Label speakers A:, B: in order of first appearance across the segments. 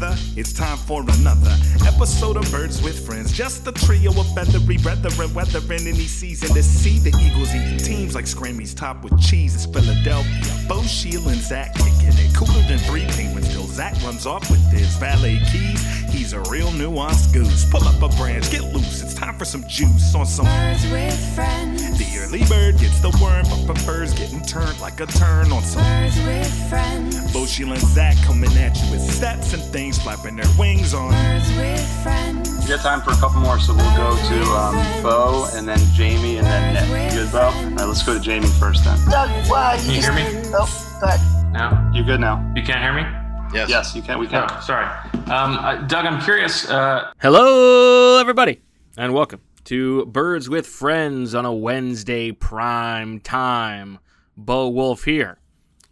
A: Mother, it's time for another episode of Birds with Friends. Just a trio of feathery brethren, weathering any season to see the Eagles eat teams like Scrammy's top with cheese. It's Philadelphia. Bo Sheila and Zach kicking it cooler than three penguins till Zach runs off with his valet keys. He's a real nuanced goose. Pull up a branch, get loose. It's time for some juice on some
B: Birds with friends.
A: The early bird gets the worm, but prefers getting turned like a turn on some.
B: Birds with friends.
A: Bo Sheila and Zach coming at you with steps and things, flapping their wings on.
B: Birds with friends.
C: We got time for a couple more, so we'll go to um, Bo and then Jamie and then Nick. You good, Bo? All right, let's go to Jamie first then.
D: Doug, wow, you
E: Can you hear me?
D: Oh, go ahead.
E: No,
C: You good now?
E: you can't hear me.
C: Yes, Yes, you can. We can.
E: Oh, sorry. Um, uh, Doug, I'm curious. Uh,
F: Hello, everybody, and welcome to Birds with Friends on a Wednesday prime time. Bo Wulf here,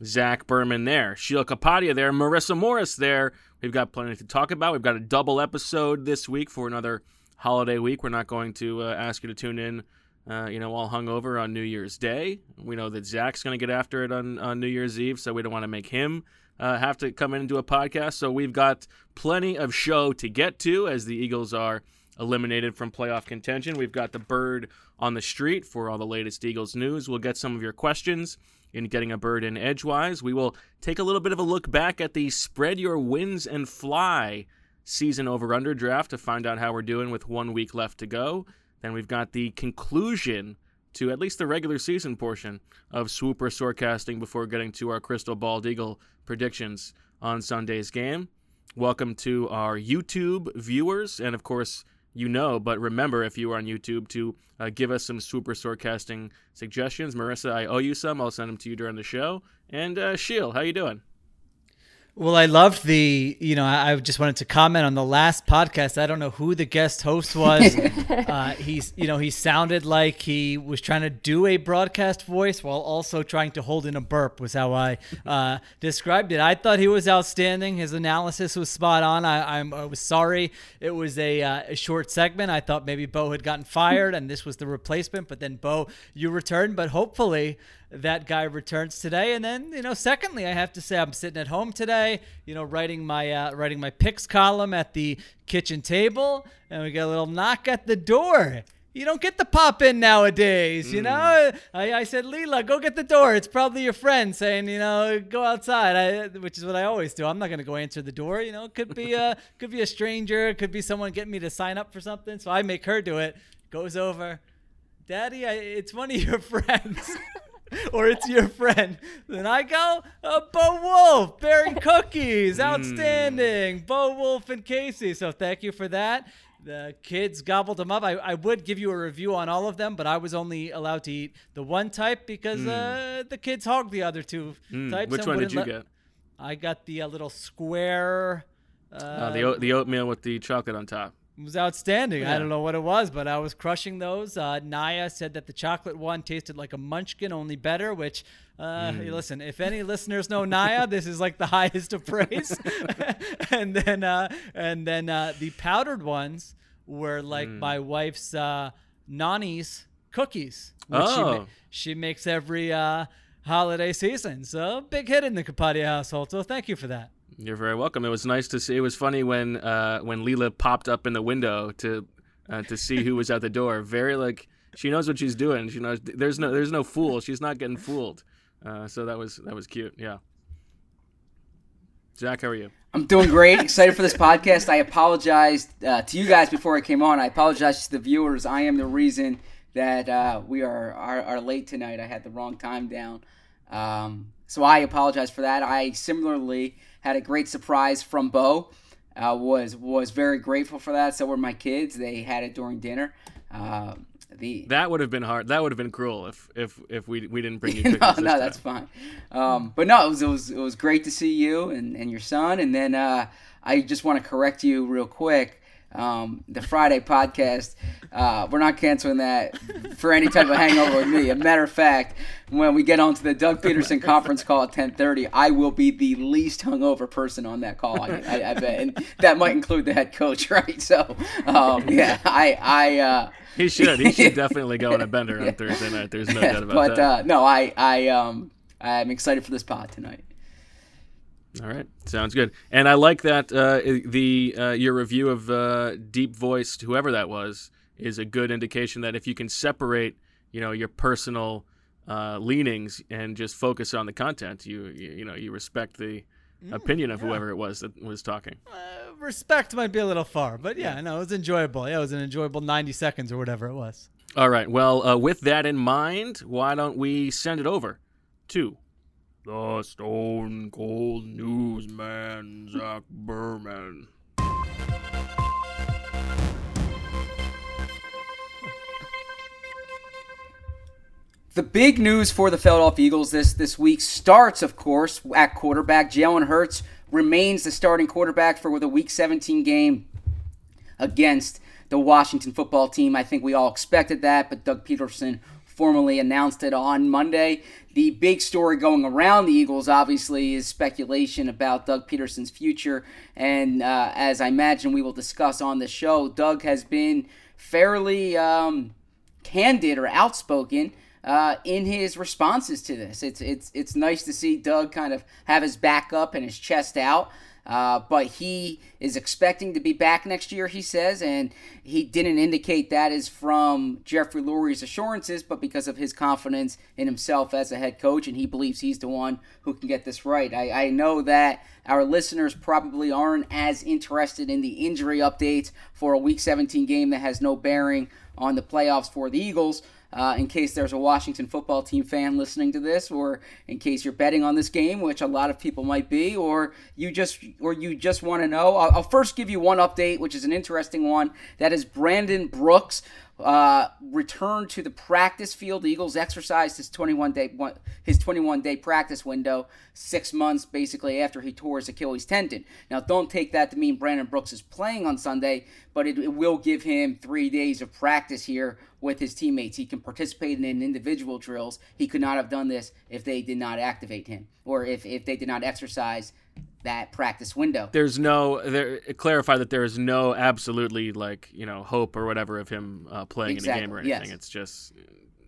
F: Zach Berman there, Sheil Kapadia there, Marissa Morris there. We've got plenty to talk about. We've got a double episode this week for another holiday week. We're not going to uh, ask you to tune in, uh, you know, all hungover on New Year's Day. We know that Zach's going to get after it on, on New Year's Eve, so we don't want to make him uh, have to come in and do a podcast. So we've got plenty of show to get to as the Eagles are eliminated from playoff contention. We've got the bird on the street for all the latest Eagles news. We'll get some of your questions in getting a bird in edgewise. We will take a little bit of a look back at the spread your wins and fly season over under draft to find out how we're doing with one week left to go. Then we've got the conclusion to at least the regular season portion of swooper forecasting before getting to our crystal bald eagle predictions on Sunday's game. Welcome to our YouTube viewers, and of course, you know, but remember if you are on YouTube to uh, give us some super forecasting suggestions. Marissa, I owe you some. I'll send them to you during the show. And uh, Sheil, how you doing?
G: Well, I loved the, you know, I I just wanted to comment on the last podcast. I don't know who the guest host was. uh, he's, you know, he sounded like he was trying to do a broadcast voice while also trying to hold in a burp, was how I uh, described it. I thought he was outstanding. His analysis was spot on. I, I'm, I was sorry it was a, uh, a short segment. I thought maybe Bo had gotten fired and this was the replacement, but then Bo, you returned. But hopefully, that guy returns today. And then, you know, secondly, I have to say I'm sitting at home today, you know, writing my uh, writing my picks column at the kitchen table, and we get a little knock at the door. You don't get the pop in nowadays, you know. I, I said, Leela, go get the door. It's probably your friend saying, you know, go outside. I, which is what I always do. I'm not gonna go answer the door. You know, it could be a could be a stranger, it could be someone getting me to sign up for something. So I make her do it. Goes over, Daddy, I, it's one of your friends. or it's your friend. Then I go, uh, Bo Wulf, bearing cookies, outstanding. Bo Wulf and Casey. So thank you for that. The kids gobbled them up. I, I would give you a review on all of them, but I was only allowed to eat the one type because uh, the kids hogged the other two
F: Mm,
G: types.
F: which one did you
G: let-
F: get?
G: I got the uh, little square. Uh,
F: Uh, the, the oatmeal with the chocolate on top.
G: It was outstanding. I don't know what it was, but I was crushing those. Uh, Naya said that the chocolate one tasted like a munchkin, only better. Which, uh,
F: Mm.
G: hey, listen, if any listeners know Naya, this is like the highest of praise. and then, uh, and then uh, the powdered ones were like
F: Mm.
G: my wife's uh, Nani's cookies. Which she, ma-
F: Oh.
G: she makes every. Holiday season. So big hit in the Kapadia household. So thank you for that.
F: You're very welcome. It was nice to see. It was funny when uh, when Leela popped up in the window to uh, to see who was at the door. Very like she knows what she's doing. She knows there's no there's no fool. She's not getting fooled. Uh, so that was that was cute. Yeah. Zach, how are you?
D: I'm doing great. Excited for this podcast. I apologized uh, to you guys before I came on. I apologize to the viewers. I am the reason that uh, we are, are, are late tonight. I had the wrong time down. Um, so I apologize for that. I similarly had a great surprise from Bo. Uh, was was very grateful for that. So were my kids. They had it during dinner. Uh, the
F: That would have been hard. That would have been cruel if if if we we didn't bring you
D: no, no, that's fine. Um, but no, it was, it was it was great to see you and, and your son. And then uh, I just want to correct you real quick. Um, the Friday podcast, uh, we're not canceling that for any type of hangover with me. As a matter of fact, when we get onto the Doug Pederson conference call at 10:30, I will be the least hungover person on that call. I, I, I bet, and that might include the head coach, right? So, um, yeah, I, I. Uh,
F: He should. He should definitely go on a bender on Thursday night. There's no doubt about
D: but
F: that.
D: uh, no, I, I, um, I'm excited for this pod tonight.
F: All right, sounds good. And I like that uh, the uh, your review of uh, deep voiced whoever that was is a good indication that if you can separate, you know, your personal uh, leanings and just focus on the content, you you, you know you respect the opinion of whoever it was that was talking.
G: Uh, respect might be a little far, but yeah, no, it was enjoyable. Yeah, it was an enjoyable 90 seconds or whatever it was.
F: All right. Well, uh, with that in mind, why don't we send it over to the Stone Cold Newsman, Zach Berman.
D: The big news for the Philadelphia Eagles this this week starts, of course, at quarterback. Jalen Hurts remains the starting quarterback for the Week 17 game against the Washington football team. I think we all expected that, but Doug Pederson formally announced it on Monday. The big story going around the Eagles, obviously, is speculation about Doug Pederson's future. And uh, as I imagine we will discuss on the show, Doug has been fairly um, candid or outspoken uh, in his responses to this. It's it's it's nice to see Doug kind of have his back up and his chest out. Uh, but he is expecting to be back next year, he says, and he didn't indicate that is from Jeffrey Lurie's assurances, but because of his confidence in himself as a head coach, and he believes he's the one who can get this right. I, I know that our listeners probably aren't as interested in the injury updates for a Week 17 game that has no bearing on the playoffs for the Eagles. Uh, in case there's a Washington football team fan listening to this, or in case you're betting on this game, which a lot of people might be, or you just or you just want to know. I'll, I'll first give you one update, which is an interesting one. That is Brandon Brooks uh, returned to the practice field. The Eagles exercised his 21 day his 21 day practice window, six months basically after he tore his Achilles tendon. Now, don't take that to mean Brandon Brooks is playing on Sunday, but it, it will give him three days of practice here with his teammates. He can participate in individual drills. He could not have done this if they did not activate him or if, if they did not exercise that practice window.
F: There's no there. Clarify that there is no absolutely like you know hope or whatever of him uh, playing
D: Exactly,
F: in a game or anything.
D: yes.
F: It's just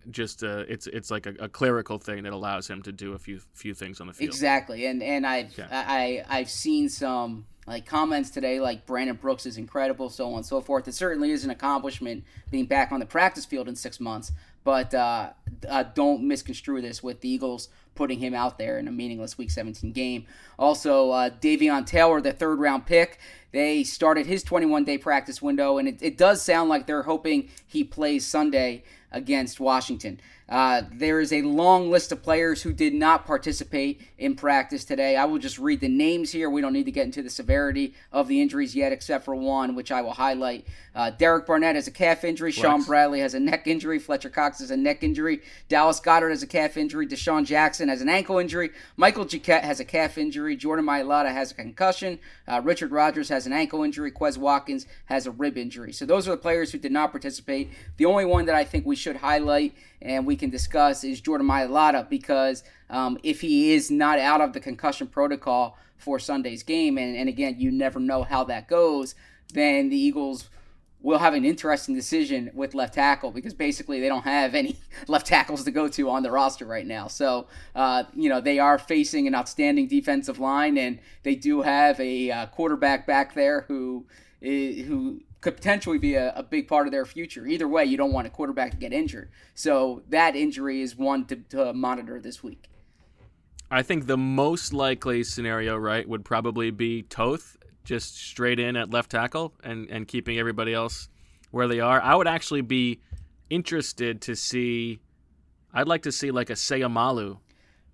F: just uh, it's it's like a, a clerical thing that allows him to do a few few things on the field.
D: Exactly, and and I've. I I've seen some like comments today like Brandon Brooks is incredible, so on and so forth. It certainly is an accomplishment being back on the practice field in six months, but uh, uh, don't misconstrue this with the Eagles putting him out there in a meaningless Week 17 game. Also, uh, Davion Taylor, the third round pick, they started his 21 day practice window, and it, it does sound like they're hoping he plays Sunday against Washington. Uh, there is a long list of players who did not participate in practice today. I will just read the names here. We don't need to get into the severity of the injuries yet, except for one, which I will highlight. Uh, Derek Barnett has a calf injury. Shaun Bradley has a neck injury. Fletcher Cox has a neck injury. Dallas Goedert has a calf injury. DeSean Jackson has an ankle injury. Michael Jacquet has a calf injury. Jordan Mailata has a concussion. Uh, Richard Rodgers has an ankle injury. Quez Watkins has a rib injury. So those are the players who did not participate. The only one that I think we should highlight and we can discuss is Jordan Mailata because um, if he is not out of the concussion protocol for Sunday's game, and, and again, you never know how that goes, then the Eagles will have an interesting decision with left tackle because basically they don't have any left tackles to go to on the roster right now. So, uh, you know, they are facing an outstanding defensive line, and they do have a uh, quarterback back there who is, who could potentially be a, a, big part of their future. Either way, you don't want a quarterback to get injured. So that injury is one to, to monitor this week.
F: I think the most likely scenario, right, would probably be Toth just straight in at left tackle and, and keeping everybody else where they are. I would actually be interested to see. I'd like to see like a Sayamalu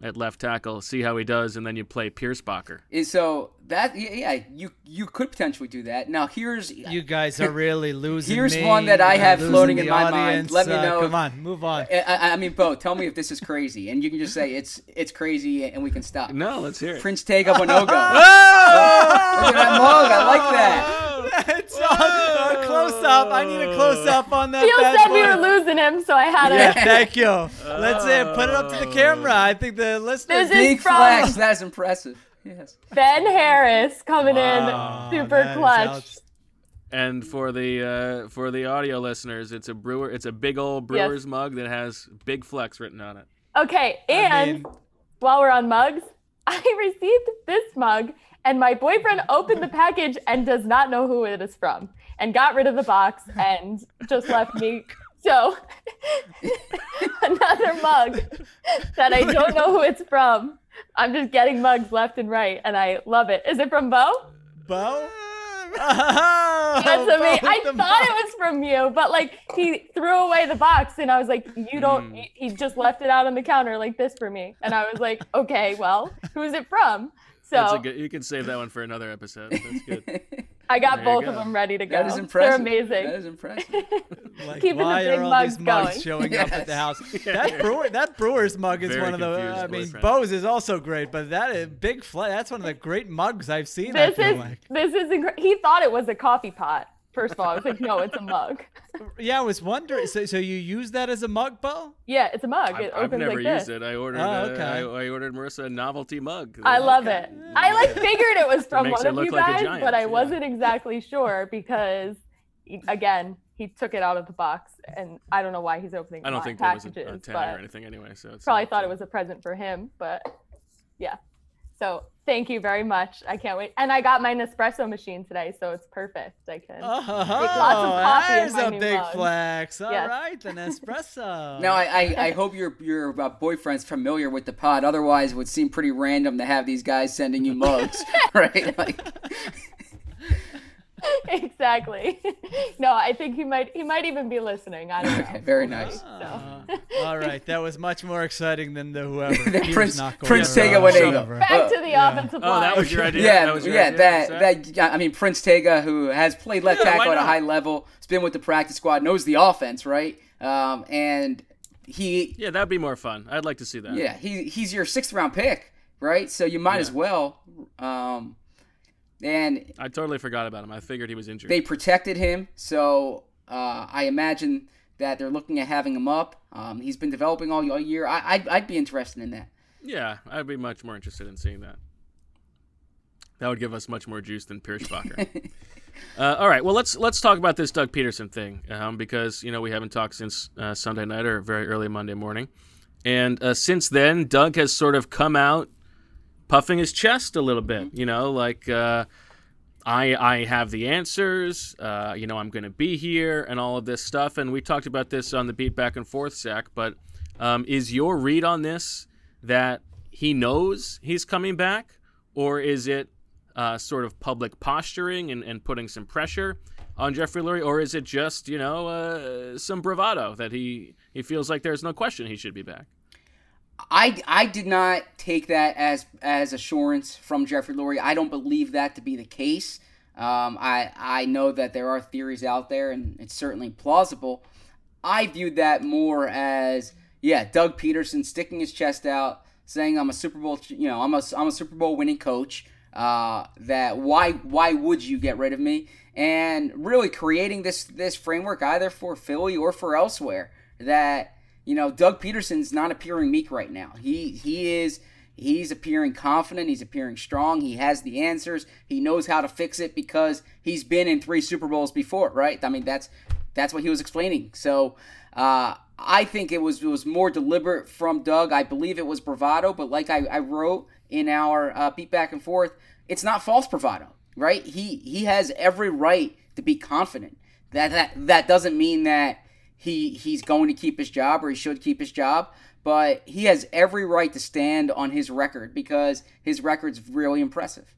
F: at left tackle, see how he does, and then you play Pierschbacher.
D: So that yeah, you you could potentially do that. Now here's
G: you guys are really losing.
D: here's
G: me.
D: one that I
G: You're
D: have floating in my
G: audience.
D: mind. Let me
G: Uh,
D: know.
G: come on, move on.
D: I, I- I mean, Bo, tell me if this is crazy, and you can just say it's it's crazy, and we can stop.
F: No, let's hear it.
D: Prince Tega Wanogho.
G: Oh!
D: Look at that mug. I like that.
G: it's on a close up. I need a close up on that.
H: Phil
G: bad
H: said we were losing him, so I had to.
G: Yeah, thank you. Let's uh, put it up to the camera. I think the listeners.
H: This is
D: Big
H: from
D: flex. That is impressive. Yes.
H: Ben Harris coming
G: Wow,
H: in, super clutch.
F: And for the uh, for the audio listeners, it's a brewer. It's a big old Brewers mug that has Big Flex written on it.
H: Okay, and
G: mean-
H: while we're on mugs, I received this mug, and my boyfriend opened the package and does not know who it is from, and got rid of the box and just left me. So, another mug that I don't know who it's from. I'm just getting mugs left and right, and I love it. Is it from Bo?
G: Bo?
H: That's amazing. I
G: with the
H: thought it was from you, but like he threw away the box, and I was like, "You don't."
G: Hmm.
H: He just left it out on the counter like this for me, and I was like, "Okay, well, who's it from?"
F: That's a
H: So
F: good, you can save that one for another episode. That's good.
H: I got
F: There
H: both
F: go.
H: of them ready to go.
D: That is impressive.
H: They're amazing.
D: That is impressive.
G: Like,
H: Keeping the
G: why
H: big
G: are all
H: mugs
G: these mugs
H: going.
G: showing up at the house? That brewer, that brewer's mug is
F: Very
G: one of the.
F: confused uh,
G: I mean. Bose is also great, but that is big. Fl- that's one of the great mugs I've seen. I
H: This
G: feel
H: is
G: like.
H: this is incre- he thought it was a coffee pot. First of all, I was like, "No, it's a mug."
G: Yeah, I was wondering. So, so you use that as a mug, Bo?
H: Yeah, it's a mug. It
F: I've, I've never
H: like
F: used
H: this.
F: it. I ordered.
G: Oh,
F: uh,
G: okay.
F: I, I ordered Marissa a novelty mug.
H: I love it. I like figured it was from
F: makes
H: one of you
F: like
H: guys,
F: giant,
H: but I
F: yeah.
H: wasn't exactly sure because, again, he took it out of the box, and I don't know why he's opening.
F: I don't
H: my
F: think there was a,
H: packages,
F: a tag or anything anyway. So it's
H: probably thought it was a present for him, but yeah. So thank you very much. I can't wait, and I got my Nespresso machine today, so it's perfect. I can.
G: Oh,
H: lots of coffee in
G: there's a
H: new
G: big
H: mug.
G: flex. All
H: Yes.
G: right, the Nespresso.
D: Now, I, I, I hope your your uh, boyfriend's familiar with the pod. Otherwise, it would seem pretty random to have these guys sending you mugs, right? Like,
H: exactly. no, I think he might. He might even be listening. I don't know.
D: okay, very nice.
G: Uh, all right, that was much more exciting than the whoever. He was
D: Prince Prince. Tega Wanega.
G: Whatever.
H: Back to the offensive line.
F: Oh, that was your idea.
D: Yeah,
F: that was your
D: yeah,
F: idea?
D: that that yeah, I mean Prince Tega, who has played left
F: Yeah,
D: tackle at a high level, has been with the practice squad, knows the offense, right? Um, and he,
F: Yeah, that'd be more fun. I'd like to see that.
D: yeah, he he's your sixth round pick, right? So you might
F: Yeah.
D: as well. Um, and
F: I totally forgot about him. I figured he was injured.
D: they protected him, so uh, I imagine that they're looking at having him up. Um, he's been developing all, year. I, I'd, I'd be interested in that.
F: yeah, I'd be much more interested in seeing that. That would give us much more juice than Pierschbacher. uh, all right, well let's let's talk about this Doug Peterson thing um, because you know we haven't talked since uh, Sunday night or very early Monday morning, and uh, since then Doug has sort of come out puffing his chest a little bit. You know, like uh, I I have the answers. Uh, you know, I'm going to be here and all of this stuff. And we talked about this on the beat back and forth, Zach. But um, is your read on this that he knows he's coming back, or is it uh, sort of public posturing and, and putting some pressure on Jeffrey Lurie, or is it just you know uh, some bravado that he he feels like there's no question he should be back?
D: I, I did not take that as as assurance from Jeffrey Lurie. I don't believe that to be the case. Um, I I know that there are theories out there, and it's certainly plausible. I viewed that more as yeah, Doug Pederson sticking his chest out, saying I'm a Super Bowl, you know, I'm a I'm a Super Bowl winning coach. Uh, that why why would you get rid of me? And really creating this this framework either for Philly or for elsewhere that you know, Doug Pederson's not appearing meek right now. He he is He's appearing confident. He's appearing strong. He has the answers. He knows how to fix it because he's been in three Super Bowls before, right? I mean, that's that's what he was explaining. So uh, I think it was it was more deliberate from Doug. I believe it was bravado, but like I, I wrote in our uh, beat back and forth, it's not false bravado, right? He he has every right to be confident. That that that doesn't mean that he he's going to keep his job or he should keep his job but he has every right to stand on his record because his record's really impressive.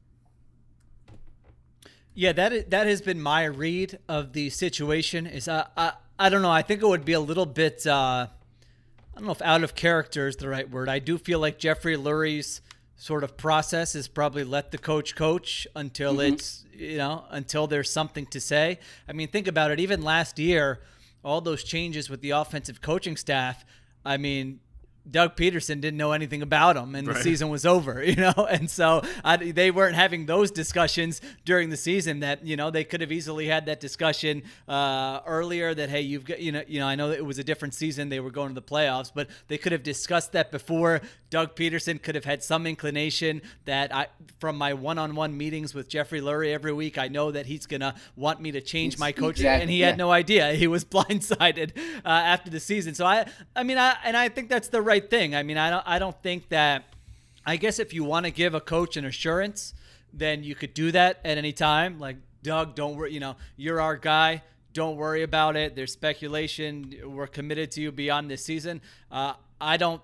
G: Yeah, that that has been my read of the situation. Is uh, I I don't know. I think it would be a little bit. Uh, I don't know if out of character is the right word. I do feel like Jeffrey Lurie's sort of process is probably let the coach coach until mm-hmm. it's you know until there's something to say. I mean, think about it. Even last year, all those changes with the offensive coaching staff. I mean, Doug Pederson didn't know anything about him, and right. the season was over, you know. And so I, they weren't having those discussions during the season. That you know they could have easily had that discussion uh, earlier. That hey, you've got you know you know I know that it was a different season. They were going to the playoffs, but they could have discussed that before. Doug Pederson could have had some inclination that I, from my one-on-one meetings with Jeffrey Lurie every week, I know that he's gonna want me to change my coaching, exactly, and he yeah. had no idea. He was blindsided uh, after the season. So I, I mean, I and I think that's the right thing. I mean, I don't, I don't think that. I guess if you want to give a coach an assurance, then you could do that at any time. Like Doug, don't worry. You know, you're our guy. Don't worry about it. There's speculation. We're committed to you beyond this season. Uh, I don't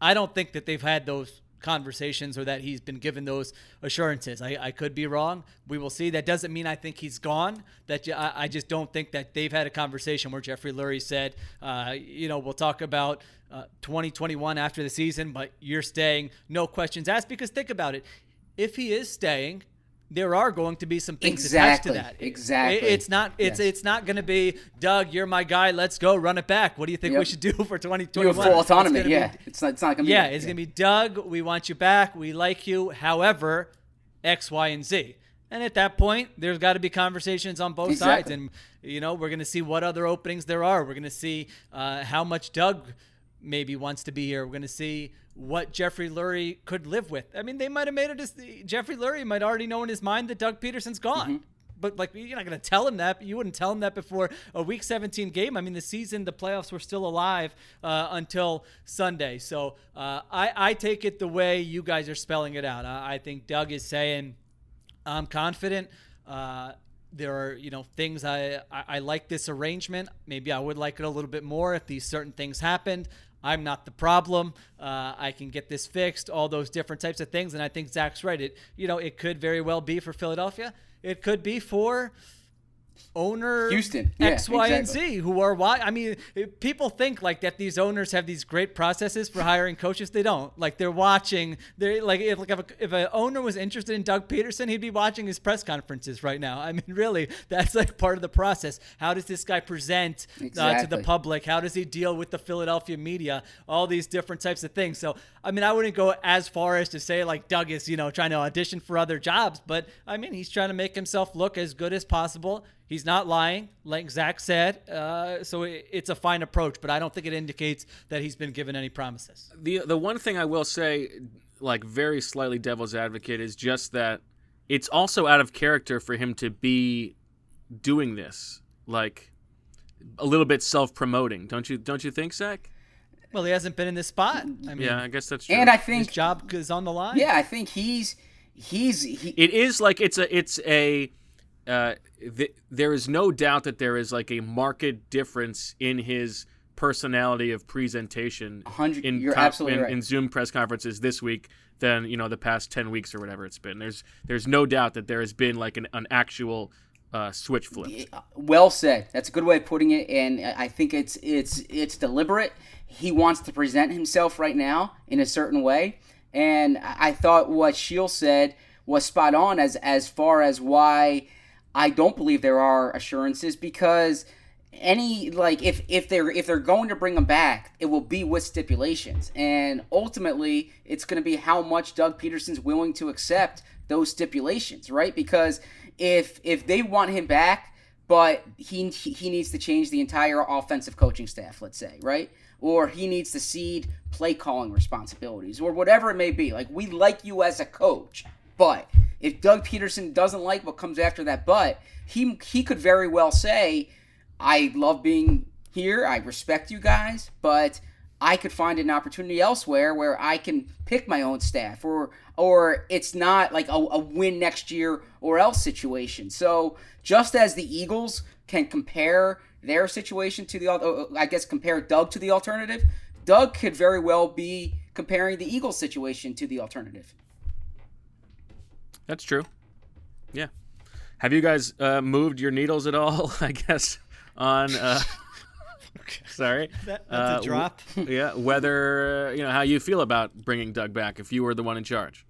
G: I don't think that they've had those conversations or that he's been given those assurances. I, I could be wrong. We will see. That doesn't mean I think he's gone. That I, I just don't think that they've had a conversation where Jeffrey Lurie said, uh, you know, we'll talk about uh, 2021 after the season, but you're staying, no questions asked. Because think about it. If he is staying, there are going to be some things
D: exactly.
G: attached to that.
D: Exactly.
G: It, it's not. It's yes. it's not going to be Doug. You're my guy. Let's go. Run it back. What do you think yep. we should do for 2021?
D: You have full autonomy. It's yeah. Be, it's not. It's not going to be.
G: Yeah. It's going to be Doug. We want you back. We like you. However, X, Y, and Z. And at that point, there's got to be conversations on both exactly. sides, and you know we're going to see what other openings there are. We're going to see uh, how much Doug maybe wants to be here. We're going to see what Jeffrey Lurie could live with. I mean, they might have made it. Jeffrey Lurie might already know in his mind that Doug Pederson's gone. Mm-hmm. But like you're not going to tell him that. You wouldn't tell him that before a Week 17 game. I mean, the season, the playoffs were still alive uh, until Sunday. So uh, I, I take it the way you guys are spelling it out. I, I think Doug is saying, "I'm confident." Uh, there are you know things I, I, I like this arrangement. Maybe I would like it a little bit more if these certain things happened. I'm not the problem. Uh, I can get this fixed. All those different types of things, and I think Zach's right. It you know it could very well be for Philadelphia. It could be for owner
D: Houston.
G: X,
D: yeah,
G: Y,
D: exactly.
G: and Z who are why I mean people think like that these owners have these great processes for hiring coaches. They don't. Like they're watching they're like if like if, a, if an owner was interested in Doug Pederson he'd be watching his press conferences right now. I mean really that's like part of the process. How does this guy present
D: exactly.
G: uh, to the public? How does he deal with the Philadelphia media? All these different types of things. So I mean I wouldn't go as far as to say like Doug is you know trying to audition for other jobs but I mean he's trying to make himself look as good as possible He's not lying, like Zach said. Uh, so it, it's a fine approach, but I don't think it indicates that he's been given any promises.
F: The the one thing I will say, like very slightly devil's advocate, is just that it's also out of character for him to be doing this, like a little bit self promoting. Don't you? Don't you think, Zach?
G: Well, he hasn't been in this spot. I mean,
F: yeah, I guess that's true.
D: And I think
G: his job is on the line.
D: Yeah, I think he's he's. He,
F: it is like it's a it's a uh, th- there is no doubt that there is like a marked difference in his personality of presentation
D: in, you're absolutely
F: in,
D: right.
F: in Zoom press conferences this week than you know the past 10 weeks or whatever it's been. There's there's no doubt that there has been like an, an actual uh, switch flip.
D: Well said. That's a good way of putting it and i think it's it's it's deliberate. He wants to present himself right now in a certain way and i thought what Sheil said was spot on as as far as why I don't believe there are assurances because any like if if they're if they're going to bring him back, it will be with stipulations, and ultimately it's going to be how much Doug Pederson's willing to accept those stipulations, right? Because if if they want him back, but he he needs to change the entire offensive coaching staff, let's say, right? or he needs to cede play calling responsibilities, or whatever it may be. Like we like you as a coach, but if Doug Pederson doesn't like what comes after that, but he he could very well say, "I love being here. I respect you guys, but." I could find an opportunity elsewhere where I can pick my own staff, or or it's not like a, a win next year or else situation. So just as the Eagles can compare their situation to the, uh, I guess compare Doug to the alternative, Doug could very well be comparing the Eagles situation to the alternative.
F: That's true. Yeah. Have you guys uh, moved your needles at all? I guess on. Uh, sorry.
G: That- that's a
F: Uh,
G: drop.
F: w- yeah. Whether uh, you know how you feel about bringing Doug back if you were the one in charge.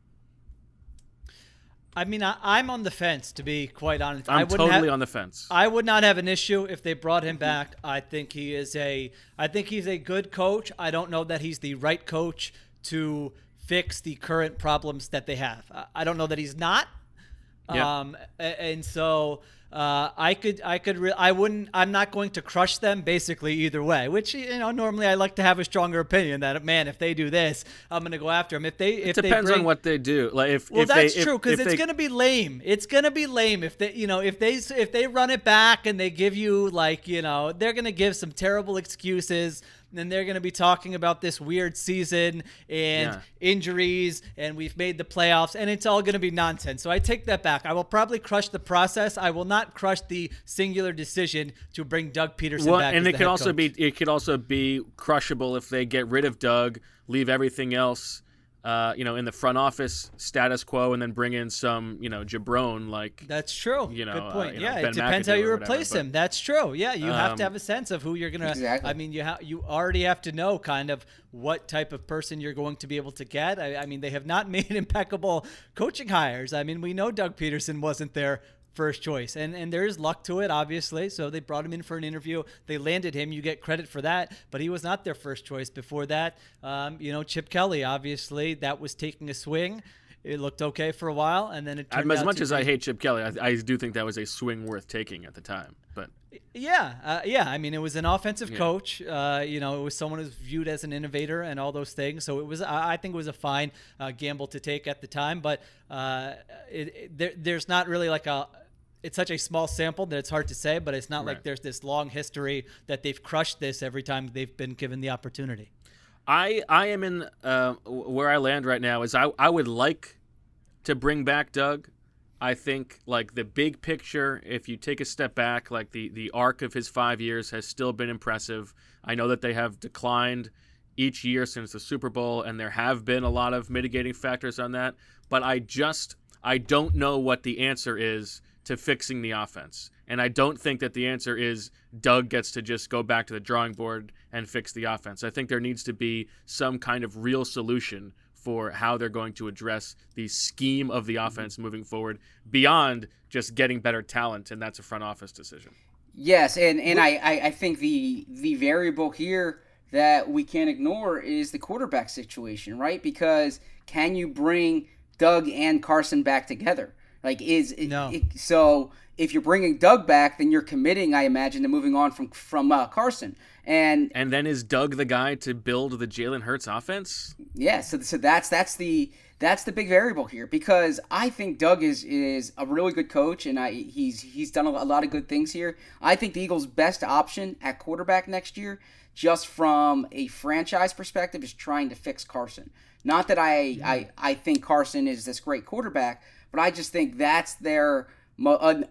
G: I mean, I, I'm on the fence to be quite honest. I
F: I'm
G: wouldn't
F: totally
G: have-
F: on the fence.
G: I would not have an issue if they brought him back. I think he is a I think he's a good coach. I don't know that he's the right coach to fix the current problems that they have. I- don't know that he's not.
F: Yeah.
G: Um, and so uh, I could, I could, re- I wouldn't, I'm not going to crush them basically either way. Which you know, normally I like to have a stronger opinion that man, if they do this, I'm going to go after them. If they, if
F: it
G: they
F: depends
G: bring,
F: on what they do. Like if
G: well,
F: if
G: that's
F: they,
G: true because it's
F: they-
G: gonna be lame. It's gonna be lame if they, you know, if they if they run it back and they give you like, you know, they're gonna give some terrible excuses. And they're gonna be talking about this weird season and
F: Yeah.
G: injuries, and we've made the playoffs, and it's all gonna be nonsense. So I take that back. I will probably crush the process. I will not crush the singular decision to bring Doug Pederson
F: well,
G: back.
F: and it
G: the
F: could also
G: coach.
F: be it could also be crushable if they get rid of Doug, leave everything else, uh, you know, in the front office status quo, and then bring in some, you know, jabron like
G: That's true.
F: you know,
G: Good
F: uh,
G: point.
F: you know,
G: yeah,
F: Ben
G: it depends
F: McAdoo
G: how you
F: or whatever,
G: replace
F: but-
G: him. That's true. Yeah, you have
F: Um,
G: to have a sense of who you're gonna.
D: Exactly.
G: I mean, you ha- you already have to know kind of what type of person you're going to be able to get. I, I mean, they have not made impeccable coaching hires. I mean, we know Doug Pederson wasn't their first choice, and and there is luck to it, obviously. So they brought him in for an interview. They landed him. You get credit for that, but he was not their first choice. Before that, um, you know, Chip Kelly, obviously, that was taking a swing. It looked okay for a while, and then it turned
F: as much as I hate Chip Kelly, I, I do think that was a swing worth taking at the time. But
G: Yeah, uh, yeah. I mean, it was an offensive
F: Yeah.
G: coach. Uh, you know, it was someone who's viewed as an innovator and all those things. So it was. I I think it was a fine uh, gamble to take at the time. But uh, it, it, there, there's not really like a. It's such a small sample that it's hard to say. But it's not like there's this long history that they've crushed this every time they've been given the opportunity.
F: I I am in uh, where I land right now is I I would like to bring back Doug. I think like the big picture, if you take a step back, like the the arc of his five years has still been impressive. I know that they have declined each year since the Super Bowl, and there have been a lot of mitigating factors on that. But I just I don't know what the answer is to fixing the offense. And I don't think that the answer is Doug gets to just go back to the drawing board and fix the offense. I think there needs to be some kind of real solution for how they're going to address the scheme of the mm-hmm. offense moving forward beyond just getting better talent, and that's a front office decision.
D: Yes, and, and I, I, I think the the variable here that we can't ignore is the quarterback situation, right? Because can you bring Doug and Carson back together? Like is it,
G: No.
D: it- so if you're bringing Doug back, then you're committing, I imagine, to moving on from from uh, Carson. And
F: And then is Doug the guy to build the Jalen Hurts offense?
D: yeah, so, so that's that's the that's the big variable here because I think Doug is is a really good coach and I he's he's done a, a lot of good things here. I think the Eagles' best option at quarterback next year, just from a franchise perspective, is trying to fix Carson. Not that I I, I think Carson is this great quarterback, but I just think that's their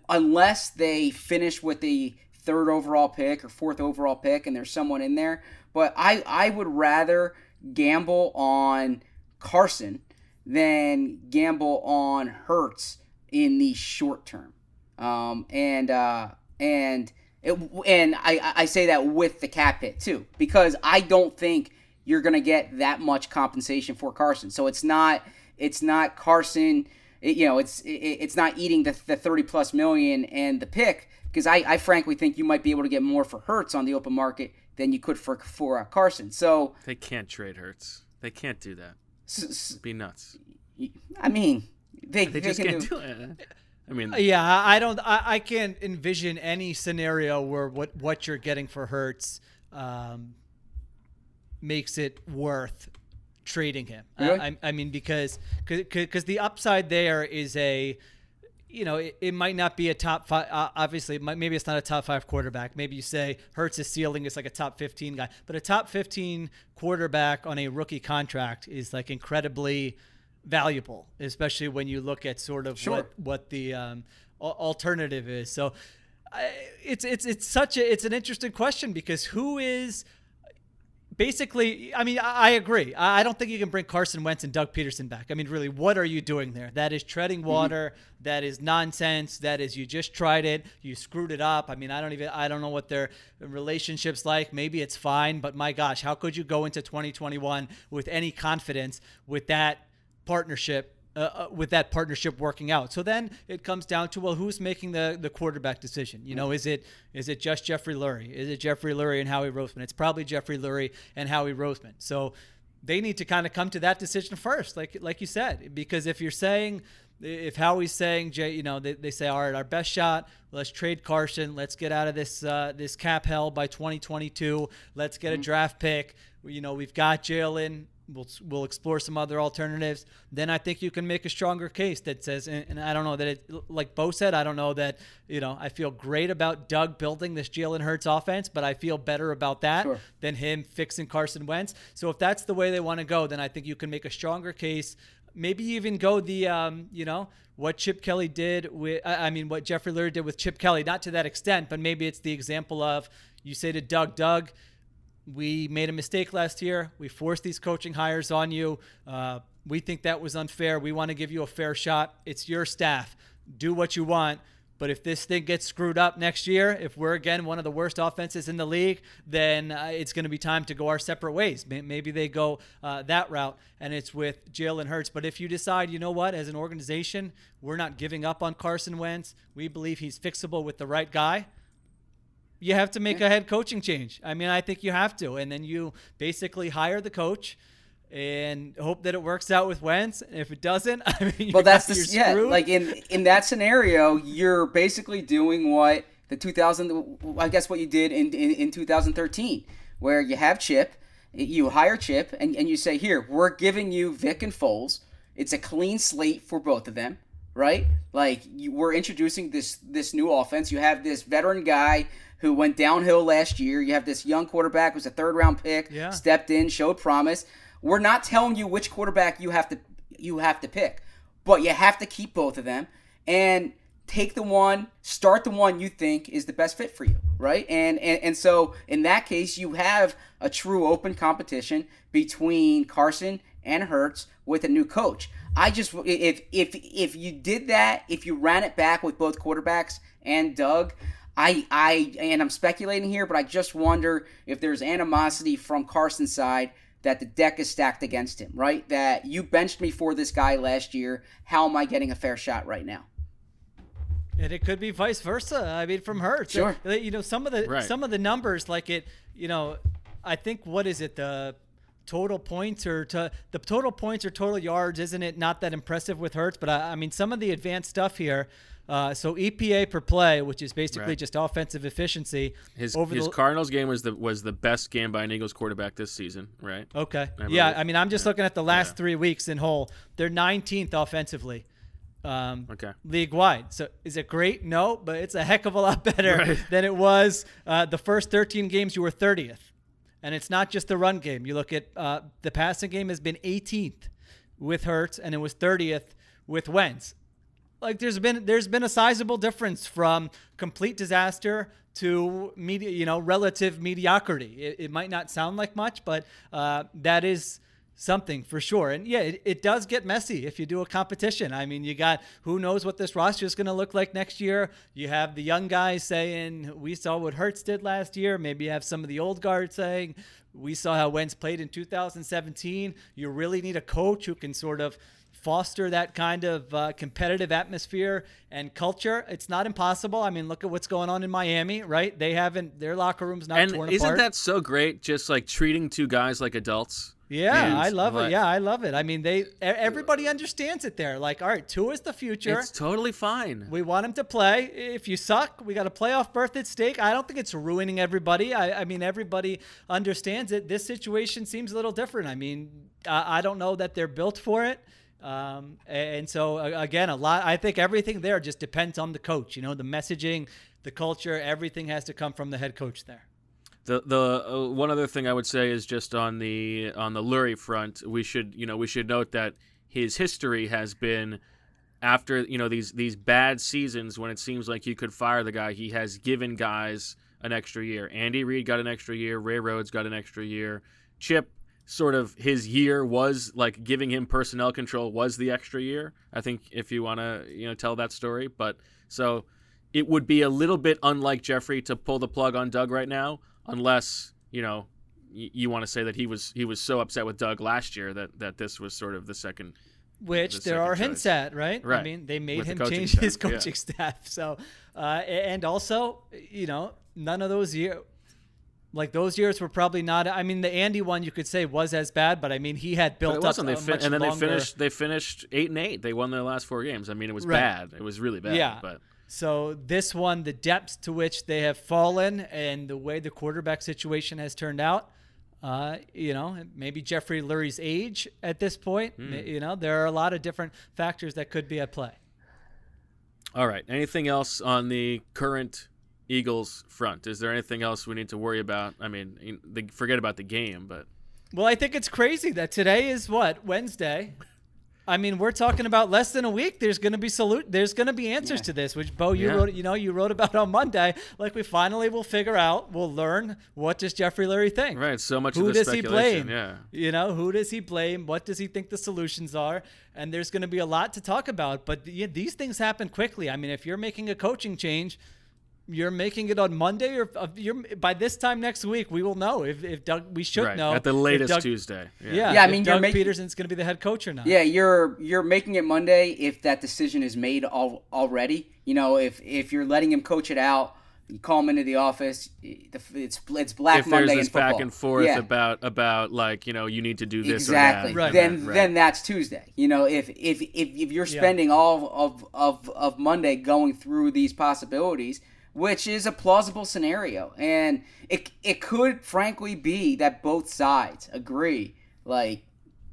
D: unless they finish with the third overall pick or fourth overall pick and there's someone in there. But I I would rather gamble on Carson than gamble on Hurts in the short term. Um, and uh, and it, and I, I say that with the cap hit too because I don't think you're gonna get that much compensation for Carson. So it's not it's not Carson. It, you know, it's it, it's not eating the, the 30 plus million and the pick because I, I frankly think you might be able to get more for Hurts on the open market than you could for for uh, Carson. So
F: They can't trade Hurts. They can't do that.
D: s- s-
F: be nuts.
D: I mean, they,
F: They
D: they
F: just
D: can
F: can't
D: do,
F: do it. I mean,
G: Yeah, I I don't. I, I can't envision any scenario where what what you're getting for Hurts. Um, makes it worth trading him.
D: Really?
G: I, I, mean, because because the upside there is a you know, it, it might not be a top five. Uh, obviously, it might, maybe it's not a top five quarterback. Maybe you say Hurts' is ceiling is like a top 15 guy, but a top 15 quarterback on a rookie contract is like incredibly valuable, especially when you look at sort of
D: Sure.
G: what what the um, alternative is. So. I, it's it's it's such a it's an interesting question because who is basically, I mean, I, agree. I I don't think you can bring Carson Wentz and Doug Pederson back. I mean, really, what are you doing there? That is treading mm-hmm. water. That is nonsense. That is you just tried it. You screwed it up. I mean, I don't even I don't know what their relationships like. Maybe it's fine, but my gosh, how could you go into 2021 with any confidence with that partnership? Uh, uh, with that partnership working out, so then it comes down to well, who's making the the quarterback decision? You know, is it is it just Jeffrey Lurie? Is it Jeffrey Lurie and Howie Roseman? It's probably Jeffrey Lurie and Howie Roseman. So they need to kind of come to that decision first, like like you said, because if you're saying if Howie's saying, Jay, you know, they, they say, all right, our best shot, let's trade Carson, let's get out of this uh, this cap hell by 2022, let's get a draft pick. You know, we've got Jalen. We'll, we'll explore some other alternatives. Then I think you can make a stronger case that says, and, and I don't know that it, like Bo said, I don't know that, you know, I feel great about Doug building this Jalen Hurts offense, but I feel better about that
D: Sure.
G: than him fixing Carson Wentz. So if that's the way they want to go, then I think you can make a stronger case. Maybe even go the, um, you know, what Chip Kelly did with, I I mean, what Jeffrey Lurie did with Chip Kelly, not to that extent, but maybe it's the example of you say to Doug, Doug, we made a mistake last year. We forced these coaching hires on you. Uh, we think that was unfair. We want to give you a fair shot. It's your staff. Do what you want. But if this thing gets screwed up next year, if we're again one of the worst offenses in the league, then uh, it's going to be time to go our separate ways. Maybe they go uh, that route, and it's with Jalen Hurts. But if you decide, you know what, as an organization, we're not giving up on Carson Wentz, we believe he's fixable with the right guy, you have to make a head coaching change. I mean, I think you have to, and then you basically hire the coach and hope that it works out with Wentz. And if it doesn't, I mean, you're,
D: Well, that's the yeah. Like in in that scenario, you're basically doing what the 2000. I guess what you did in in, in 2013, where you have Chip, you hire Chip, and and you say, here, we're giving you Vic and Foles. It's a clean slate for both of them, right? Like you, we're introducing this this new offense. You have this veteran guy who went downhill last year. You have this young quarterback who's a third round pick,
G: Yeah.
D: stepped in, showed promise. We're not telling you which quarterback you have to you have to pick, but you have to keep both of them and take the one, start the one you think is the best fit for you, right? And and, and so in that case, you have a true open competition between Carson and Hurts with a new coach. I just if if if you did that, if you ran it back with both quarterbacks and Doug, I I and I'm speculating here, but I just wonder if there's animosity from Carson's side that the deck is stacked against him, right? That you benched me for this guy last year. How am I getting a fair shot right now?
G: And it could be vice versa. I mean, from Hurts.
D: Sure.
G: You know, some of the
F: Right.
G: some of the numbers, like it. You know, I think what is it the total points or to the total points or total yards? Isn't it not that impressive with Hurts? But I, I mean, some of the advanced stuff here. Uh, so EPA per play, which is basically
F: Right.
G: just offensive efficiency.
F: His
G: over
F: his
G: the,
F: Cardinals game was the was the best game by an Eagles quarterback this season, right?
G: Okay.
F: I
G: yeah. I mean, I'm just looking at the last
F: Yeah.
G: three weeks in whole. They're 19th offensively, um,
F: Okay.
G: league wide. So is it great? No, but it's a heck of a lot better
F: Right.
G: than it was uh, the first 13 games. You were 30th, and it's not just the run game. You look at uh, the passing game has been 18th with Hurts, and it was 30th with Wentz. Like there's been there's been a sizable difference from complete disaster to media, you know, relative mediocrity. It, it might not sound like much, but uh, that is something for sure. And yeah, it, it does get messy if you do a competition. I mean, you got who knows what this roster is going to look like next year. You have the young guys saying we saw what Hurts did last year. Maybe you have some of the old guard saying we saw how Wentz played in 2017. You really need a coach who can sort of foster that kind of uh, competitive atmosphere and culture. It's not impossible. I mean, look at what's going on in Miami, right? They haven't their locker rooms not
F: And
G: torn
F: isn't
G: apart.
F: that so great? Just like treating two guys like adults.
G: Yeah,
F: And
G: I love
F: what-
G: it. Yeah, I love it. I mean, they everybody understands it there. Like, all right, two is the future.
F: It's totally fine.
G: We want him to play. If you suck, we got a playoff berth at stake. I don't think it's ruining everybody. I, I mean, everybody understands it. This situation seems a little different. I mean, I, I don't know that they're built for it. Um, and so again, a lot. I think everything there just depends on the coach. You know, the messaging, the culture, everything has to come from the head coach there.
F: The the uh, one other thing I would say is just on the on the Lurie front, we should you know we should note that his history has been after you know these these bad seasons when it seems like you could fire the guy, he has given guys an extra year. Andy Reid got an extra year, Ray Rhodes got an extra year. Chip sort of his year was like giving him personnel control was the extra year. I think if you want to you know tell that story, but so it would be a little bit unlike Jeffrey to pull the plug on Doug right now, unless you know y- you want to say that he was he was so upset with Doug last year that that this was sort of the second.
G: Which
F: the
G: there are hints
F: choice.
G: at, right?
F: right?
G: I mean, they made
F: With
G: him
F: coaching
G: change
F: staff,
G: his
F: yeah.
G: coaching staff. So, uh, and also, you know, none of those years, like those years were probably not. I mean, the Andy one you could say was as bad, but I mean, he had built up
F: wasn't. They
G: a
F: fin- and then
G: longer-
F: they finished. They finished eight and eight. They won their last four games. I mean, it was
G: Right.
F: bad. It was really bad.
G: Yeah.
F: But
G: So this one, the depths to which they have fallen, and the way the quarterback situation has turned out. Uh, you know, maybe Jeffrey Lurie's age at this point.
F: Hmm.
G: You know, there are a lot of different factors that could be at play.
F: all right. Anything else on the current Eagles front? Is there anything else we need to worry about? I mean, forget about the game, but
G: Well, I think it's crazy that today is what Wednesday. I mean, we're talking about less than a week. There's going to be salute. There's going to be answers to this, which Bo, you
F: Yeah.
G: wrote. You know, you wrote about on Monday. Like we finally will figure out. We'll learn what does Jeffrey Lurie think.
F: right. So much
G: Who
F: of the
G: does he blame?
F: Yeah.
G: You know, who does he blame? What does he think the solutions are? And there's going to be a lot to talk about. But yeah, these things happen quickly. I mean, if you're making a coaching change, you're making it on Monday, or uh, you're by this time next week, we will know if, if Doug. We should
F: Right.
G: know
F: At the latest
G: Doug-
F: Tuesday.
G: Yeah,
D: Yeah, I
G: if
D: mean, you're
G: Doug
D: making-
G: Pederson's going to be the head coach or not.
D: Yeah, you're you're making it Monday if that decision is made al- already. You know, if if you're letting him coach it out, you call him into the office. It's it's Black
F: if
D: Monday
F: there's this
D: in football.
F: back and forth
D: yeah.
F: about about like you know you need to do this
D: exactly.
F: or that.
G: Right.
D: Then
F: Right.
D: then that's Tuesday. You know, if if if, if you're
G: Yeah.
D: spending all of, of of Monday going through these possibilities, which is a plausible scenario, and it it could frankly be that both sides agree, like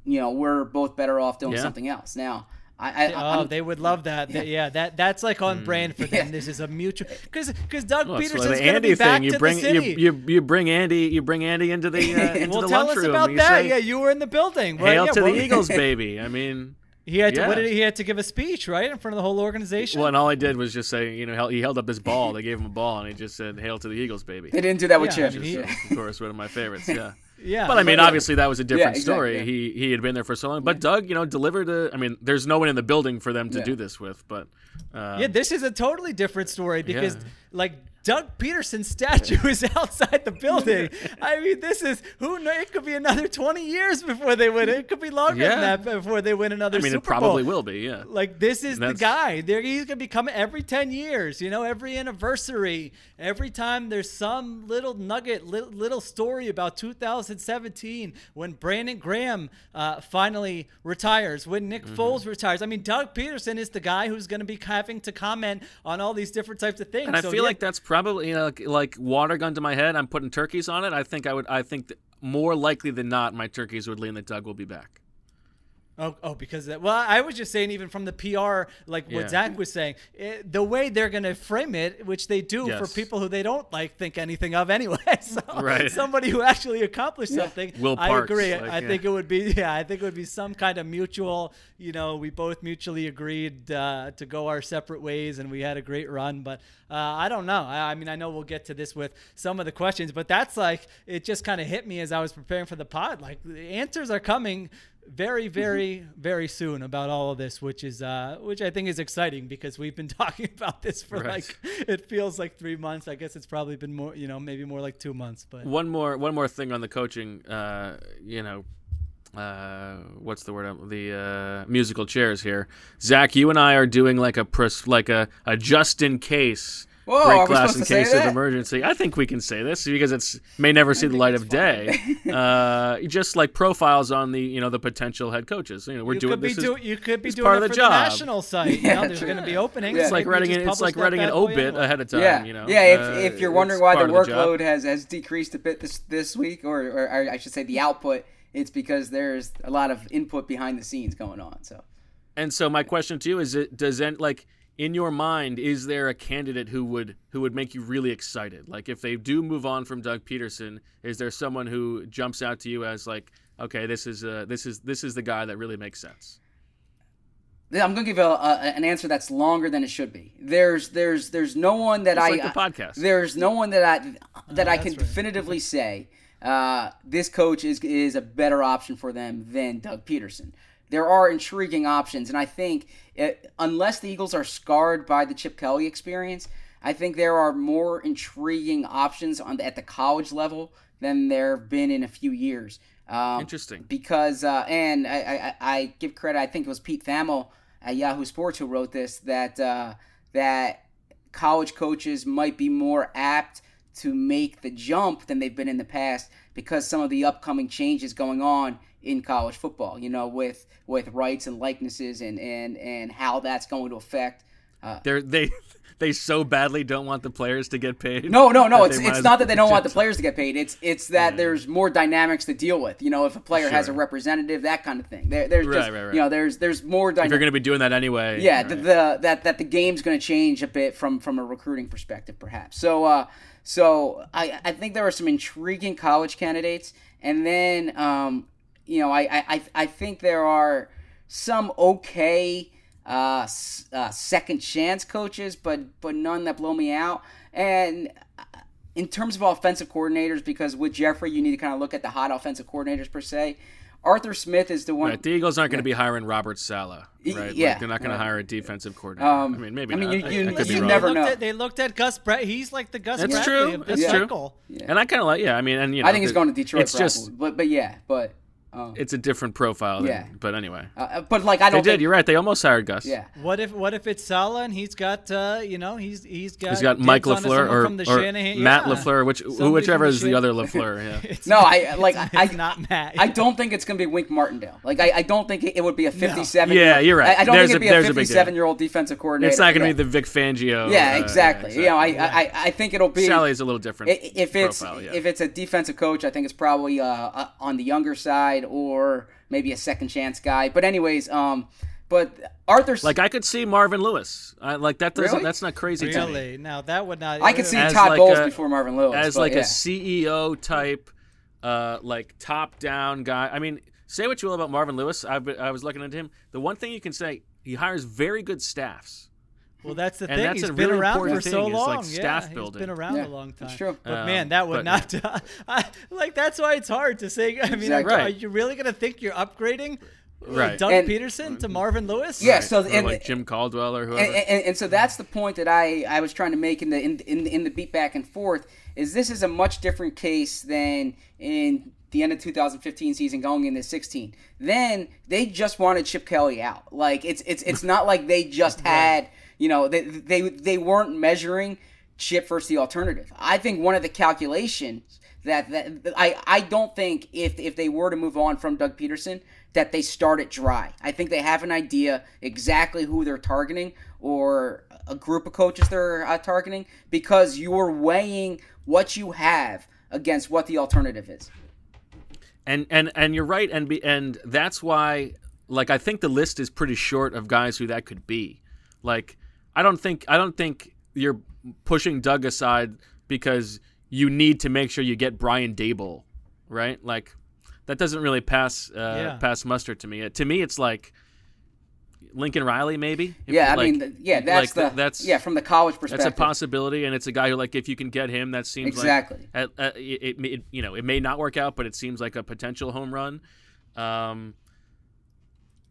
D: you know we're both better off doing
F: Yeah.
D: something else. Now, I, I
G: Oh, they would love that. Th- Yeah, that that's like on brand for them.
D: Yeah.
G: This is a mutual because because Doug
F: Well,
G: Pederson's
F: like
G: going to
F: Andy
G: be back
F: thing. You
G: to
F: bring
G: the city.
F: you, you you bring Andy you bring Andy into the uh, into
G: well,
F: the
G: tell us about
F: You
G: that.
F: say,
G: yeah, you were in the building. Well,
F: Hail
G: yeah,
F: to
G: well,
F: the Eagles, baby. I mean,
G: He had to. What
F: Yeah.
G: did he, he had to give a speech right in front of the whole organization?
F: well, and all I did was just say, you know, he held up his ball. They gave him a ball, and he just said, "Hail to the Eagles, baby."
D: they didn't do that with
G: Yeah,
D: Chip.
G: he-
F: So, of course, one of my favorites. Yeah.
G: yeah,
F: But I mean,
D: Yeah.
F: obviously, that was a different
D: exactly,
F: story.
D: yeah.
F: He he had been there for so long. But Doug, you know, delivered a. I mean, there's no one in the building for them to
D: Yeah.
F: do this with. But um,
G: yeah, this is a totally different story because
F: Yeah.
G: like Doug Pederson's statue is outside the building. I mean, this is who knows? It could be another twenty years before they win. It could be longer
F: Yeah.
G: than that before they win another
F: I mean,
G: Super
F: it probably
G: Bowl.
F: will be. Yeah.
G: Like this is the guy. There he's gonna be coming every ten years. You know, every anniversary, every time there's some little nugget, little, little story about 2017 when Brandon Graham uh, finally retires, when Nick
F: Mm-hmm.
G: Foles retires. I mean, Doug Pederson is the guy who's gonna be having to comment on all these different types of things.
F: And I
G: So,
F: feel
G: yeah,
F: like that's probably you know, like, like water gun to my head. I'm putting turkeys on it. I think I would. I think more likely than not, my turkeys would lean that Doug will be back.
G: Oh, oh, because of that. Well, I was just saying, even from the PR, like
F: Yeah.
G: what Zach was saying, it, the way they're going to frame it, which they do for people who they don't like think anything of anyway. So
F: Right.
G: somebody who actually accomplished something.
F: Will
G: I agree.
F: like,
G: I
F: yeah.
G: think it would be, yeah, I think it would be some kind of mutual. You know, we both mutually agreed uh, to go our separate ways, and we had a great run. But uh, I don't know. I, I mean, I know we'll get to this with some of the questions, but that's like it just kind of hit me as I was preparing for the pod. Like the answers are coming very very very soon about all of this which is uh which i think is exciting because we've been talking about this for
F: Right.
G: like it feels like three months i guess it's probably been more you know maybe more like two months but
F: One more one more thing on the coaching. Uh, you know, uh, what's the word? um, The uh, musical chairs here. Zach, you and I are doing like a pres- like a, a just in case
D: Whoa,
F: break
D: are
F: glass in case of
D: that?
F: emergency. I think we can say this because it's may never see the light of day. uh, just like profiles on the you know the potential head coaches. You know, we're
G: you
F: doing
G: could be
F: this. is-
G: you could be doing
F: part
G: it
F: of the
G: for
F: job.
G: the national site. You know,
D: Yeah,
G: there's going to be openings.
D: Yeah.
F: it's like writing
G: just
F: an, it's like writing an obit ahead of time.
D: yeah,
F: you know.
D: yeah. If,
F: Uh,
D: if you're
F: it's
D: wondering why the
F: part of job.
D: workload has, has decreased a bit this this week, or, or, or I should say the output, it's because there's a lot of input behind the scenes going on. So
F: And so my question to you is: it does it like in your mind is there a candidate who would who would make you really excited? Like if they do move on from Doug Pederson, is there someone who jumps out to you as like, okay, this is uh, this is this is the guy that really makes sense?
D: Yeah, I'm gonna give a, a, an answer that's longer than it should be. There's there's there's no one that
F: It's
D: I
F: like the podcast.
D: There's no one that I that I can
G: right.
D: definitively say uh, this coach is is a better option for them than Doug Pederson. There are intriguing options, and I think it, unless the Eagles are scarred by the Chip Kelly experience, I think there are more intriguing options on the, at the college level than there have been in a few years. Um,
F: Interesting.
D: because uh, and I, I, I give credit. I think it was Pete Thamel at Yahoo Sports who wrote this that uh, that college coaches might be more apt to make the jump than they've been in the past because some of the upcoming changes going on in college football. You know, with with rights and likenesses and and and how that's going to affect.
F: They're they they so badly don't want the players to get paid.
D: No, no, no. It's it's not that they don't want the players to get paid. It's it's that there's more dynamics to deal with. You know, if a player has a representative, that kind of thing. There, there's just
F: Right, right, right.
D: you know, there's there's more
F: If you're going to be doing that anyway.
D: Yeah,
F: right.
D: the, the that that the game's going to change a bit from from a recruiting perspective, perhaps. So, uh, so I I think there are some intriguing college candidates, and then um, you know, I I I- I think there are some okay uh, uh second chance coaches, but but none that blow me out, and. uh, In terms of offensive coordinators, because with Jeffrey, you need to kind of look at the hot offensive coordinators per se. Arthur Smith is the one.
F: Right, the Eagles aren't going to be hiring Robert
D: Saleh,
F: right?
D: yeah,
F: Like, they're not going
D: right.
F: to hire a defensive coordinator.
D: Um,
F: I mean, maybe
D: I mean,
F: not.
D: you-
F: I-
D: you-
F: I could
D: you never know.
G: At, they looked at Gus Brett. He's like the Gus
F: That's
G: Bradley
F: true.
G: of this
F: That's true.
G: cycle.
F: And I kind of like, yeah. I mean, and you know,
D: I think he's going to Detroit.
F: It's
D: probably.
F: just,
D: but but yeah, but um,
F: it's a different profile. Than,
D: Yeah.
F: But anyway,
D: uh, but like I don't
F: did.
D: think
F: You're right. They almost hired Gus.
D: yeah.
G: What if what if it's Saleh and he's got uh, you know he's he's got
F: He's got Mike
G: onto
F: LaFleur or,
G: from the
F: or
G: Shanahan-
F: Matt
G: yeah.
F: LaFleur, which
G: Somebody
F: whichever
G: from the
F: is the other LaFleur. Yeah.
G: It's-
D: No, I like I,
G: it's not Matt.
D: I don't think it's going to be Wink Martindale. Like I, I don't think it, it would be a 57.
F: Yeah, you're right.
D: I, I don't
F: There's
D: think it'd
F: there's
D: be
F: a
D: a 57 year old defensive coordinator.
F: It's not going to
D: yeah.
F: be the Vic Fangio.
D: Yeah,
F: uh,
D: exactly. You know, I,
F: exactly.
D: I I think it'll be
F: Saleh's a little different.
D: If it's if it's a defensive coach, I think it's probably uh, uh, on the younger side or maybe a second chance guy. But anyways, um, but Arthur,
F: like I could see Marvin Lewis. I, like that doesn't.
D: Really?
F: That's not crazy to me.
G: really now that would not.
D: I could see
F: As
D: Todd
F: like
D: Bowles
F: a-
D: before Marvin Lewis
F: as
D: but
F: like
D: yeah.
F: a CEO type, uh, like top down guy. I mean, say what you will about Marvin Lewis. I've been, I was looking into him. The one thing you can say, he hires very good staffs.
G: Well, that's the
F: And
G: thing.
F: that's
G: He's
F: a
G: been
F: really
G: around for
F: important
G: so
F: thing is, like,
G: long.
F: staff
G: yeah, he's been around
D: Yeah,
G: a long time.
D: that's true.
G: But
F: Um,
G: man, that would
F: but-
G: not. I, like that's why it's hard to say. I mean,
D: Exactly.
G: are, you really gonna think you're upgrading?
F: Right.
G: Doug
D: And-
G: Pederson to Marvin Lewis?
D: Yeah, so
F: Or
D: and,
F: like Jim Caldwell or whoever.
D: and, and, and so that's the point that I, I was trying to make in the in, in in the beat back and forth is this is a much different case than in the end of 2015 season going into 16. Then they just wanted Chip Kelly out. Like it's it's it's not like they just had you know they they they weren't measuring Chip versus the alternative. I think one of the calculations that, that I I don't think if if they were to move on from Doug Pederson that they start it dry. I think they have an idea exactly who they're targeting or a group of coaches they're uh, targeting because you're weighing what you have against what the alternative is.
F: and and and you're right and be, and that's why like I think the list is pretty short of guys who that could be. Like I don't think I don't think you're pushing Doug aside because you need to make sure you get Brian Daboll, right? Like that doesn't really pass uh,
G: Yeah.
F: pass muster to me. Uh, to me, it's like Lincoln Riley, maybe. If-
D: Yeah, I mean, th- yeah, that's
F: like
D: the
F: that's
D: yeah from the college perspective.
F: that's
D: perspective.
F: a possibility, and it's a guy who, like, if you can get him, that seems
D: Exactly.
F: like uh, uh, it, it, it- You know, it may not work out, but it seems like a potential home run. Um,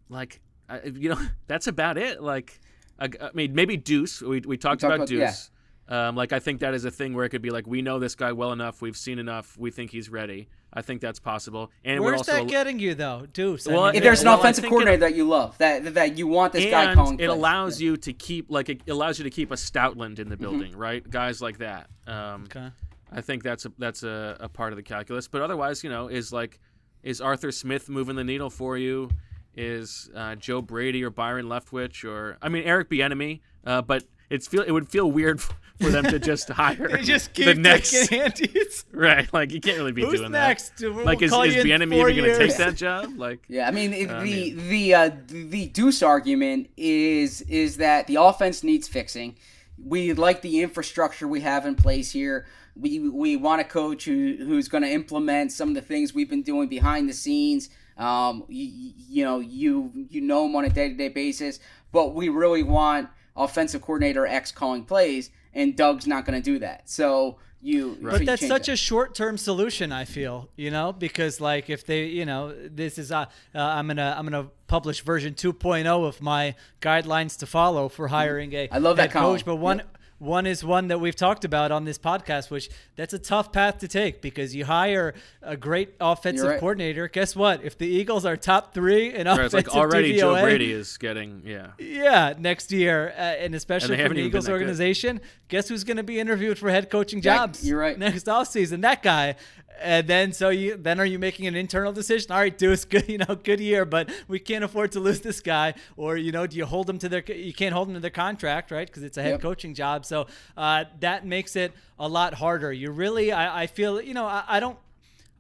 F: like, I, you know, that's about it. Like, I, I mean, maybe Duce. We we talked,
D: talked
F: about,
D: about-
F: Duce. Um, like I think that is a thing where it could be like we know this guy well enough, we've seen enough, we think he's ready. I think that's possible. And it would
G: Where's
F: also
G: that getting you though, Duce? I
F: Well,
G: mean,
D: If there's an
F: well,
D: offensive coordinator
F: it-
D: that you love, that that you want this guy
F: and
D: calling
F: it
D: plays.
F: allows
D: Yeah.
F: you to keep like it allows you to keep a Stoutland in the
D: Mm-hmm.
F: building, right? Guys like that. Um,
G: Okay.
F: I think that's a that's a, a part of the calculus. But otherwise, you know, is like is Arthur Smith moving the needle for you? Is uh, Joe Brady or Byron Leftwich or I mean Eric Bieniemy? Uh, but it's feel it would feel weird for them to just hire
G: They just keep
F: the next
G: taking handies.
F: right. Like you can't really be
G: Who's
F: doing
G: next?
F: that.
G: We'll
F: Like is, is Bieniemy even going to take that job? Like
D: Yeah, I mean it-
F: I
D: the the uh, the Duce argument is is that the offense needs fixing. We like the infrastructure we have in place here. We we want a coach who who's going to implement some of the things we've been doing behind the scenes. Um, you, you know, you you know him on a day to day basis, but we really want offensive coordinator X calling plays, and Doug's not going to do that. So you, so
G: But that's
D: change
G: such
D: it.
G: a short-term solution. I feel, you know, because like if they, you know, this is uh, uh I'm gonna I'm gonna publish version 2.0 of my guidelines to follow for hiring a
D: Mm-hmm. Love that
G: coach. But one
D: Yep.
G: One is one that we've talked about on this podcast, which that's a tough path to take because you hire a great offensive
D: right.
G: coordinator. Guess what? If the Eagles are top three in
F: right, it's
G: offensive
F: like already Joe Brady is getting yeah.
G: yeah, next year, uh, and especially
F: they
G: for
F: haven't
G: the Eagles
F: that good.
G: organization, guess who's going to be interviewed for head coaching
D: Jack,
G: jobs?
D: you're right.
G: Next offseason, that guy. And then so you then are you making an internal decision? All right, Duce, good you know good year, but we can't afford to lose this guy. Or you know, do you hold them to their you can't hold them to their contract, right? Because it's a head
D: Yep.
G: coaching job. So uh, that makes it a lot harder. You really, I, I feel you know I, I don't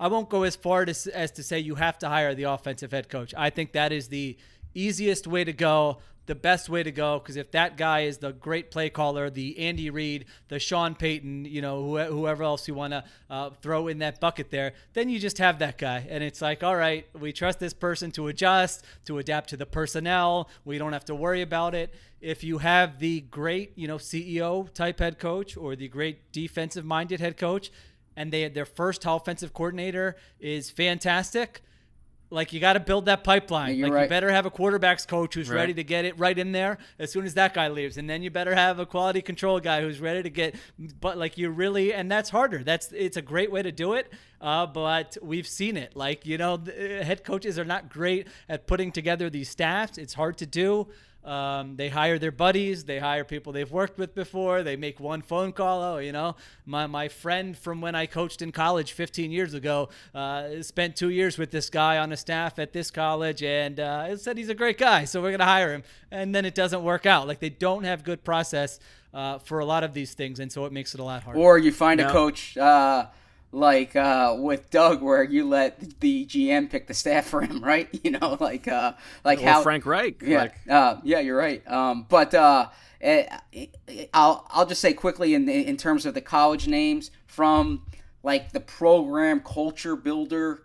G: I won't go as far as, as to say you have to hire the offensive head coach. I think that is the easiest way to go, the best way to go. Because if that guy is the great play caller, the Andy Reid, the Sean Payton, you know, who, whoever else you want to uh, throw in that bucket there, then you just have that guy. And it's like, all right, we trust this person to adjust, to adapt to the personnel. We don't have to worry about it. If you have the great, you know, CEO type head coach or the great defensive minded head coach, and they their first offensive coordinator is fantastic. Like you got to build that pipeline.
D: Yeah,
G: like
D: right.
G: you better have a quarterbacks coach who's
F: Right.
G: ready to get it right in there as soon as that guy leaves, and then you better have a quality control guy who's ready to get. But like you really, and that's harder. That's it's a great way to do it. Uh, but we've seen it. Like you know, the, uh, head coaches are not great at putting together these staffs. It's hard to do. Um, they hire their buddies. They hire people they've worked with before. They make one phone call. Oh, you know, my, my friend from when I coached in college 15 years ago uh, spent two years with this guy on a staff at this college and uh, said he's a great guy. So we're going to hire him. And then it doesn't work out. Like they don't have good process uh, for a lot of these things. And so it makes it a lot harder.
D: Or you find a coach uh, like uh, with Doug, where you let the GM pick the staff for him, right? You know, like uh, like
F: Or
D: how
F: Frank Reich.
D: Yeah,
F: Like,
D: uh, yeah, you're right. Um, but uh, eh, I'll I'll just say quickly in in terms of the college names from like the program culture builder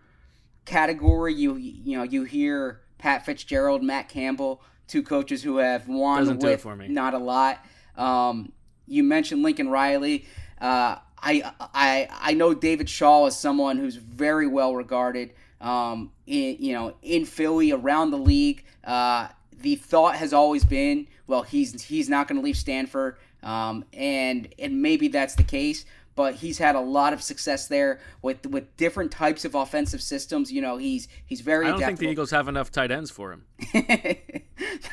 D: category. You you know you hear Pat Fitzgerald, Matt Campbell, two coaches who have won
F: Doesn't do it
D: with
F: me.
D: not a lot. Um, you mentioned Lincoln Riley. Uh, I I I know David Shaw is someone who's very well regarded. Um, in you know in Philly around the league. Uh, the thought has always been, well, he's he's not going to leave Stanford, um, and and maybe that's the case. But he's had a lot of success there with with different types of offensive systems. You know, he's he's very.
F: I don't think the Eagles have enough tight ends for him.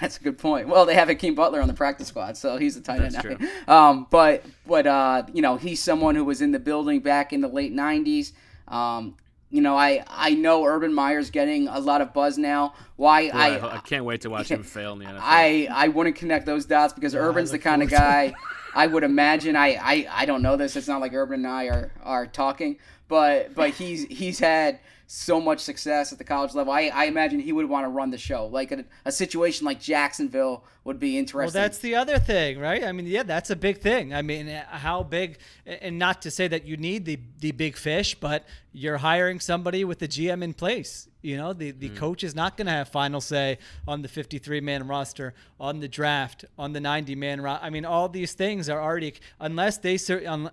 D: That's a good point. Well, they have Hakeem Butler on the practice squad, so he's a tight end.
F: That's
D: now.
F: true.
D: Um, but but uh, you know, he's someone who was in the building back in the late '90s. Um, you know, I I know Urban Meyer's getting a lot of buzz now. Why
F: Boy, I,
D: I
F: can't wait to watch him fail in the NFL.
D: I I wouldn't connect those dots because Urban's the kind of guy I would imagine. I, I I don't know this. It's not like Urban and I are are talking, but but he's he's had so much success at the college level. I, I imagine he would want to run the show. Like a, a situation like Jacksonville would be interesting.
G: Well, that's the other thing, right? I mean, yeah, that's a big thing. I mean, how big, and not to say that you need the the big fish, but you're hiring somebody with the GM in place. You know, the, the coach is not going to have final say on the 53 man roster, on the draft, on the 90 man roster. I mean, all these things are already, unless they,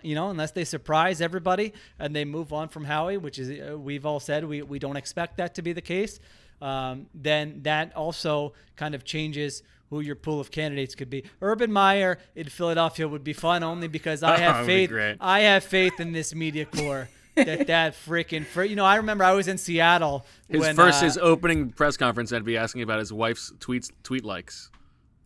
G: you know, unless they surprise everybody and they move on from Howie, which is, uh, we've all said we, we don't expect that to be the case. Um, then that also kind of changes who your pool of candidates could be. Urban Meyer in Philadelphia would be fun only because I have faith. I have faith in this media corps. That that freaking fr- you know I remember I was in Seattle
F: His
G: when,
F: first
G: uh,
F: his opening press conference, I'd be asking about his wife's tweets, tweet likes.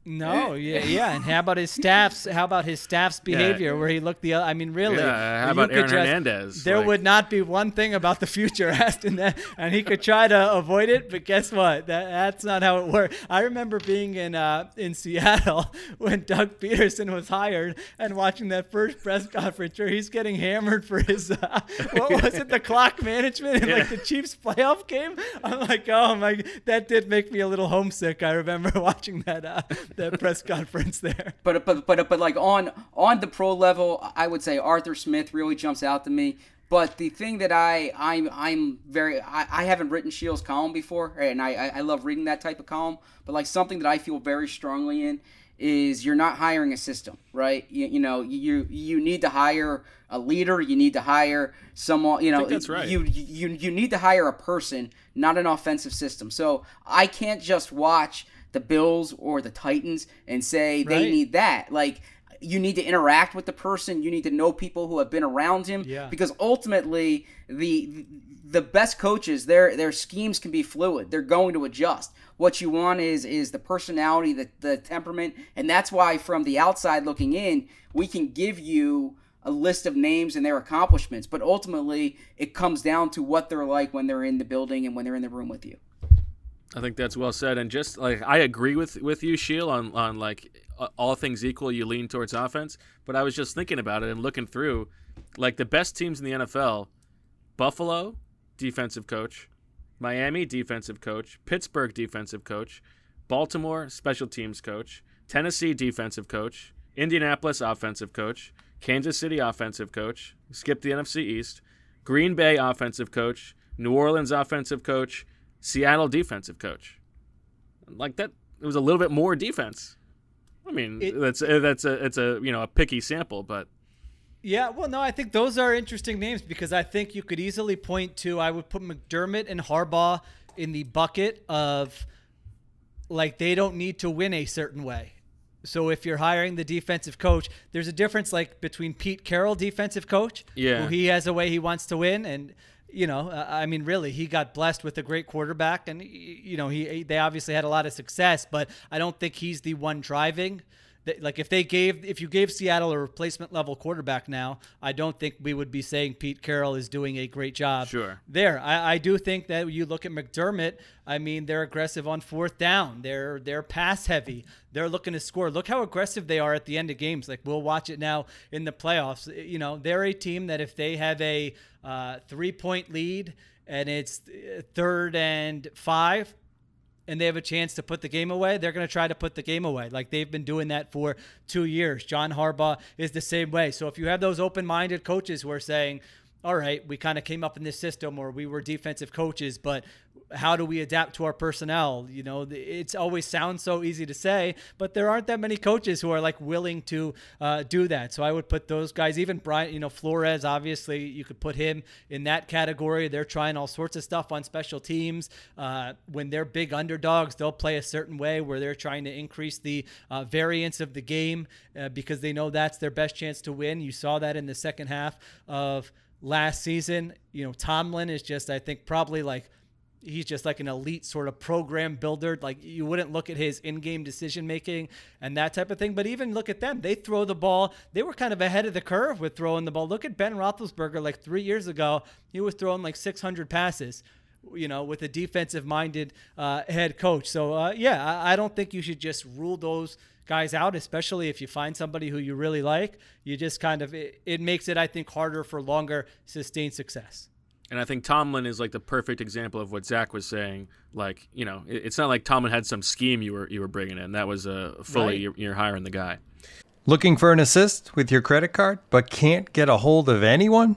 G: No, yeah, yeah, and how about his staff's? How about his staff's behavior, where he looked the? other I mean, really?
F: Yeah, how about Aaron
G: just-
F: Hernandez?
G: There
F: Like-
G: would not be one thing about the future asked in that, and he could try to avoid it, but guess what? That that's not how it worked. I remember being in uh, in Seattle when Doug Pederson was hired and watching that first press conference where he's getting hammered for his uh, what was it, the clock management in like the Chiefs playoff game. I'm like, oh my, that did make me a little homesick. I remember watching that uh, that press conference there.
D: But but but but like on on the pro level, I would say Arthur Smith really jumps out to me. But the thing that I I'm I'm very I, I haven't written Sheil's column before, and I I love reading that type of column. But like something that I feel very strongly in is you're not hiring a system, right? You, you know you you need to hire a leader. You need to hire someone. You know
F: that's right.
D: you you you need to hire a person, not an offensive system. So I can't just watch the Bills or the Titans and say they need that. Like you need to interact with the person. You need to know people who have been around him.
G: Yeah.
D: Because ultimately, the the best coaches, their their schemes can be fluid. They're going to adjust. What you want is is the personality, the the temperament, and that's why from the outside looking in, we can give you a list of names and their accomplishments. But ultimately, it comes down to what they're like when they're in the building and when they're in the room with you.
F: I think that's well said, and just like I agree with with you, Sheil, on on like all things equal, you lean towards offense. But I was just thinking about it and looking through, like the best teams in the NFL: Buffalo, defensive coach; Miami, defensive coach; Pittsburgh, defensive coach; Baltimore, special teams coach; Tennessee, defensive coach; Indianapolis, offensive coach; Kansas City, offensive coach. Skip the NFC East. Green Bay, offensive coach; New Orleans, offensive coach. Seattle defensive coach. Like that, it was a little bit more defense. I mean,
G: It-
F: that's uh, that's a it's a you know a picky sample, but
G: Yeah, well, no, I think those are interesting names because I think you could easily point to. I would put McDermott and Harbaugh in the bucket of like they don't need to win a certain way. So if you're hiring the defensive coach, there's a difference like between Pete Carroll, defensive coach,
F: Yeah.
G: who he has a way he wants to win, and you know, uh, I mean, really, he got blessed with a great quarterback, and you know, he they obviously had a lot of success, but I don't think he's the one driving. Like if they gave, if you gave Seattle a replacement level quarterback now, I don't think we would be saying Pete Carroll is doing a great job.
F: Sure.
G: There, I, I do think that you look at McDermott. I mean, they're aggressive on fourth down. They're they're pass heavy. They're looking to score. Look how aggressive they are at the end of games. Like we'll watch it now in the playoffs. You know, they're a team that if they have a uh, three point lead and it's uh, third and five, and they have a chance to put the game away, they're going to try to put the game away. Like they've been doing that for two years. John Harbaugh is the same way. So if you have those open minded coaches who are saying, all right, we kind of came up in this system or we were defensive coaches, but how do we adapt to our personnel? You know, it's always sounds so easy to say, but there aren't that many coaches who are like willing to uh, do that. So I would put those guys, even Brian, you know, Flores, obviously, you could put him in that category. They're trying all sorts of stuff on special teams. Uh, when they're big underdogs, they'll play a certain way where they're trying to increase the uh, variance of the game uh, because they know that's their best chance to win. You saw that in the second half of last season. You know, Tomlin is just, I think, probably like he's just like an elite sort of program builder. Like you wouldn't look at his in-game decision making and that type of thing. But even look at them; they throw the ball. They were kind of ahead of the curve with throwing the ball. Look at Ben Roethlisberger. Like three years ago, he was throwing like 600 passes. You know, with a defensive-minded uh, head coach. So uh, yeah, I, I don't think you should just rule those guys out, especially if you find somebody who you really like. You just kind of it, it makes it, I think, harder for longer sustained success.
F: and I think Tomlin is like the perfect example of what Zach was saying. Like you know, it- it's not like Tomlin had some scheme you were you were bringing in. That was uh, fully
G: Right.
F: you're, you're hiring the guy.
I: Looking for an assist with your credit card, but can't get a hold of anyone?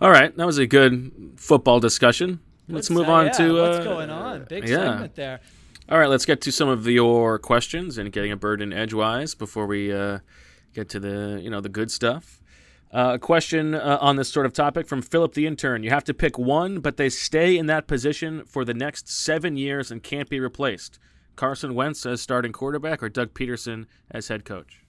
F: All right, that was a good football discussion. Let's
G: What's-
F: move
G: uh,
F: on
G: yeah,
F: to uh,
G: what's going on. Big
F: yeah.
G: segment there.
F: All right, let's get to some of your questions and getting a bird in edgewise before we uh, get to the you know the good stuff. Uh, a question uh, on this sort of topic from Philip the intern. You have to pick one, but they stay in that position for the next seven years and can't be replaced. Carson Wentz as starting quarterback or Doug Pederson as head coach.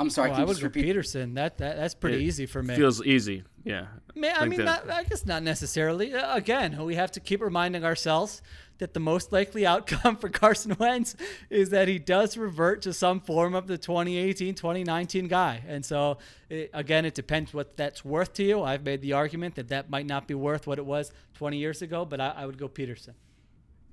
D: I'm sorry.
G: Oh,
D: can
G: I
D: you
G: would
D: just
G: go
D: repeat?
G: Pederson. That, that that's pretty
F: It
G: easy for me.
F: Feels easy, yeah.
G: Man, I
F: Think
G: mean, not, I guess not necessarily. Uh, Again, we have to keep reminding ourselves that the most likely outcome for Carson Wentz is that he does revert to some form of the 2018 2019 guy. And so, it, again, it depends what that's worth to you. I've made the argument that that might not be worth what it was 20 years ago, but I, I would go Pederson.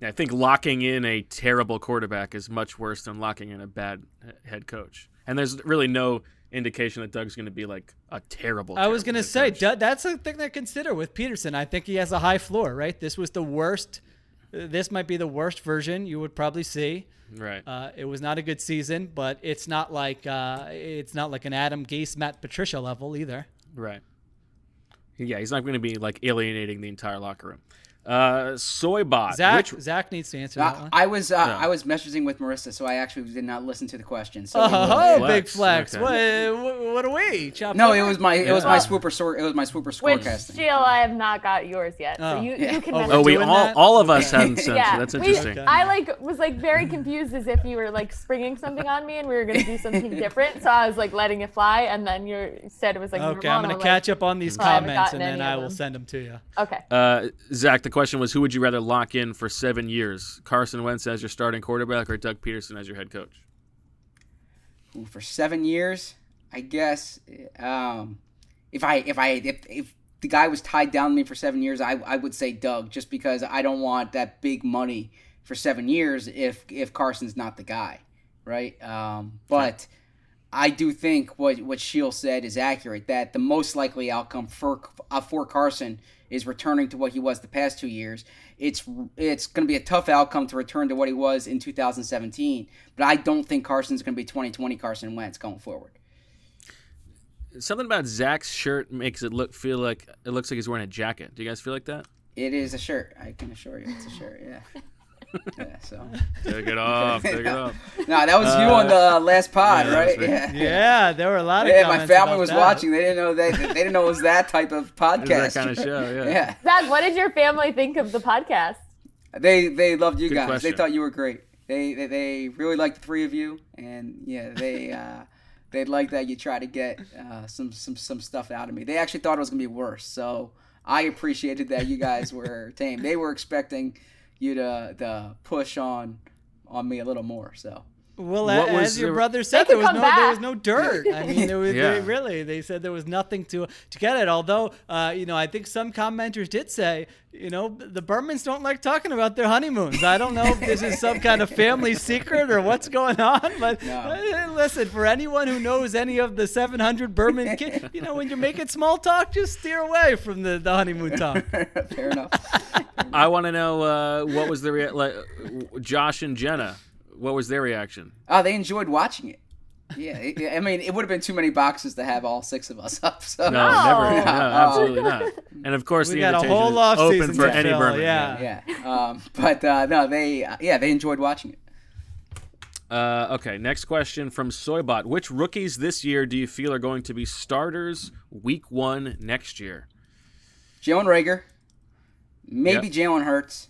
F: I think locking in a terrible quarterback is much worse than locking in a bad head coach. And there's really no indication that Doug's going to be like a terrible.
G: I was going to say that's a thing to consider with Pederson. I think he has a high floor, right? This was the worst. This might be the worst version you would probably see.
F: right.
G: Uh, it was not a good season, but it's not like uh, it's not like an Adam Gase, Matt Patricia level either.
F: Right. Yeah, he's not going to be like alienating the entire locker room. Uh, Soybot.
G: Zach,
F: which,
G: Zach needs to answer that
D: Uh,
G: one.
D: I was uh,
F: Yeah.
D: I was messaging with Marissa, so I actually did not listen to the question. So
G: Oh,
F: Flex,
G: big flex.
F: okay.
G: What, what, what are we? Chop
D: no, it was my it was my swooper score. It was my swooper
H: Which
D: scorecasting.
H: Jill, I have not got yours yet.
G: Oh.
H: So you, you can
G: Oh,
H: message
F: oh, we all
G: that?
F: all of us haven't sent
H: yeah,
F: you. That's
H: we-
F: interesting.
H: I like was like very confused as if you were like springing something on me and we were gonna do something different. So I was like letting it fly, and then you said it was like
G: Okay, I'm
H: going
G: gonna catch up on these comments and then I will send them to you.
H: Okay.
F: Uh, Zach, the question was, who would you rather lock in for seven years? Carson Wentz as your starting quarterback, or Doug Pederson as your head coach?
D: Ooh, for seven years, I guess. Um, if I if I if, if the guy was tied down to me for seven years, I I would say Doug, just because I don't want that big money for seven years if if Carson's not the guy, right? Um, but. I do think what what Sheil said is accurate. That the most likely outcome for uh, for Carson is returning to what he was the past two years. It's it's going to be a tough outcome to return to what he was in 2017. But I don't think Carson's going to be 2020 Carson Wentz going forward.
F: Something about Zach's shirt makes it look feel like it looks like he's wearing a jacket. Do you guys feel like that?
D: It is a shirt. I can assure you, it's a shirt. Yeah. yeah. So.
F: Take it off. Take it off.
D: No, that was you on the last pod,
F: yeah,
D: right? Yeah.
G: Yeah, there were a lot of
D: Yeah, my family
G: about
D: was
G: that.
D: watching. They didn't know that. They didn't know it was that type of podcast.
F: that kind of show, yeah.
D: yeah.
H: Zach, what did your family think of the podcast?
D: They they loved you
F: Good
D: guys.
F: question.
D: They thought you were great. They they, they really liked the three of you, and yeah, they uh, they liked that you try to get uh, some some some stuff out of me. They actually thought it was gonna be worse, so I appreciated that you guys were tame. They were expecting you to to push on on me a little more. So
G: Well,
F: What
G: a-
F: was
G: as your
F: the-
G: brother said, there was no
H: come
G: there was no dirt. I mean, there was
F: Yeah.
G: they, really they said there was nothing to to get it. Although, uh, you know, I think some commenters did say, you know, the Bermans don't like talking about their honeymoons. I don't know if this is some kind of family secret or what's going on, but
D: No.
G: uh, listen, for anyone who knows any of the 700 Berman kids, you know, when you're making small talk, just steer away from the, the honeymoon talk.
D: fair enough.
F: I want to know uh, what was the rea- like Josh and Jenna. What was their reaction?
D: Oh, they enjoyed watching it. Yeah, it- I mean, it would have been too many boxes to have all six of us up. So
F: No,
H: No.
F: never. No, absolutely not. And of course,
G: We
F: the
G: got a whole
F: is
G: off
F: open for any
G: fill,
F: Berman.
G: yeah.
D: yeah, um, but uh, no, they uh, yeah they enjoyed watching it.
F: Uh, okay, next question from Soybot. Which rookies this year do you feel are going to be starters week one next year?
D: Jalen Reagor, maybe
F: Yep.
D: Jalen Hurts,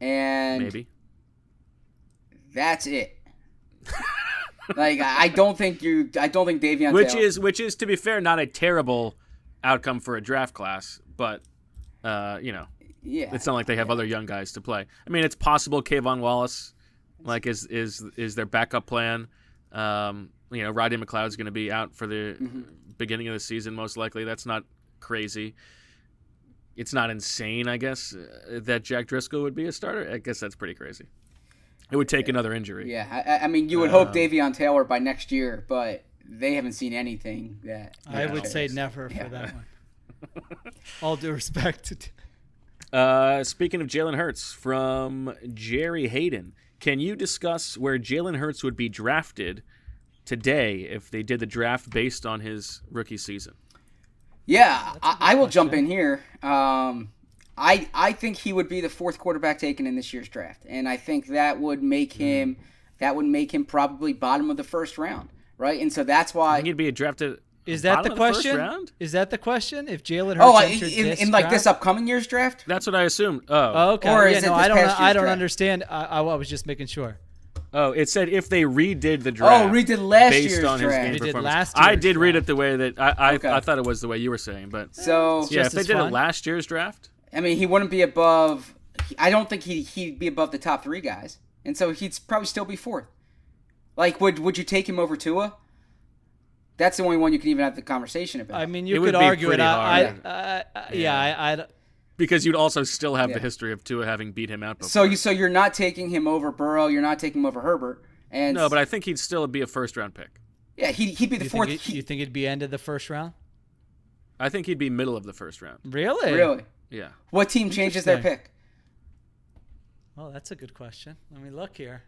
D: and
F: Maybe.
D: That's it. like I don't think you. I don't think Davion.
F: Which
D: Taylor-
F: is which is to be fair, not a terrible outcome for a draft class, but uh, you know,
D: Yeah.
F: it's not like they have other young guys to play. I mean, it's possible K'Von Wallace, like, is is is their backup plan. Um, you know, Rodney McLeod's going to be out for the
D: Mm-hmm.
F: beginning of the season, most likely. That's not crazy. It's not insane, I guess, uh, that Jack Driscoll would be a starter. I guess that's pretty crazy. It would take another injury.
D: Yeah, I, I mean, you would hope
F: Um,
D: Davion Taylor by next year, but they haven't seen anything that.
G: I
D: that
G: would say never for
D: Yeah.
G: that one. All due respect.
F: Uh, speaking of Jalen Hurts, from Jerry Hayden, can you discuss where Jalen Hurts would be drafted today if they did the draft based on his rookie season?
D: Yeah, I, I will jump in here. Um, I I think he would be the fourth quarterback taken in this year's draft, and I think that would make
F: Hmm.
D: him that would make him probably bottom of the first round, right? And so that's
F: I
D: why
F: think he'd be drafted.
G: Is that
F: bottom
G: the
F: first
G: question?
F: round?
G: Is that the question? If Jalen Hurts
D: Oh, I-
G: entered
D: in,
G: this
D: in like this upcoming year's draft.
F: That's what I assumed. Oh,
G: Oh, okay.
D: Or
G: yeah,
D: is it
G: no,
D: this
G: I don't.
D: past
G: I don't
D: draft?
G: understand. I, I was just making sure.
F: oh, it said if they redid the draft.
D: Oh, redid last
F: based
D: year's
F: on his game
G: They did
F: performance.
G: last
F: I
G: year's
F: did read it the way that I I,
D: Okay.
F: I thought it was the way you were saying, but
D: So
F: yeah, if they
G: as
F: did
G: fun.
F: it last year's draft,
D: I mean, he wouldn't be above. I don't think he he'd be above the top three guys, and so he'd probably still be fourth. Like, would would you take him over Tua? That's the only one you can even have the conversation about.
G: I mean, you
F: would
G: could
F: be
G: argue it.
F: pretty
G: I,
F: hard.
G: I, I, I, yeah, I, I,
F: because you'd also still have
D: Yeah.
F: the history of Tua having beat him out before.
D: so you so you're not taking him over Burrow. You're not taking him over Herbert. And
F: no, but I think he'd still be a first round pick.
D: yeah, he he'd be the
G: you,
D: fourth.
G: think it,
D: he-
G: you think it'd be end of the first round?
F: I think he'd be middle of the first round.
G: Really?
D: really?
F: Yeah.
D: What team changes their pick?
G: Well, that's a good question. Let me look here.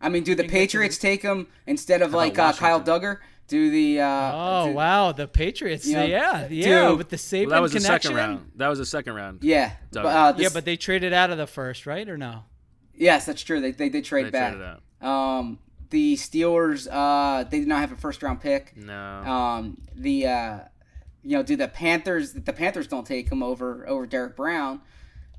D: I mean, do the
G: think that's a
D: Patriots take him instead of like uh, Kyle Dugger? Do the uh,
G: Oh
D: do-
G: wow, the Patriots.
D: you know,
G: yeah, yeah,
D: do-
G: with the Saban
F: Well, that was the second round. That was the second round.
D: Yeah, but, uh,
G: Yeah, but they traded out of the first, right? Or no?
D: yes, that's true. They they did trade
F: They
D: back.
F: traded
D: Um, the Steelers, uh, they did not have a first round pick.
F: No.
D: Um, the uh, you know, do the Panthers? The Panthers don't take him over over Derrick Brown,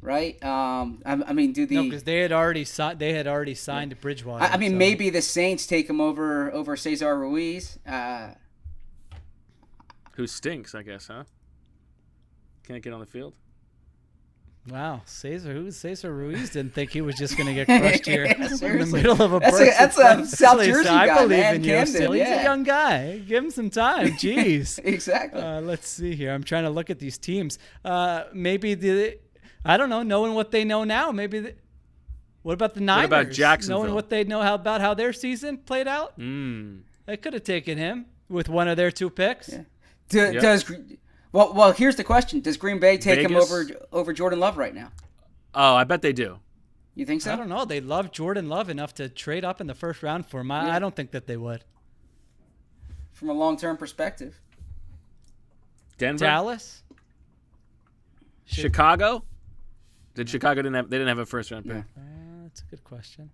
D: right? Um, I, I mean, do the
G: No, because they had already signed. They had already signed Bridgewater.
D: I, I mean,
G: so-
D: maybe the Saints take him over over Cesar Ruiz. Uh,
F: Who stinks, I guess, huh? Can't get on the field.
G: Wow, Cesar, who Cesar Ruiz didn't think he was just going to get crushed here in the middle of a
D: That's a-
G: burst
D: that's a South. Jersey
G: So I believe
D: man,
G: in you
D: Camden,
G: still. He's a young guy. Give him some time. Jeez.
D: exactly.
G: Uh, let's see here. I'm trying to look at these teams. Uh, maybe the, I don't know, knowing what they know now. Maybe the, what about the Niners?
F: What about Jacksonville?
G: Knowing what they know how, about how their season played out,
F: Mm.
G: they could have taken him with one of their two picks.
D: Do,
F: Yep.
D: Does well? Well, here's the question: Does Green Bay take him over over Jordan Love right now?
F: Oh, I bet they do.
D: You think so?
G: I don't know. They love Jordan Love enough to trade up in the first round for him. I,
D: Yeah.
G: I don't think that they would.
D: From a long term perspective.
F: Denver,
G: Dallas.
F: Chicago. Did Chicago didn't have? They didn't have a first round pick.
D: Yeah.
G: Uh, that's a good question.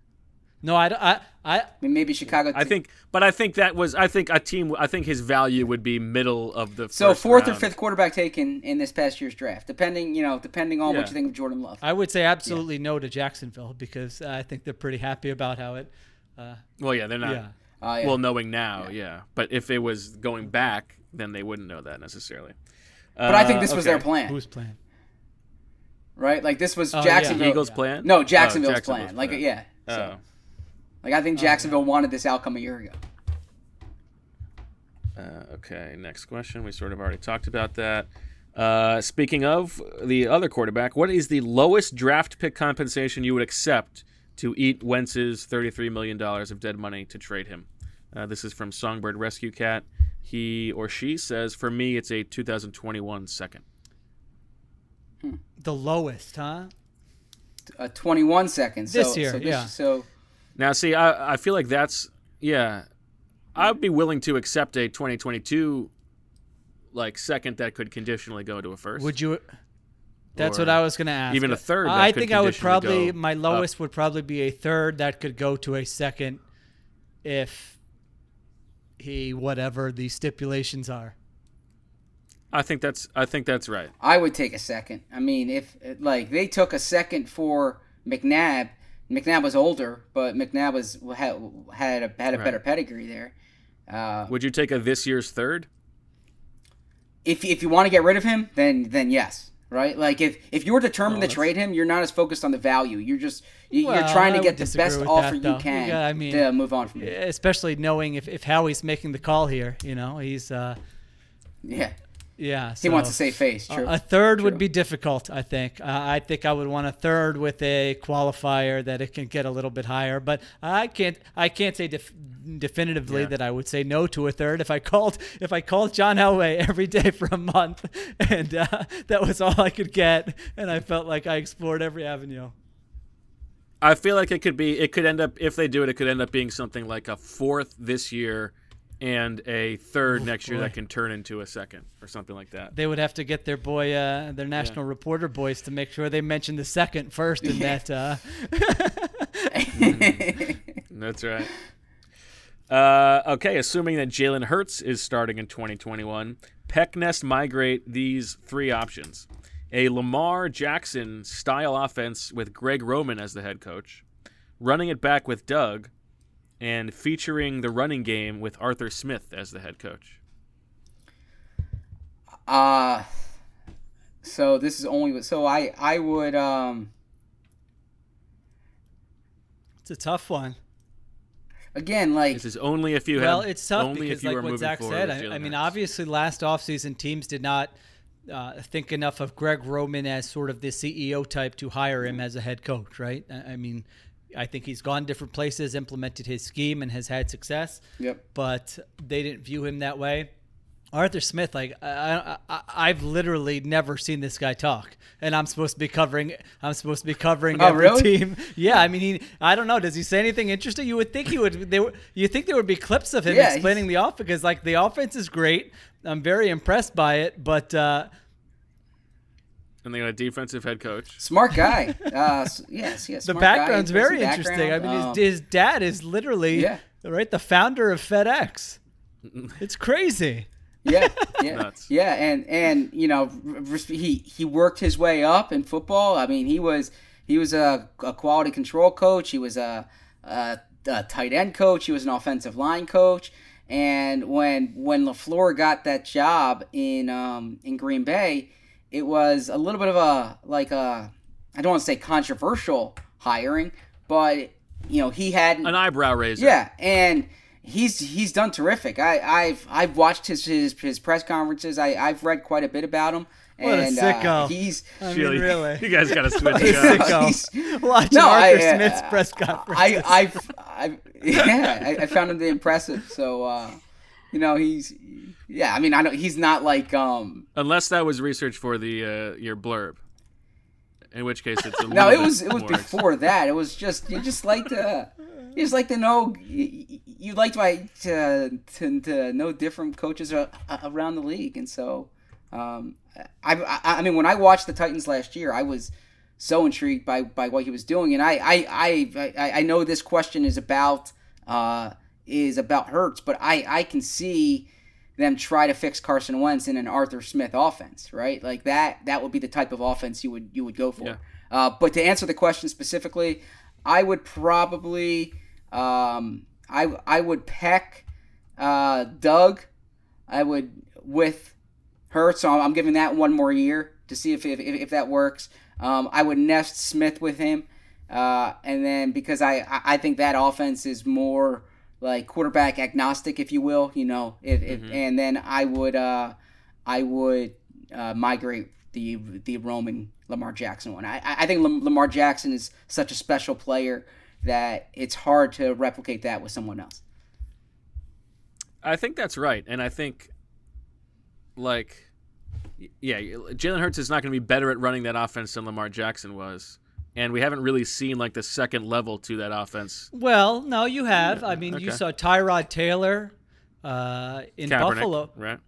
G: No, I, I, I,
D: I mean, maybe Chicago.
F: I think, but I think that was. I think a team. I think his value would be middle of the.
D: so.
F: first
D: Fourth or fifth quarterback taken in this past year's draft, depending you know, depending on
F: Yeah.
D: what you think of Jordan Love.
G: I would say absolutely no to Jacksonville because I think they're pretty happy about how it. Uh,
F: Well, yeah, they're not.
G: Yeah.
D: Oh, yeah.
F: Well, knowing now, yeah. But if it was going back, then they wouldn't know that necessarily.
D: but I think
F: Uh,
D: this was their plan,
G: who's plan?
D: right? Like this was
G: Oh, yeah.
D: Jacksonville.
F: Eagles' plan?
D: No,
F: Oh,
D: Jacksonville's,
F: Jacksonville's
D: plan. Like
F: plan.
D: yeah.
F: Oh.
D: So, like I think Jacksonville wanted this outcome a year ago.
F: Uh, okay, next question. We sort of already talked about that. Uh, speaking of the other quarterback, what is the lowest draft pick compensation you would accept to eat Wentz's $33 million of dead money to trade him? Uh, this is from Songbird Rescue Cat. He or she says, For me, it's a 2021 second.
G: The lowest, huh?
D: Uh, 21 seconds.
G: This
D: so,
G: year,
D: so this,
G: yeah.
D: So
F: Now, see, I, I feel like that's, yeah, I'd be willing to accept a 2022 like second that could conditionally go to a first.
G: Would you? That's what I was going to ask.
F: even a third that
G: I
F: could
G: think I would probably
F: go
G: my
F: up.
G: lowest would probably be a third that could go to a second, if he whatever the stipulations are.
F: I think that's I think that's right.
D: I would take a second. I mean, if like they took a second for McNabb, McNabb was older, but McNabb was had had a, had a
F: Right.
D: better pedigree there. Uh,
F: Would you take a this year's third?
D: if if you want to get rid of him, then then yes, right? Like if if you're determined
G: Well,
D: to trade him, you're not as focused on the value. You're just you- you're
G: Well,
D: trying to get the best offer
G: that,
D: you can
G: Yeah, I mean,
D: to move on from him.
G: especially knowing if, if Howie's making the call here. You know, he's uh,
D: Yeah.
G: Yeah.
D: He wants
G: so
D: to save face.
G: a-
D: True.
G: A third would be difficult. I think. Uh, I think I would want a third with a qualifier that it can get a little bit higher. But I can't. I can't say def- definitively
F: Yeah.
G: that I would say no to a third if I called if I called John Elway every day for a month and uh, that was all I could get and I felt like I explored every avenue.
F: I feel like it could be. It could end up if they do it. It could end up being something like a fourth this year, and a third next year that can turn into a second or something like that.
G: They would have to get their boy, uh, their national reporter boys, to make sure they mention the second first in that. Uh,
F: That's right. Uh, okay, assuming that Jalen Hurts is starting in 2021, Pecknest migrate these three options: a Lamar Jackson style offense with Greg Roman as the head coach, running it back with Doug, and featuring the running game with Arthur Smith as the head coach.
D: Uh so this is only so I I would um
G: it's a tough one.
D: again like
F: This is only if you
G: well,
F: have
G: it's tough
F: only
G: because,
F: if you
G: like what Zach said, I, I mean, obviously, last offseason, teams did not uh, think enough of Greg Roman as sort of the CEO type to hire him as a head coach, right? I, I mean, I think he's gone different places, implemented his scheme, and has had success.
D: Yep.
G: But they didn't view him that way. Arthur Smith, like I, I, I've literally never seen this guy talk, and I'm supposed to be covering. I'm supposed to be covering
D: Oh,
G: every
D: really?
G: team. Yeah, I mean, he. I don't know. Does he say anything interesting? You would think he would. They were. You think there would be clips of him
D: Yeah,
G: explaining the offense because, like, the offense is great. I'm very impressed by it, but uh,
F: and they got a defensive head coach.
D: smart guy. Uh yes, yes.
G: the
D: smart guy,
G: background's
D: puts some
G: very interesting. I mean,
D: Um,
G: his, his dad is literally
D: Yeah.
G: right the founder of FedEx. It's crazy.
D: yeah, yeah,
F: Nuts.
D: yeah, and and you know r- r- he he worked his way up in football. I mean, he was he was a, a quality control coach. He was a, a, a tight end coach. He was an offensive line coach. And when when LaFleur got that job in um, in Green Bay, it was a little bit of a like a I don't want to say controversial hiring, but you know he had
F: An eyebrow raiser.
D: yeah, and he's he's done terrific. I, I've I've watched his his, his press conferences. I I've read quite a bit about him.
G: What a
D: and,
G: sicko.
D: Uh, he's
G: I mean,
F: Really?
G: really.
F: You guys got to switch
G: He's
F: it up.
G: sicko.
D: He's-
G: Watching
D: No, I,
G: Arthur
D: uh,
G: Smith's press conference.
D: I I've, I've yeah I, I found him to impressive. So uh, you know he's yeah. I mean I know he's not like um
F: Unless that was research for the uh, your blurb. In which case, it's a
D: no it was it was before that. It was just you just like to you just like to know you, you like to, to to to know different coaches around the league, and so um, I, I I mean when I watched the Titans last year, I was so intrigued by by what he was doing, and I I I I, I know this question is about uh is about Hurts, but I I can see them try to fix Carson Wentz in an Arthur Smith offense, right? Like that that would be the type of offense you would you would go for.
F: Yeah.
D: Uh, but to answer the question specifically, I would probably um, I I would peck uh, Doug. I would with Hurts. So I'm giving that one more year to see if if, if that works. Um, I would nest Smith with him, uh, and then because I I I think that offense is more like quarterback agnostic, if you will. You know, if, if and then I would uh, I would uh, migrate the the Roman Lamar Jackson one. I I I think Lamar Jackson is such a special player that it's hard to replicate that with someone else.
F: I think that's right, and I think, like, yeah, Jalen Hurts is not going to be better at running that offense than Lamar Jackson was, and we haven't really seen like the second level to that offense.
G: Well, no, you have. I mean, you saw Tyrod Taylor uh, in
F: Kaepernick,
G: Buffalo.
F: right?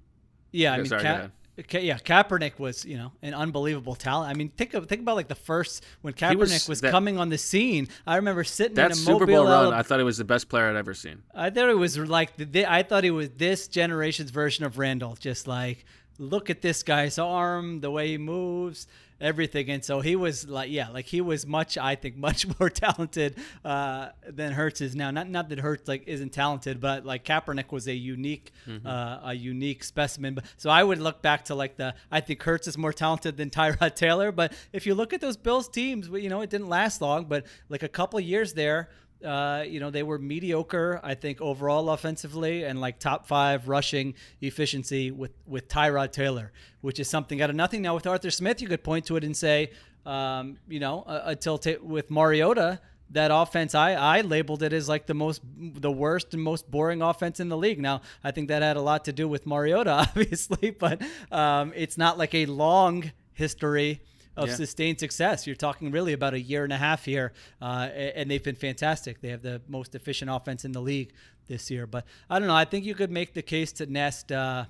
G: Yeah, I
F: Yeah,
G: mean,
F: sorry,
G: Ka- Ka- yeah, Kaepernick was you know an unbelievable talent. I mean, think of think about like the first when
F: He
G: Kaepernick
F: was
G: was,
F: that-
G: coming on the scene. I remember sitting
F: That
G: in a
F: Super
G: Mobile,
F: Bowl run,
G: Alabama-
F: I thought it was the best player I'd ever seen.
G: I thought it was like the, I thought it was this generation's version of Randall, just like look at this guy's arm, the way he moves, everything. And so he was like, yeah, like he was much, I think, much more talented uh, than Hurts is now. Not not that Hurts like isn't talented, but like Kaepernick was a unique,
F: Mhm.
G: uh, a unique specimen. But so I would look back to like the, I think Hurts is more talented than Tyrod Taylor. But if you look at those Bills teams, you know, it didn't last long, but like a couple years there. Uh, you know, they were mediocre, I think, overall offensively and like top five rushing efficiency with, with Tyrod Taylor, which is something out of nothing. Now, with Arthur Smith, you could point to it and say, um, you know, uh, until ta with Mariota, that offense, I, I labeled it as like the most, the worst and most boring offense in the league. Now, I think that had a lot to do with Mariota, obviously, but um, it's not like a long history of
F: Yeah.
G: sustained success. You're talking really about a year and a half here, uh, and they've been fantastic. They have the most efficient offense in the league this year. But I don't know. I think you could make the case to Nest. Uh,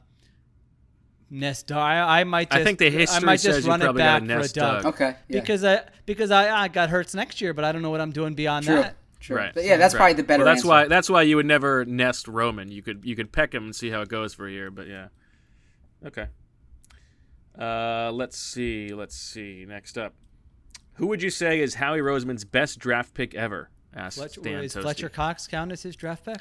G: Nest, I, I might.
F: I
G: Just,
F: think the
G: I
F: history
G: might just
F: says you
G: run it
F: probably gotta
G: back for a
F: nest
G: Doug.
F: Doug.
D: Okay, yeah.
G: Because I because I, I got Hurts next year, but I don't know what I'm doing beyond
D: True.
G: that.
D: True.
F: Right.
D: But yeah, that's
F: Right.
D: probably the better
F: Well, that's
D: answer.
F: why that's why you would never nest Roman. You could you could peck him and see how it goes for a year, but yeah. Okay. Uh, let's see. Let's see. Next up, who would you say is Howie Roseman's best draft pick ever? Asked
G: Fletcher,
F: Dan
G: is
F: Toasty.
G: Fletcher Cox count as his draft pick?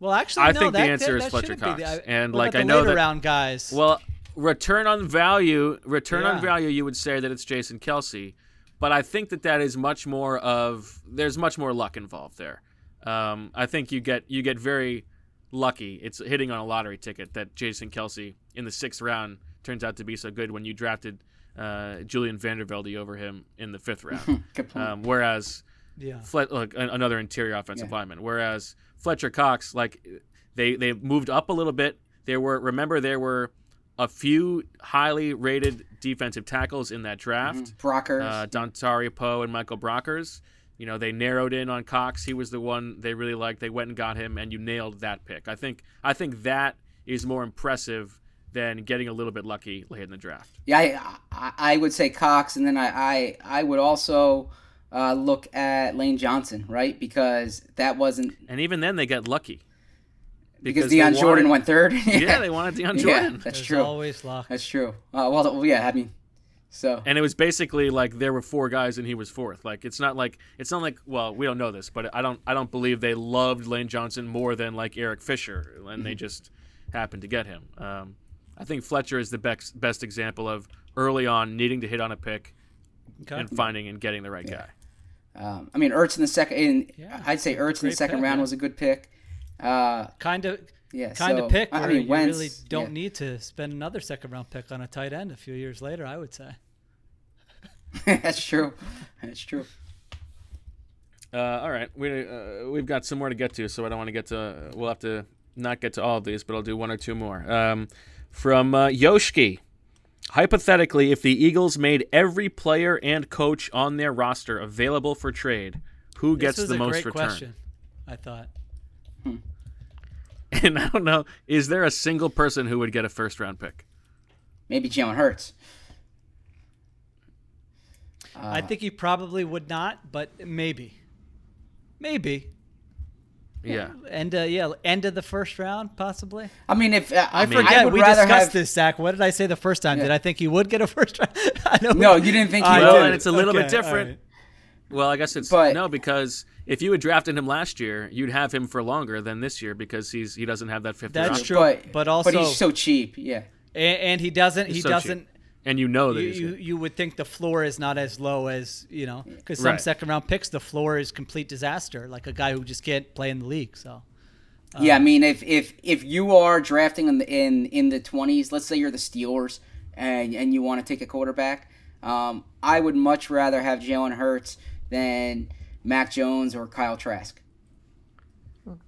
G: Well, actually,
F: I
G: no,
F: think
G: that,
F: the answer
G: that,
F: is
G: that
F: Fletcher Cox,
G: the-
F: and like I know that
G: round guys.
F: Well, return on value, return on value, you would say that it's Jason Kelce, but I think that that is much more of there's much more luck involved there. Um, I think you get you get very lucky. It's hitting on a lottery ticket that Jason Kelce in the sixth round turns out to be so good when you drafted uh, Julian Vandervelde over him in the fifth round. Um, whereas
G: Yeah.
F: Flet- like, an- another interior offensive
D: Yeah.
F: lineman. Whereas Fletcher Cox, like they they moved up a little bit. There were remember there were a few highly rated defensive tackles in that draft.
D: Mm-hmm. Brockers.
F: uh, Dontari Poe and Michael Brockers. You know they narrowed in on Cox. He was the one they really liked. They went and got him, and you nailed that pick. I think I think that is more impressive than getting a little bit lucky late in the draft.
D: Yeah, I, I, I would say Cox, and then I, I, I would also uh, look at Lane Johnson, right? Because that wasn't
F: And even then, they got lucky.
D: because,
F: they
D: Dion Jordan went third.
F: yeah. they wanted Dion
D: Yeah,
F: Jordan.
D: that's
G: There's
D: true.
G: always luck.
D: That's true. Uh, well, yeah, I mean, so
F: And it was basically like there were four guys and he was fourth. Like it's not like it's not like well we don't know this, but I don't I don't believe they loved Lane Johnson more than like Eric Fisher, and
D: Mm-hmm.
F: they just happened to get him. Um, I think Fletcher is the best best example of early on needing to hit on a pick
G: Okay.
F: and finding and getting the right guy.
D: um, I mean, Ertz in the second. In,
G: Yeah,
D: I'd say Ertz in the second
G: pick,
D: round
G: yeah.
D: was a good pick. Uh,
G: kind of
D: Yeah,
G: kind
D: so,
G: of pick
D: I
G: where
D: mean,
G: you
D: Wentz,
G: really don't
D: yeah.
G: need to spend another second round pick on a tight end a few years later. I would say.
D: that's true. That's true.
F: Uh, all right, we uh, we've got some more to get to, so I don't want to get to. We'll have to not get to all of these, but I'll do one or two more. Um, from uh, Yoshki, hypothetically, if the Eagles made every player and coach on their roster available for trade, who gets
G: this was
F: the
G: a
F: most
G: great
F: return?
G: question. I thought.
F: And I don't know, is there a single person who would get a first round pick?
D: Maybe Jalen Hurts.
G: I think he probably would not, but maybe, maybe.
F: Yeah.
G: End uh, yeah, end of the first round, possibly.
D: I mean, if uh,
G: I
D: mean,
G: forget
D: would
G: we discussed
D: have-
G: this, Zach. What did I say the first time?
D: Yeah.
G: Did I think he would get a first round? I know
D: No, you didn't think he would.
F: Well, and it's a little bit
G: Okay, all
F: different.
G: right.
F: Well, I guess it's
D: But-
F: no because if you had drafted him last year, you'd have him for longer than this year because he's he doesn't have that fifth
G: That's
F: round.
G: true.
D: but
G: but also-
D: but he's so cheap. Yeah.
G: And, and he doesn't.
F: He's
G: he
F: so cheap.
G: Doesn't.
F: and you know that
G: You,
F: he's
G: you,
F: good.
G: you would think the floor is not as low as you know because some
F: Right.
G: second round picks the floor is complete disaster like a guy who just can't play in the league so
D: Yeah, I mean, if if if you are drafting in the in in the twenties, let's say you're the Steelers and and you want to take a quarterback, um, I would much rather have Jalen Hurts than Mac Jones or Kyle Trask.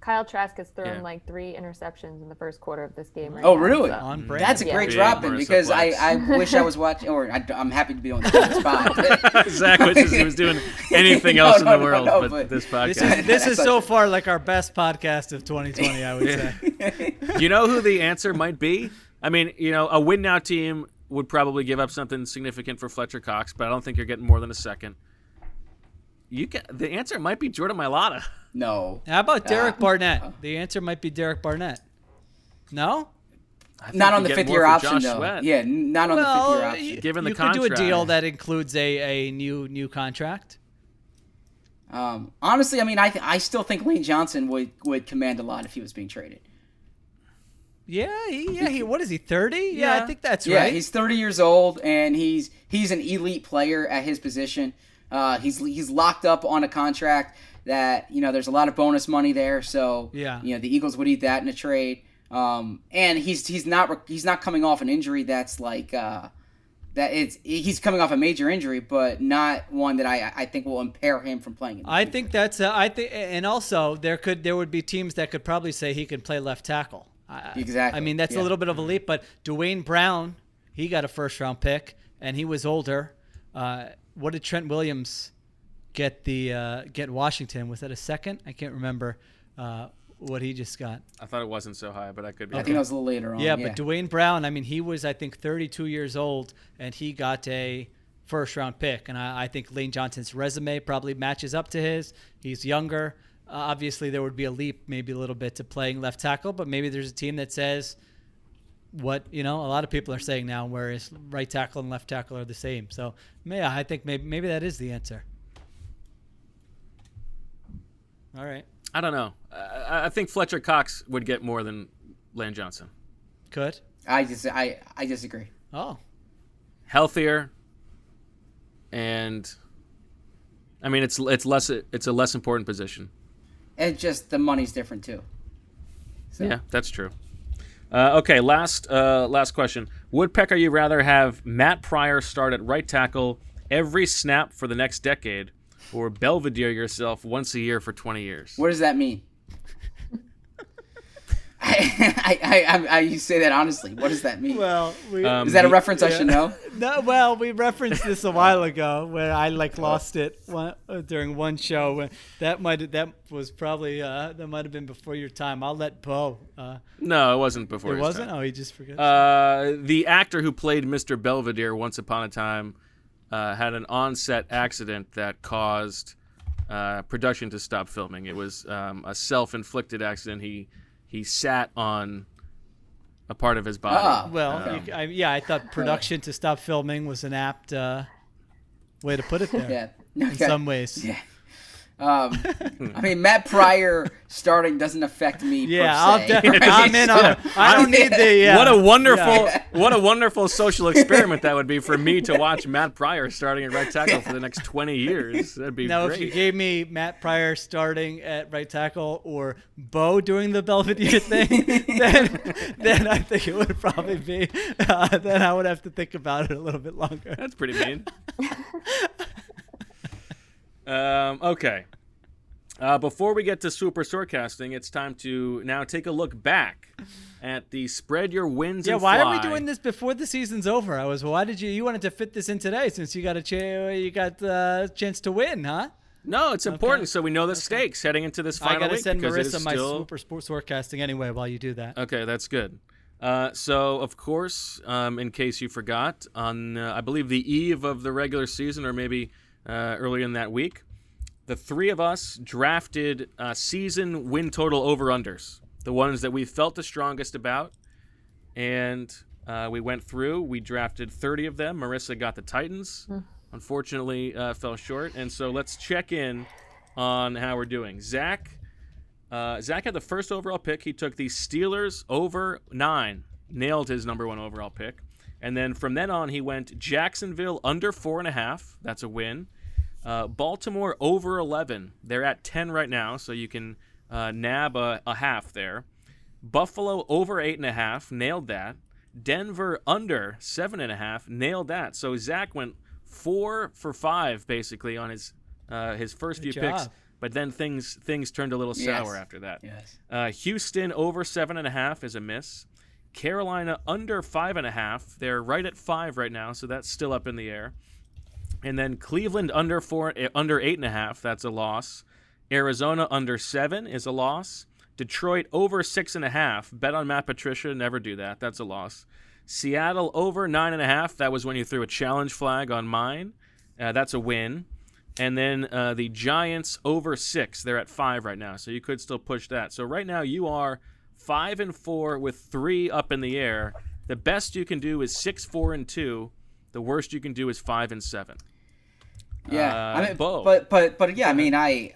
H: Kyle Trask has thrown
F: Yeah.
H: like three interceptions in the first quarter of this game. Right
D: Oh,
H: now,
D: really?
H: so-
G: on mm. brand.
D: That's a great
F: Big
D: drop in because I, I wish I was watching, or I, am happy to be on the spot.
F: Zach wishes he was doing anything
D: No,
F: else in the
D: no,
F: world
D: no,
F: but,
D: but-
F: this
G: this
F: podcast.
G: is this is so far like our best podcast of 2020 I would say
F: you know who the answer might be? I mean, you know, a win now team would probably give up something significant for Fletcher Cox, but I don't think you're getting more than a second. You can, the answer might be Jordan Mailata.
D: no,
G: how about Derek
D: Ah.
G: Barnett the answer might be Derek Barnett no
D: Not on the fifth year option
F: Josh
D: though.
F: Sweat.
D: Yeah, not on the fifth year option.
G: you,
F: Given the
G: you could do a deal that includes a, a new new contract.
D: Um, honestly, I mean, I th- I still think Lane Johnson would would command a lot if he was being traded.
G: Yeah, he, yeah. He, what is he? Thirty? Yeah, I think that's
D: yeah,
G: right.
D: he's 30 years old and he's he's an elite player at his position. Uh, he's he's locked up on a contract that you know there's a lot of bonus money there, so
G: Yeah.
D: you know the Eagles would eat that in a trade. Um, and he's he's not he's not coming off an injury that's like uh, that it's he's coming off a major injury, but not one that I I think will impair him from playing.
G: I think that's. Uh, I think, and also there could there would be teams that could probably say he can play left tackle. I-
D: Exactly,
G: I mean, that's
D: yeah.
G: a little bit of a leap, but Duane Brown, he got a first round pick, and he was older. Uh, what did Trent Williams get the uh, get Washington? Was that a second? I can't remember uh, what he just got.
F: I thought it wasn't so high, but I could be.
D: I think that was a little later on.
G: Yeah,
D: Yeah,
G: but Duane Brown, I mean, he was, I think, 32 years old, and he got a first round pick. And I, I think Lane Johnson's resume probably matches up to his. He's younger. Uh, obviously, there would be a leap, maybe a little bit, to playing left tackle, but maybe there's a team that says what, you know, a lot of people are saying now, whereas right tackle and left tackle are the same. So, yeah, I think maybe, maybe that is the answer. All right.
F: I don't know. I, I think Fletcher Cox would get more than Lane Johnson.
G: Could.
D: I just I I disagree.
G: Oh.
F: Healthier, and I mean it's it's less it's a less important position.
D: And just the money's different too. So.
F: Yeah, that's true. Uh, okay, last uh, last question. Woodpecker, you rather have Matt Pryor start at right tackle every snap for the next decade, or Belvedere yourself once a year for 20 years?
D: What does that mean? I, I, I, I, you say that honestly. What does that mean?
G: Well, we,
F: Um,
D: is that a
F: the-
D: reference I should know?
G: No, well, we referenced this a while ago where I like lost it one, uh, during one show. When that might that was probably uh, that might have been before your time. I'll let Bo. Uh,
F: No, it wasn't before.
G: it
F: his
G: wasn't.
F: time.
G: Oh, he just forgot.
F: Uh, the actor who played Mr. Belvedere once upon a time uh, had an on-set accident that caused uh, production to stop filming. It was um, a self-inflicted accident. He he sat on a part of his body.
D: Ah,
G: well,
F: Um,
G: you, I, yeah, I thought production to stop filming was an apt uh, way to put it there.
D: Yeah.
G: in some ways.
D: Yeah. Um, I mean, Matt Pryor starting doesn't affect me.
G: Yeah,
D: per
G: I'll
D: se.
G: de- I'm in on it. I don't need the. Yeah,
F: What a wonderful,
G: yeah.
F: what a wonderful social experiment that would be for me to watch Matt Pryor starting at right tackle for the next 20 years. That'd be
G: Now,
F: great.
G: if you gave me Matt Pryor starting at right tackle or Bo doing the Belvedere thing, then then I think it would probably be. Uh, then I would have to think about it a little bit longer.
F: That's pretty mean. Um, okay. Uh, before we get to super storecasting, it's time to now take a look back at the spread your wins.
G: Yeah,
F: and
G: why are we doing this before the season's over? I was. Why did you? You wanted to fit this in today since you got a ch- you got a chance to win, huh?
F: No, it's important so we know the stakes heading into this final
G: I gotta
F: week
G: send
F: because it is
G: Marissa my
F: still-
G: super sports forecasting anyway while you do that.
F: Okay, that's good. Uh, so, of course, um, in case you forgot, on uh, I believe the eve of the regular season, or maybe uh, earlier in that week, the three of us drafted uh, season win total over unders, the ones that we felt the strongest about, and uh, we went through. We drafted 30 of them. Marissa got the Titans. Unfortunately, uh, fell short. And so let's check in on how we're doing. Zach. Uh, Zach had the first overall pick. He took the Steelers over nine, nailed his number one overall pick. And then from then on, he went Jacksonville under four and a half. That's a win. Uh, Baltimore over 11. They're at 10 right now, so you can uh, nab a, a half there. Buffalo over eight and a half, nailed that. Denver under seven and a half, nailed that. So Zach went four for five basically on his uh, his first
G: Good
F: few picks, but then things things turned a little
D: Yes.
F: sour after that.
D: Yes.
F: Uh, Houston over seven and a half is a miss. Carolina under five and a half. They're right at five right now, so that's still up in the air. And then Cleveland under four, eh, under eight and a half. That's a loss. Arizona under seven is a loss. Detroit over six and a half. Bet on Matt Patricia. Never do that. That's a loss. Seattle over nine and a half. That was when you threw a challenge flag on mine. Uh, that's a win. And then uh, the Giants over six. They're at five right now, so you could still push that. So right now you are five and four with three up in the air. The best you can do is six, four, and two. The worst you can do is five and seven.
D: Yeah,
F: Uh,
D: I mean,
F: Bo.
D: but but but yeah, I mean, I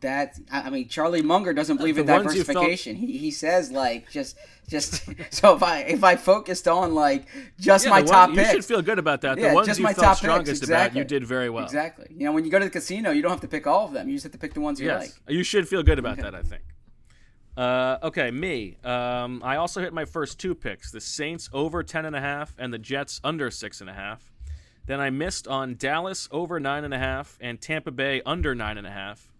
D: that I mean, Charlie Munger doesn't believe in
F: the ones you felt-
D: diversification. He, he says like just just so if I if I focused on like just
F: Yeah,
D: my top
F: one-
D: picks,
F: You should feel good about that.
D: Yeah,
F: the ones
D: just
F: you
D: my
F: felt
D: top
F: strongest
D: picks,
F: about, you did very well.
D: Exactly. You know, when you go to the casino, you don't have to pick all of them. You just have to pick the ones you
F: yes,
D: like.
F: you should feel good about that. I think. Uh, okay, me. Um, I also hit my first two picks: the Saints over ten and a half and the Jets under six and a half. Then I missed on Dallas over nine and a half and Tampa Bay under nine and a half.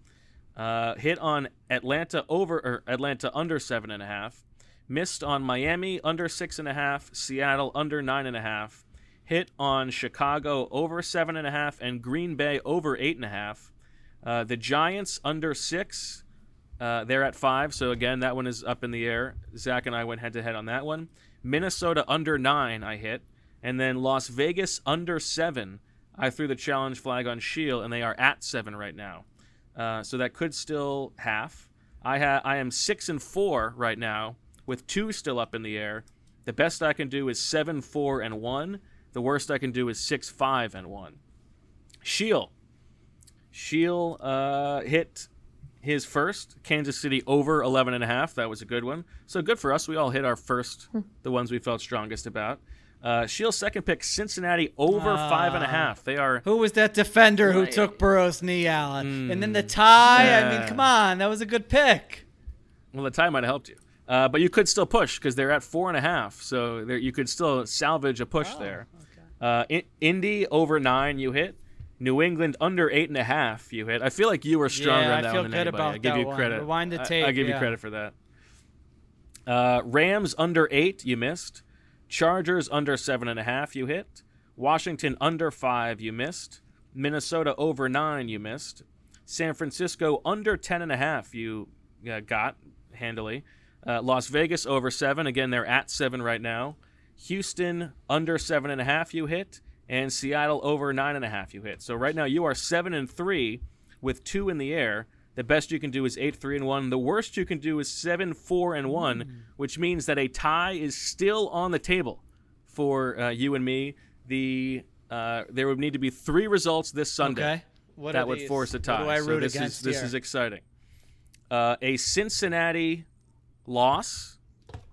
F: Uh, hit on Atlanta over or Atlanta under seven and a half. Missed on Miami under six and a half. Seattle under nine and a half. Hit on Chicago over seven and a half and Green Bay over eight and a half. Uh, the Giants under six. Uh, they're at five, so again, that one is up in the air. Zach and I went head to head on that one. Minnesota under nine, I hit, and then Las Vegas under seven. I threw the challenge flag on Sheil, and they are at seven right now. Uh, so that could still half. I ha- I am six and four right now, with two still up in the air. The best I can do is seven, four, and one. The worst I can do is six, five, and one. Sheil. Sheil uh, hit his first Kansas City over 11 and a half. That was a good one. So good for us. We all hit our first, the ones we felt strongest about. Uh, Sheil's second pick, Cincinnati over five and a half. They are
G: Who was that defender who took Burrow's knee out? And then the tie. I mean, come on, that was a good pick.
F: Well, the tie might have helped you. Uh, but you could still push because they're at four and a half. So there, you could still salvage a push there. Uh, I- Indy over nine, you hit. New England under eight and a half, you hit. I feel like you were stronger
G: Yeah,
F: on
G: I feel
F: one than
G: good
F: anybody.
G: about
F: I give
G: that
F: you
G: one.
F: credit.
G: Rewind the
F: I-
G: tape,
F: I, give you credit for that. Uh, Rams under eight, you missed. Chargers under seven and a half, you hit. Washington under five, you missed. Minnesota over nine, you missed. San Francisco under ten and a half, you uh, got handily. Uh, Las Vegas over seven. Again, they're at seven right now. Houston under seven and a half, you hit. And Seattle over nine and a half, you hit. So right now you are seven and three with two in the air. The best you can do is eight, three, and one. The worst you can do is seven, four, and one, which means that a tie is still on the table for uh, you and me. The uh, there would need to be three results this Sunday
G: Okay. What
F: that would
G: these?
F: force a
G: What
F: tie.
G: I
F: so this is this
G: here?
F: is exciting. Uh, a Cincinnati loss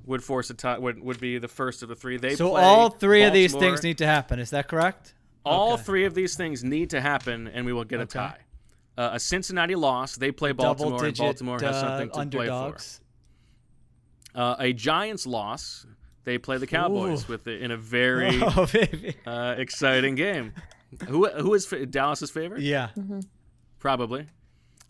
F: would force a tie. Would, would be the first of the three. They
G: so all three of these things need to happen. Is that correct?
F: All
G: Okay.
F: three of these things need to happen, and we will get a tie. Uh, a Cincinnati loss. They play Baltimore, and Baltimore has
G: uh,
F: something to
G: underdogs.
F: play for. Uh, a Giants loss. They play the Cowboys
G: Ooh.
F: with the, in a very
G: Oh,
F: uh, exciting game. Who who is fa- Dallas's favorite?
G: Yeah.
F: Probably.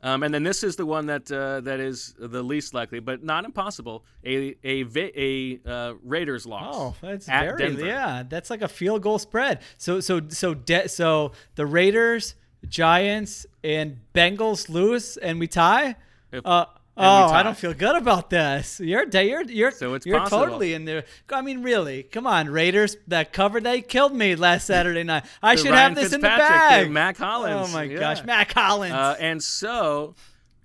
F: Um, and then this is the one that uh, that is the least likely, but not impossible. A a va- a uh, Raiders loss.
G: Oh, that's
F: at
G: very
F: Denver.
G: yeah. That's like a field goal spread. So so so de- so the Raiders, Giants, and Bengals lose, and we tie.
F: If-
G: uh,
F: and
G: oh,
F: we
G: I don't feel good about this. You're you're you're
F: So it's
G: you're
F: possible.
G: totally in there. I mean, really, come on, Raiders. That cover they killed me last Saturday night. I should
F: Ryan
G: have this in the bag.
F: Mack Hollins.
G: Oh my
F: yeah.
G: gosh, Mack Hollins.
F: Uh, and so,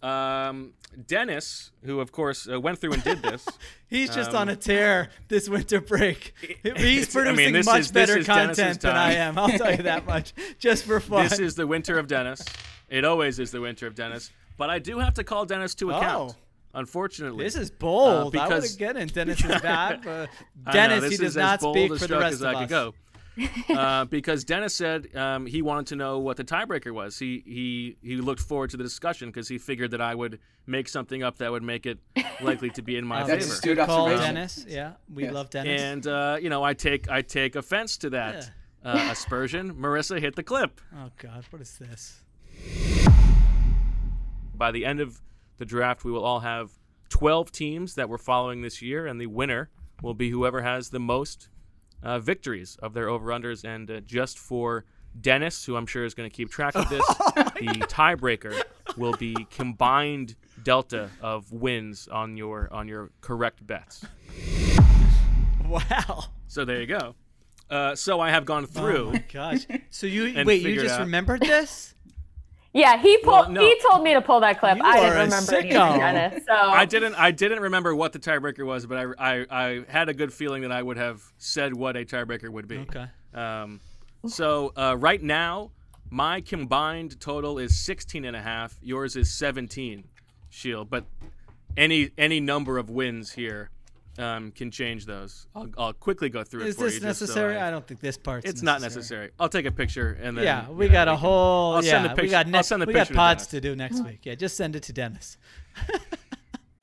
F: um, Dennis, who of course uh, went through and did this,
G: He's just
F: um,
G: on a tear this winter break. He's
F: I mean,
G: producing much
F: is-
G: better content than I am. I'll tell you that much, just for fun.
F: this is the winter of Dennis. It always is the winter of Dennis. But I do have to call Dennis to account.
G: Oh.
F: Unfortunately,
G: This is
F: Uh,
G: bold. I would
F: because
G: get in Dennis's bag, but
F: I know,
G: Dennis, he does not speak for the rest of
F: I
G: us.
F: go. uh, because Dennis said um, he wanted to know what the tiebreaker was. He he he looked forward to the discussion because he figured that I would make something up that would make it likely to be in my favor.
D: That's
G: good call. Dennis. Yeah, we
D: Yes.
G: love Dennis.
F: And uh, you know, I take I take offense to that uh, aspersion. Marissa hit the clip.
G: oh God, what is this?
F: By the end of the draft, we will all have 12 teams that we're following this year, and the winner will be whoever has the most uh, victories of their over-unders. And uh, just for Dennis, who I'm sure is going to keep track of this, the tiebreaker will be combined delta of wins on your on your correct bets.
G: Wow.
F: So there you go. Uh, so I have gone through.
G: Oh my gosh. So you wait, you just
F: out-
G: remembered this?
H: Yeah, he pulled.
F: Well, no.
H: He told me to pull that clip. I didn't remember it
G: sicko.
H: either, So
F: I didn't. I didn't remember what the tiebreaker was, but I, I, I had a good feeling that I would have said what a tiebreaker would be.
G: Okay.
F: Um, so uh, right now, my combined total is 16 and a half. Yours is 17, Sheil. But any any number of wins here um, can change those. I'll, I'll quickly go through it
G: Is
F: for
G: this
F: you. just so
G: necessary?
F: I-
G: I don't think this part's
F: it's not necessary. I'll take a picture and then.
G: Yeah, we
F: you know,
G: got a whole.
F: I'll
G: yeah,
F: send the
G: we
F: picture.
G: got next,
F: send the
G: we got
F: to
G: pods
F: Dennis.
G: to do next week. Yeah, just send it to Dennis.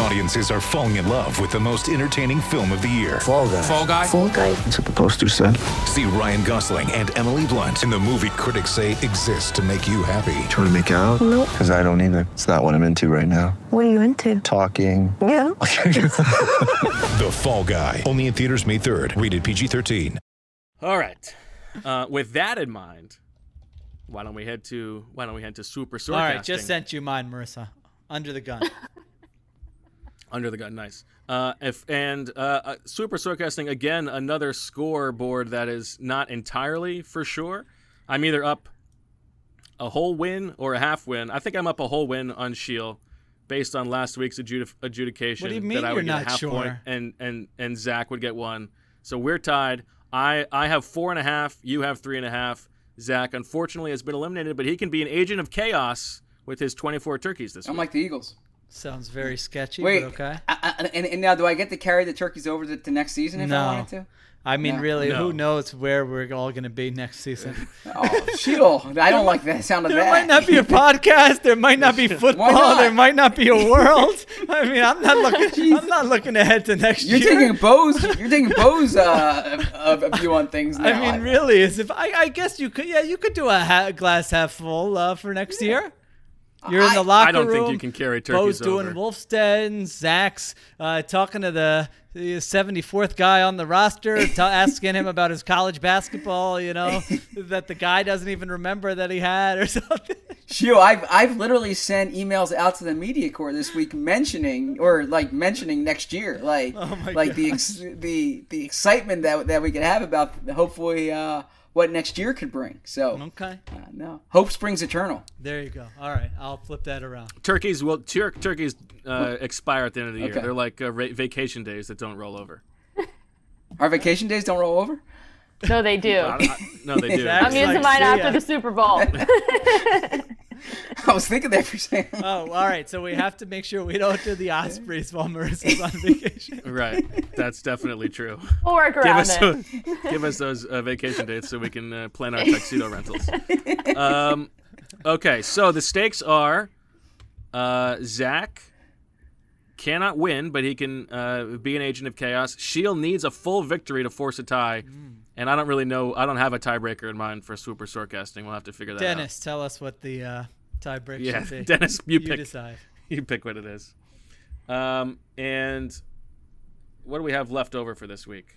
J: Audiences are falling in love with the most entertaining film of the year.
K: Fall guy.
J: Fall Guy.
B: Fall guy.
K: That's what the poster said.
J: See Ryan Gosling and Emily Blunt in the movie critics say exists to make you happy.
K: Trying to make it out?
B: Nope.
K: Because I don't either. It's not what I'm into right now.
B: What are you into?
K: Talking.
B: Yeah.
J: The Fall Guy. Only in theaters May 3rd. Rated PG-13.
F: All right. Uh, with that in mind, why don't we head to why don't we head to super
G: All
F: swordcasting?
G: right, just sent you mine, Marissa. Under the gun.
F: Under the gun, nice. Uh, if and uh, uh, super swordcasting again, another scoreboard that is not entirely for sure. I'm either up a whole win or a half win. I think I'm up a whole win on Sheil based on last week's adjudi- adjudication.
G: What do you mean
F: that I
G: you're
F: would get
G: not
F: a half
G: sure?
F: point and and and Zach would get one. So we're tied. I I have four and a half. You have three and a half. Zach unfortunately has been eliminated, but he can be an agent of chaos with his 24 turkeys this
D: I'm
F: week.
D: like the Eagles.
G: Sounds very sketchy,
D: Wait,
G: but okay.
D: I, I, and, and now do I get to carry the turkeys over to, to next season if I wanted to?
G: I mean,
D: No.
G: really,
F: No.
G: who knows where we're all going to be next season?
D: Oh, Sheil. I don't like that sound of
G: There
D: that.
G: might not be a podcast. There might not be football.
D: not?
G: There might not be a world. I mean, I'm not looking. I'm not looking ahead to next
D: You're
G: year.
D: taking Bo's. You're taking Bo's uh, of, of view on things now.
G: I mean, really, as if I, I guess you could. Yeah, you could do a ha- glass half full uh, for next year. You're in the
D: I-
G: locker
F: I don't
G: room.
F: think you can carry turkeys.
G: Bo's
F: turkeys
G: doing
F: over.
G: Wolfstead, Zach's uh, talking to the, the 74th guy on the roster, t- asking him about his college basketball. You know that the guy doesn't even remember that he had or something.
D: Shio, I've I've literally sent emails out to the media corps this week mentioning or like mentioning next year, like
G: Oh my
D: like the ex- the the excitement that that we could have about hopefully uh, what next year could bring. So
G: Okay,
D: uh, no, hope springs eternal.
G: there you go. All right, I'll flip that around.
F: Turkeys will tur- turkeys uh, expire at the end of the year.
D: Okay.
F: They're like uh, ra- vacation days that don't roll over.
D: Our vacation days don't roll over.
H: no, they do.
F: I- I- no, they do.
G: Zach's
H: I'm using
G: like,
H: mine after
G: ya.
H: the Super Bowl.
D: I was thinking that for a.
G: Oh, all right. So we have to make sure we don't do the Ospreys while Marissa's on vacation.
F: right. That's definitely true.
H: we'll work
F: Give
H: around
F: us
H: it.
F: those, give us those uh, vacation dates so we can uh, plan our tuxedo rentals. Um, okay, so the stakes are uh, Zach cannot win, but he can uh, be an agent of chaos. Sheil needs a full victory to force a tie. And I don't really know. I don't have a tiebreaker in mind for super forecasting. We'll have to figure that out.
G: Dennis, tell us what the uh, tiebreak
F: Yeah,
G: should be.
F: Dennis, you,
G: you
F: pick.
G: decide.
F: You pick what it is. Um, and what do we have left over for this week?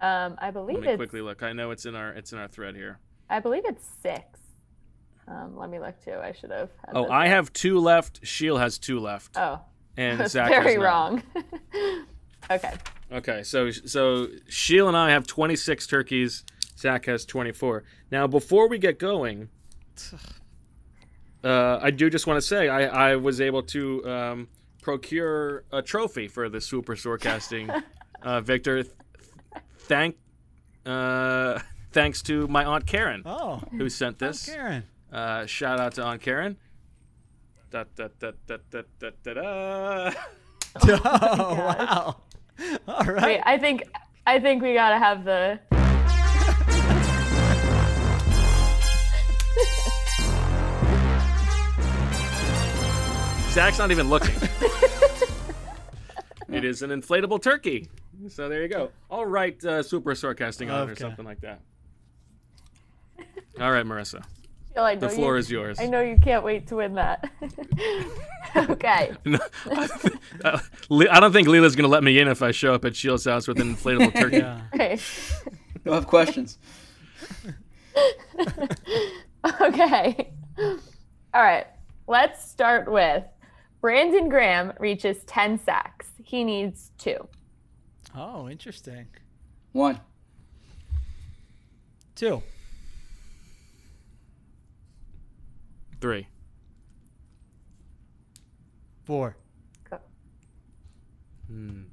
H: Um, I
F: Let
H: believe
F: me
H: it's.
F: quickly look. I know it's in our it's in our thread here.
H: I believe it's six. Um, let me look too. I should have. had
F: Oh, I
H: up.
F: have two left. Sheil has two left.
H: Oh.
F: And
H: That's
F: Zach
H: very
F: does
H: wrong. okay.
F: Okay, so so Sheil and I have 26 turkeys. Zach has 24. Now, before we get going, uh, I do just want to say I, I was able to um, procure a trophy for the Super Storecasting, uh, Victor. Th- thank, uh, thanks to my aunt Karen,
G: Oh,
F: who sent this.
G: Aunt Karen.
F: Uh, shout out to Aunt Karen. Da, da, da, da, da, da, da, da.
G: Oh, wow. All right.
H: Wait, I think I think we gotta have the.
F: Zach's not even looking. It is an inflatable turkey. So there you go. All right, uh, super sarcastic on it or
G: Okay.
F: something like that. All right, Marissa.
H: Feel I
F: The floor
H: you-
F: is yours.
H: I know you can't wait to win that. okay.
F: No, uh, Le- I don't think Leela's gonna let me in if I show up at Sheil's house with an inflatable turkey.
H: Okay.
D: You'll have questions.
H: okay. All right. Let's start with Brandon Graham reaches 10 sacks. He needs two.
G: Oh, interesting.
D: One.
G: Two.
F: Three.
G: Four.
F: Hmm.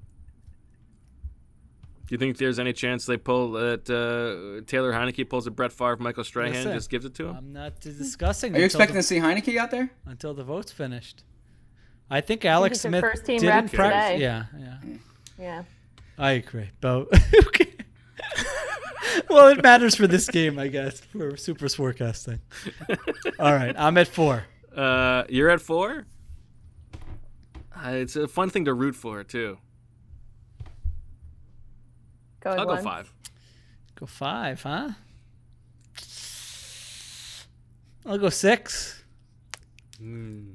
F: Do you think there's any chance they pull that uh, Taylor Heinicke pulls a Brett Favre, Michael Strahan,
G: Listen,
F: just gives it to him?
G: I'm not discussing.
D: Are you expecting
G: the-
D: to see Heinicke out there?
G: until the vote's finished? I think Alex
H: he's your
G: Smith
H: first team
G: didn't practice. Yeah, yeah.
H: Yeah.
G: I agree. But okay. well, it matters for this game, I guess, for super forecasting. All right, I'm at four.
F: Uh, you're at four. Uh, it's a fun thing to root for too.
H: Going
F: I'll go
H: once.
F: five.
G: Go five, huh? I'll go six.
F: Hmm.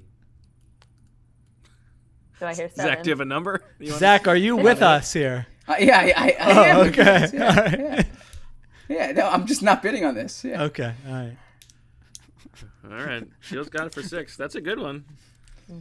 H: Do I hear seven?
F: Zach, do you have a number? You
G: Zach, are you with us here?
D: Uh, yeah, I, I, I
G: Oh,
D: am. with
G: okay.
D: Yeah,
G: All right.
D: yeah. Yeah, no, I'm just not bidding on this. Yeah.
G: Okay, all right.
F: All right, Sheil's got it for six. That's a good one.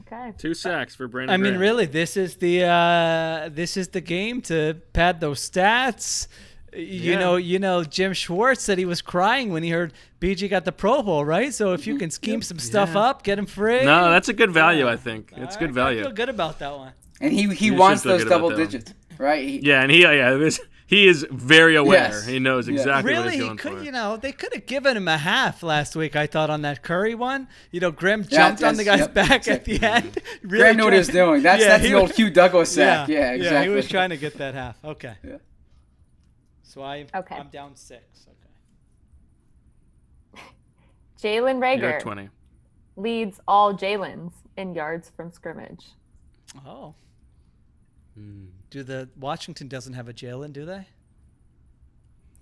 H: Okay.
F: Two sacks for Brandon.
G: I mean,
F: Graham.
G: really, this is the uh, this is the game to pad those stats. You
F: Yeah.
G: know, you know, Jim Schwartz said he was crying when he heard BG got the Pro Bowl, right? So if you can scheme some stuff
F: Yeah.
G: up, get him free.
F: No, that's a good value. I think it's good
G: I
F: value.
G: feel good about that one.
D: And he he
F: You
D: wants those double digits, right? He,
F: Yeah, and he yeah, this, he is very aware.
D: Yes.
F: He knows
D: Yeah.
F: exactly what
G: Really,
F: he's
G: he could,
F: for.
G: you know, they could have given him a half last week. I thought on that Curry one, you know, Grim
D: Yeah,
G: jumped on the guy's
D: yep,
G: back at the end. Really
D: Graham knew what he was doing. That's
G: Yeah,
D: that's
G: he
D: the old
G: was-
D: Hugh Douglas sack. Yeah,
G: Yeah,
D: exactly.
G: he was trying to get that half. Okay.
D: Yeah.
G: So I,
H: Okay.
G: I'm down six. Okay.
H: Jalen
F: Reagor twenty.
H: leads all Jalen's in yards from scrimmage.
G: Oh. Hmm. Do the Washington doesn't have a Jalen, do they?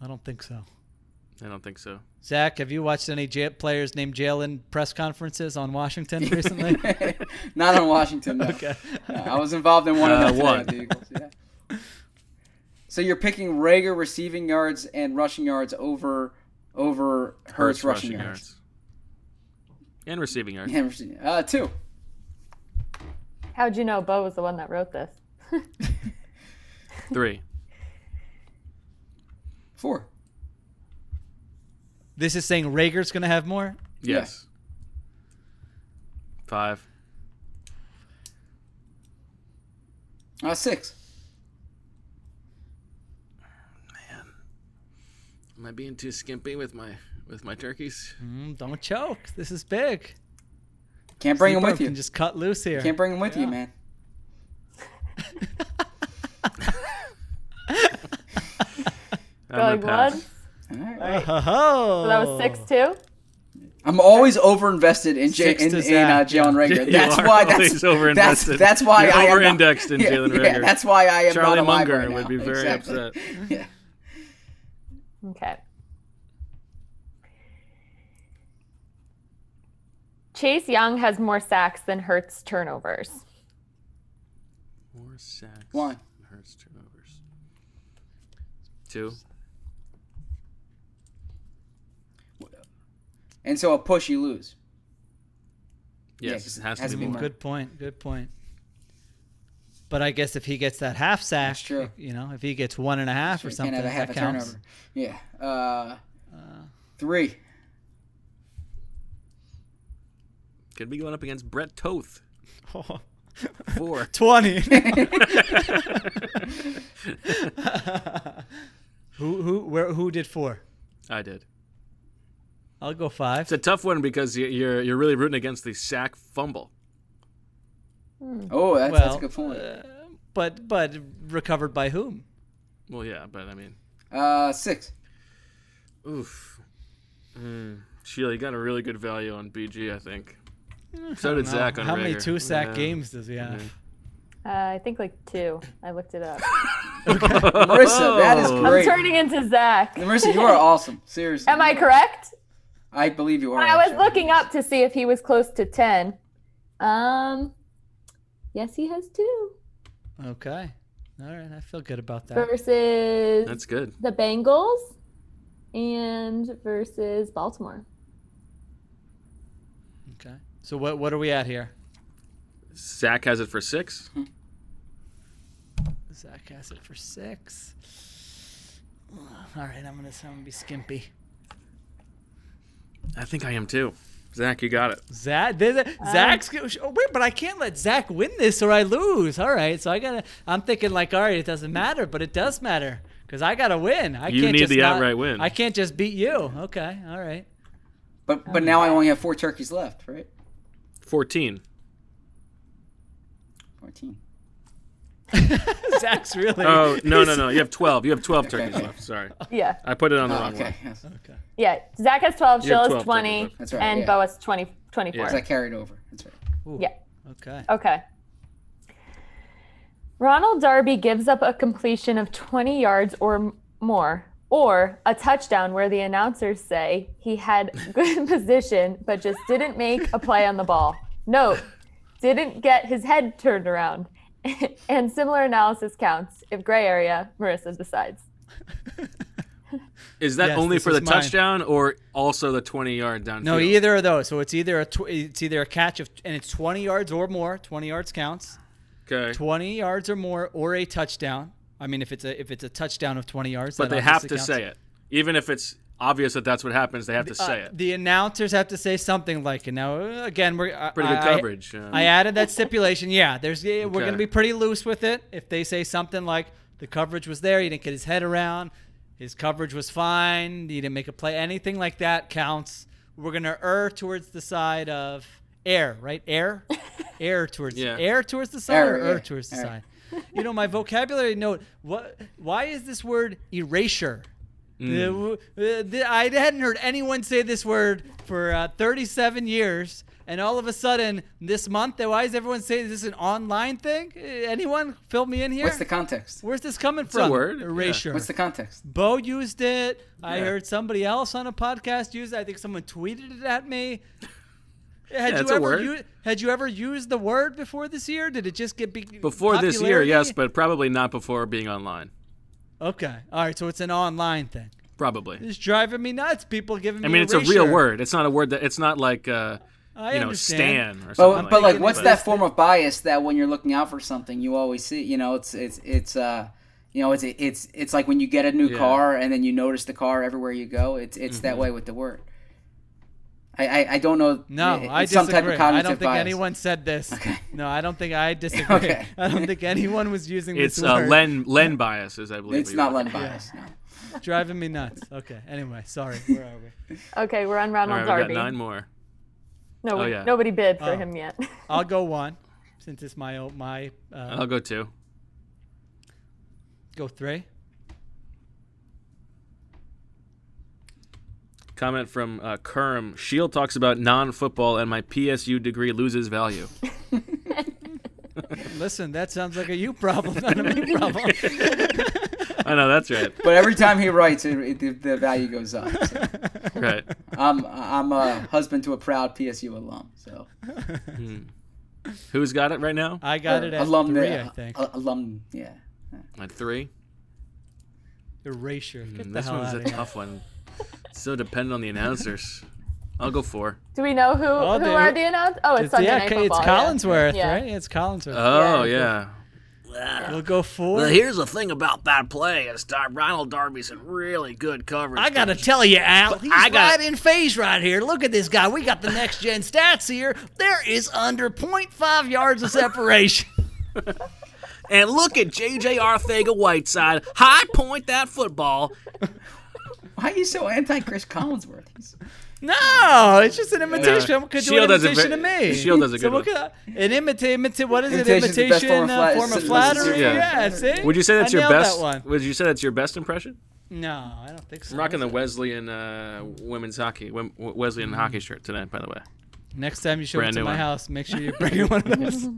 G: I don't think so.
F: I don't think so.
G: Zach, have you watched any J- players named Jalen press conferences on Washington recently?
D: Not on Washington. No.
G: Okay.
D: No, I was involved in one of
F: Uh,
D: them today
F: one.
D: the Eagles. Yeah. So you're picking Reagor receiving yards and rushing yards over over Hurts, rushing, yards.
F: and receiving yards.
D: Yeah, receiving- uh, two.
H: How'd you know Bo was the one that wrote this?
F: Three.
D: Four.
G: this is saying Reagor's going to have more?
F: Yes. Five.
D: Uh, six.
F: Man, Am I being too skimpy with my with my turkeys?
G: Mm, don't choke. This is big.
D: Can't bring him
G: Seaborn
D: with you.
G: Can just cut loose here.
D: Can't bring them with you, man.
H: Going once.
D: All right.
G: Oh,
H: So that was six two.
D: I'm always overinvested in J- in,
G: to
D: in uh,
G: Zach,
D: Jalen
G: yeah.
D: Reagor.
F: You
D: That's
F: are
D: why. That's
F: always
D: that's, that's why
F: You're
D: I am
F: over-indexed in
D: yeah,
F: Jalen
D: Yeah,
F: Reagor.
D: that's why I am
F: Charlie
D: not alive
F: Munger
D: right
F: would be very
D: Exactly.
F: upset.
D: Yeah.
H: Okay. Chase Young has more sacks than Hurts turnovers.
F: More sacks.
D: One.
F: Hurts turnovers. Two.
D: And so a push, you lose. Yeah,
F: it has,
D: has
F: to
D: to
F: be
D: be
F: more.
G: Good point. Good point. But I guess if he gets that half sack,
D: That's true.
G: you know, if he gets one and a half or something,
D: can't have a half
G: that
D: a
G: counts.
D: turnover. Yeah. Uh, three.
F: Could be going up against Brett Toth. Four.
G: 20. who who where who did four?
F: I did.
G: I'll go five.
F: It's a tough one because you- you're you're really rooting against the sack fumble.
D: Oh, that's, that's a good point.
G: But but recovered by whom?
F: Well, yeah, but I mean,
D: Uh, six.
F: oof. Mm. Sheila, you got a really good value on BG, I think. So did
G: know.
F: Zach on
G: How many two sack
F: Yeah.
G: games does he have?
H: Uh, I think like two. I looked it up.
D: Marissa, that is great.
H: I'm turning into Zach.
D: Marissa, you are awesome. Seriously.
H: Am I correct?
D: I believe you are.
H: I was
D: actually.
H: looking up to see if he was close to 10. Um, yes, he has two.
G: Okay. All right. I feel good about that.
H: Versus
F: That's good.
H: the Bengals and versus Baltimore.
G: Okay. So what what are we at here?
F: Zach has it for six.
G: Zach has it for six. All right. I'm gonna I'm gonna be skimpy.
F: I think I am too. Zach, you got it.
G: Zach, there's a- um, Zach's. Oh, wait, but I can't let Zach win this or I lose. All right, so I gotta. I'm thinking like, all right, it doesn't matter, but it does matter because I gotta win. I
F: You
G: can't
F: need
G: just
F: the
G: not-
F: outright win.
G: I can't just beat you. Okay, all right.
D: But but now I only have four turkeys left, right?
F: 14.
D: 14.
G: Zach's really.
F: Oh, no, no, no. You have 12. You have 12 turkeys
D: okay.
F: left. Sorry.
H: Yeah.
F: I put it on the
D: Oh,
F: wrong
D: okay.
F: one.
D: Yes.
G: Okay.
H: Yeah, Zach has 12,
F: You have
H: Sheil
F: 12
H: has 20.
D: That's right,
H: and
D: yeah.
H: Bo has 20, 24.
D: Because I carried over. That's right.
H: Yeah.
G: Okay.
H: Okay. Ronald Darby gives up a completion of 20 yards or more, or a touchdown where the announcers say he had good position but just didn't make a play on the ball. Note, didn't get his head turned around. and similar analysis counts if gray area, Marissa decides.
F: Is that
G: Yes,
F: only for the
G: is mine.
F: touchdown or also the 20 yard downfield?
G: No, either of those. So it's either a tw- it's either a catch of and it's 20 yards or more. 20 yards counts.
F: Okay.
G: 20 yards or more, or a touchdown. I mean, if it's a if it's a touchdown of 20 yards,
F: But they have to
G: counts.
F: say it. Even if it's obvious that that's what happens, they have to say
G: Uh,
F: it.
G: The announcers have to say something like it. Now, uh, again, we're I-
F: Pretty good
G: I-
F: coverage, um.
G: I added that stipulation. Yeah, there's yeah, we're gonna be pretty loose with it. If they say something like the coverage was there, he didn't get his head around, his coverage was fine, he didn't make a play, anything like that counts. We're gonna err towards the side of air, right? Air, air towards
F: Yeah.
G: air towards the side
D: Err,
G: or err
D: yeah,
G: towards the
D: err.
G: side. You know, my vocabulary note. What? Why is this word erasure? The- uh, the- I hadn't heard anyone say this word for uh, 37 years, and all of a sudden this month, why is everyone saying this is an online thing? Uh, Anyone fill me in here?
D: What's the context?
G: Where's this coming
F: a
G: from?
F: word, yeah.
G: Erasure.
D: What's the context?
G: Bo used it. I heard somebody else on a podcast use it. I think someone tweeted it at me. Had
F: Yeah,
G: you ever
F: word.
G: u- had you ever used the word before this year? Did it just get big
F: Before this year, yes, but probably not before being online.
G: Okay. All right. So it's an online thing.
F: Probably.
G: It's driving me nuts. People giving me.
F: I mean, it's a real word. It's not a word that it's not like uh,
G: I
F: you know
G: understand.
F: Stan or
D: But,
F: something.
D: but like,
F: that.
D: what's
F: But-
D: that form of bias that when you're looking out for something, you always see? You know, it's it's it's uh, you know, it's it's it's like when you get a new
F: Yeah.
D: car and then you notice the car everywhere you go. It's it's that
F: Mhm.
D: way with the word. I I, I don't know.
G: No,
D: it's
G: I
D: some
G: disagree.
D: type of
G: I don't think
D: bias.
G: anyone said this.
D: Okay.
G: No, I don't think I disagree.
D: Okay.
G: I don't think anyone was using
F: It's
G: this
F: uh,
G: word.
F: Len Len biases, I believe.
D: It's not. Len bias. No.
G: Driving me nuts. Okay. Anyway, sorry. Where are we?
H: Okay, we're on
F: All
H: Ronald
F: right, we got nine more.
H: No,
F: Oh, yeah.
H: nobody bid for
G: Oh.
H: him yet.
G: I'll go one, since it's my my. Uh,
F: I'll go two.
G: go three.
F: Comment from uh, Kerm. Sheil talks about non-football, and my PSU degree loses value.
G: Listen, that sounds like a you problem, not a me problem.
F: I know that's right.
D: But every time he writes, it, it, the, the value goes up. so.
F: Right.
D: I'm I'm a husband to a proud PSU alum. So
F: Hmm. Who's got it right now?
G: I got
D: Or
G: it at
D: alum,
G: three,
D: yeah,
G: I think.
D: a- alum, yeah.
F: At three.
G: Erasure. Get
F: Mm,
G: the
F: this
G: hell
F: one's
G: out
F: a
G: of here.
F: tough one. so dependent on the announcers. I'll go four.
H: Do we know who
G: Oh,
H: who
G: they-
H: are the announcers? Oh, it's, Sunday
G: yeah,
H: Night
G: Ca-
H: Football.
G: it's. Collinsworth,
H: Yeah.
G: right? It's Collinsworth.
F: Oh yeah. yeah.
G: We'll go four.
F: Well, here's the thing about that play: is Dar- Ronald Darby's in really good coverage.
G: I gotta tell you, Al, he's
F: I got-
G: right in phase right here. Look at this guy. We got the next gen stats here. There is under 0.5 yards of separation.
F: And look at J.J. Arcega-Whiteside high point that football.
D: Why are you so anti Chris Collinsworth? He's-
G: No, it's just an imitation. Someone could do
F: Sheil
G: an imitation
F: ve-
G: of me.
F: Sheil does a good
G: Someone
F: one.
G: could- an imitate, imitate. What is it?
D: Imitation's the
G: Imitation
D: form of
G: uh,
D: flat-
G: form of flattery.
F: Yeah.
G: Yeah. see.
F: Would you say that's
G: I
F: your best?
G: That one.
F: Would you say that's your best impression?
G: No, I don't think so.
F: I'm rocking the Wesleyan uh, women's hockey, Wem- Wesleyan hockey shirt tonight, by the way.
G: Next time you show
F: Brand
G: up to my
F: one.
G: house, make sure you bring one of those.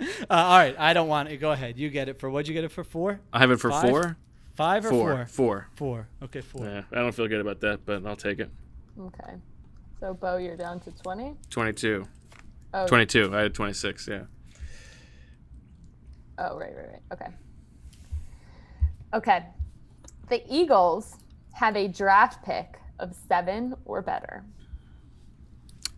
G: Uh, all right, I don't want it. Go ahead. You get it for what'd you get it for four?
F: I have it for
G: Five?
F: four.
G: Five or
F: four?
G: four?
F: Four.
G: Four. Okay, four.
F: Yeah, I don't feel good about that, but I'll take it.
H: Okay. So, Bo, you're down to 20?
F: 22.
H: Oh.
F: 22. I had 26, yeah.
H: Oh, right, right, right. Okay. Okay. The Eagles have a draft pick of seven or better.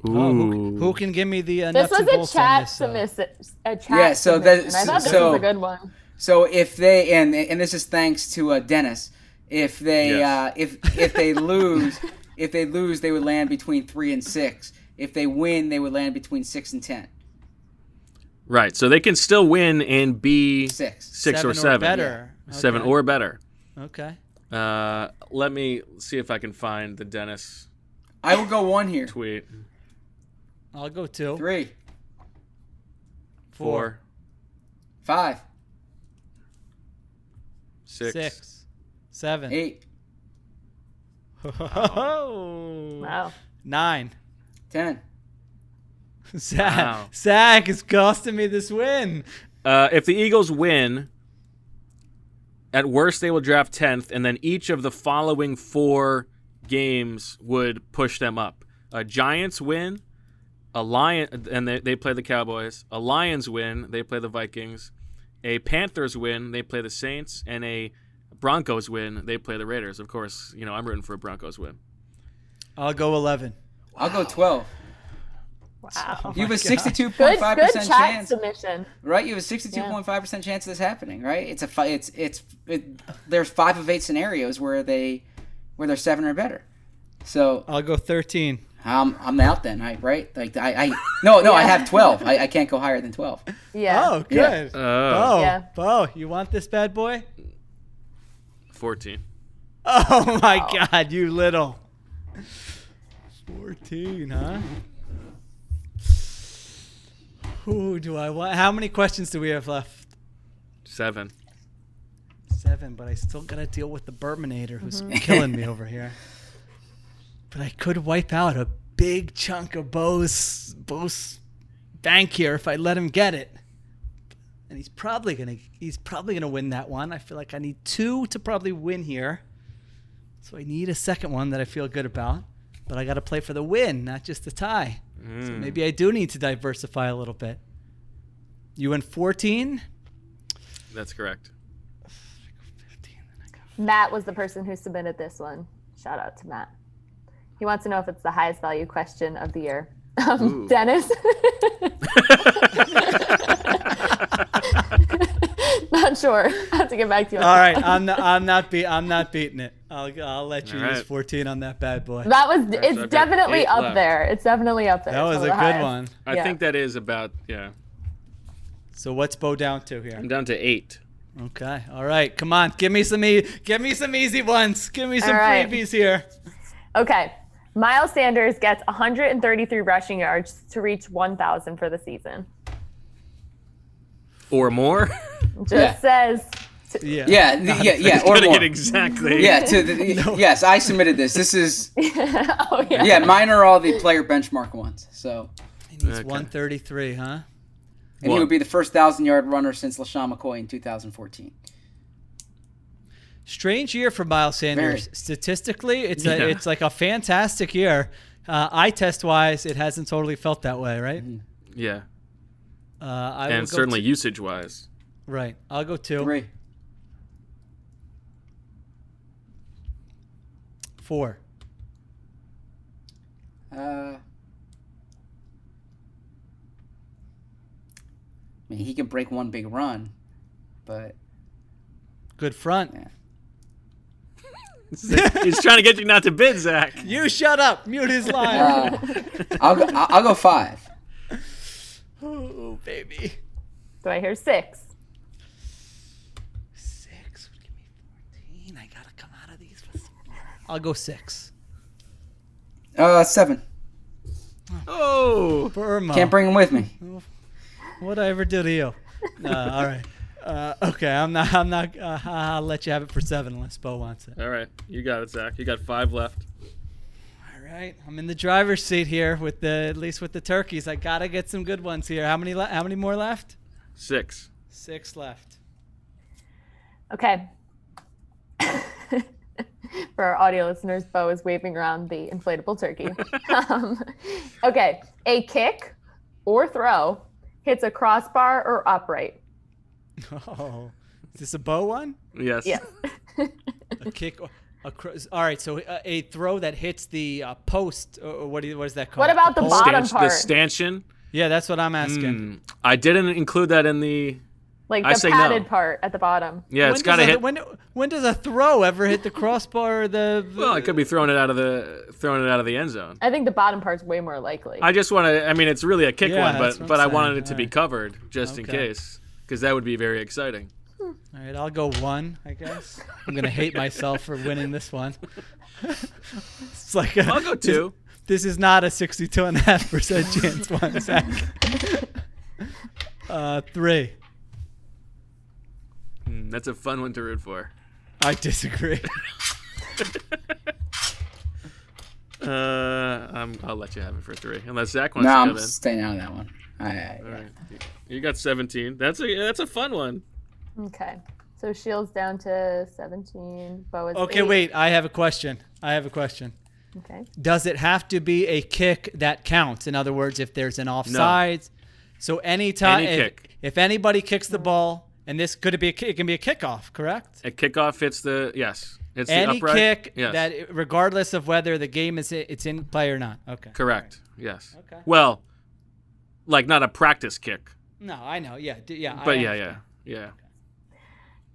G: Oh, who, who can give me the uh,
H: This
G: nuts and
H: was
G: bolts
H: a
G: on
H: chat
G: this, uh,
H: submissive. A chat
D: Yeah, so that-
H: submission. I thought this
D: so-
H: was a good one.
D: So if they and and this is thanks to uh, Dennis, if they
F: Yes.
D: uh, if if they lose, if they lose, they would land between three and six. If they win, they would land between six and ten.
F: Right. So they can still win and be
D: six,
F: six
G: Seven
F: or
G: or
F: seven.
G: better.
F: Seven
G: Okay.
F: or better.
G: Okay.
F: Uh, let me see if I can find the Dennis
D: I will go one here.
F: tweet.
G: I'll go two.
D: Three,
F: Four,
D: five,
F: six,
G: Six. Seven.
D: eight,
H: Wow.
G: Nine.
D: ten.
G: Zach,
F: Wow.
G: Zach is costing me this win.
F: Uh, if the Eagles win, at worst they will draft tenth, and then each of the following four games would push them up. A Giants win, a Lion, and they, they play the Cowboys. A Lions win, they play the Vikings. A Panthers win, they play the Saints, and a Broncos win, they play the Raiders. Of course, you know I'm rooting for a Broncos win.
G: I'll go 11.
D: I'll go twelve.
H: Wow.
D: You have a oh sixty-two
H: Good,
D: point five
H: good
D: percent
H: chat
D: chance,
H: submission.
D: right? You have a sixty-two point five percent chance of this happening, right? It's a fi- it's it's it, there's five of eight scenarios where they where they're seven or better. So
G: I'll go 13.
D: I'm I'm out then, I, right? Like I, I no no I have twelve. I, I can't go higher than twelve.
H: Yeah.
G: Oh, good.
F: Oh.
G: Bo,
H: Yeah.
G: Bo, you want this bad boy?
F: Fourteen.
G: Oh my God, you little. 14, huh? Who do I want? How many questions do we have left?
F: Seven.
G: Seven, but I still gotta deal with the Burminator who's mm-hmm. killing me over here. But I could wipe out a big chunk of Bo's Bo's bank here if I let him get it. And he's probably gonna he's probably gonna win that one. I feel like I need two to probably win here. So I need a second one that I feel good about. But I gotta play for the win, not just the tie. So
F: Mm.
G: maybe I do need to diversify a little bit. You win 14?
F: That's correct.
H: Matt was the person who submitted this one. Shout out to Matt. He wants to know if it's the highest value question of the year. Um, Dennis. not sure. I have to get back to you. On
G: All
H: that
G: right. I'm not. I'm not. Be, I'm not beating it. I'll. I'll let you
F: All
G: use
F: right.
G: 14 on that bad boy.
H: That was.
F: so I've
H: definitely up
F: left.
H: there. It's definitely up there.
G: That was a good
H: highest.
G: one.
F: I
H: Yeah.
F: think that is about yeah.
G: So what's Bo down to here?
F: I'm down to eight.
G: Okay. All right. Come on. Give me some. E- give me some easy ones. Give me some
H: All right.
G: freebies here.
H: Okay. Miles Sanders gets 133 rushing yards to reach 1,000 for the season.
F: Or more.
H: Just
D: Yeah.
H: says.
G: Yeah.
D: Yeah, the- yeah, yeah, or
F: Gotta
D: more.
F: get exactly.
D: Yeah, to the, yes, I submitted this. This is
H: oh yeah.
D: yeah, mine are all the player benchmark ones. So,
G: He needs
F: Okay.
G: 133, huh?
D: and he would be the first thousand yard runner since LeSean McCoy in 2014.
G: Strange year for Miles Sanders.
D: Very.
G: Statistically, it's
F: Yeah.
G: a, it's like a fantastic year. Uh, eye test wise, it hasn't totally felt that way, right?
F: Yeah.
G: Uh, I
F: and certainly
G: two-
F: usage wise.
G: right. I'll go two,
D: Three,
G: four.
D: uh, I mean, he can break one big run, but
G: Good front.
D: yeah.
F: He's trying to get you not to bid, Zach.
G: You shut up. Mute his line.
D: Uh, I'll go. I'll I'll go five.
G: oh, baby.
H: Do I hear six?
G: Six would give me 14. I got to come out of these. I'll go six.
D: Uh, seven.
F: Oh.
G: Burma.
D: Can't bring him with me.
G: What'd I ever do to you? Uh, all right. Uh, okay, I'm not. I'm not. Uh, I'll let you have it for seven unless Bo wants it.
F: All right. You got it, Zach. You got five left.
G: All right, I'm in the driver's seat here with the at least with the turkeys. I gotta get some good ones here. How many? Le- how many more left?
F: Six.
G: Six left.
H: Okay. For our audio listeners, Bo is waving around the inflatable turkey. um, okay. A kick or throw hits a crossbar or upright.
G: Oh, is this a bow one?
F: Yes.
H: Yeah.
G: a kick. A cro- all right, so uh, a throw that hits the uh, post. Or or what, do you, what is that called?
H: What about the
G: post?
H: bottom
F: Stanch-
H: part?
F: The stanchion.
G: Yeah, that's what I'm asking.
F: Mm, I didn't include that in the.
H: Like
F: I
H: the
F: say
H: padded
F: no.
H: part at the bottom.
F: Yeah, it's
G: When
F: got to
G: does a-
F: hit.
G: When, when does a throw ever hit the crossbar or the?
F: Well, I could be throwing it out of the throwing it out of the end zone.
H: I think the bottom part's way more likely.
F: I just want to. I mean, it's really a kick
G: Yeah,
F: one, but but
G: I'm
F: I wanted
G: saying.
F: it to be covered just in case, because that would be very exciting.
G: All right, I'll go one. I guess I'm gonna hate myself for winning this one. it's like i
F: I'll go two.
G: This, this is not a 62 and a half percent chance one, Zach. uh, three.
F: Mm, that's a fun one to root for.
G: I disagree.
F: Uh, I'm, I'll let you have it for three, unless Zach wants
D: No,
F: to
D: I'm
F: in.
D: staying out of that one. I, I,
F: All right, you got 17. That's a that's a fun one.
H: Okay. So Sheil's down to 17. Bo is
G: Okay,
H: eight.
G: wait. I have a question. I have a question.
H: Okay.
G: Does it have to be a kick that counts? In other words, if there's an offsides, so anytime
F: Any
G: if,
F: kick.
G: if anybody kicks the ball, and this could it be a, ki- it can be a kickoff, correct?
F: A kickoff hits the yes. It's the
G: Any
F: upright.
G: kick
F: yes.
G: that, regardless of whether the game is it's in play or not. Okay.
F: Correct. Yes.
G: Okay.
F: Well, like not a practice kick,
G: No, I know. Yeah, d- yeah. I
F: but yeah,
G: understand.
F: yeah,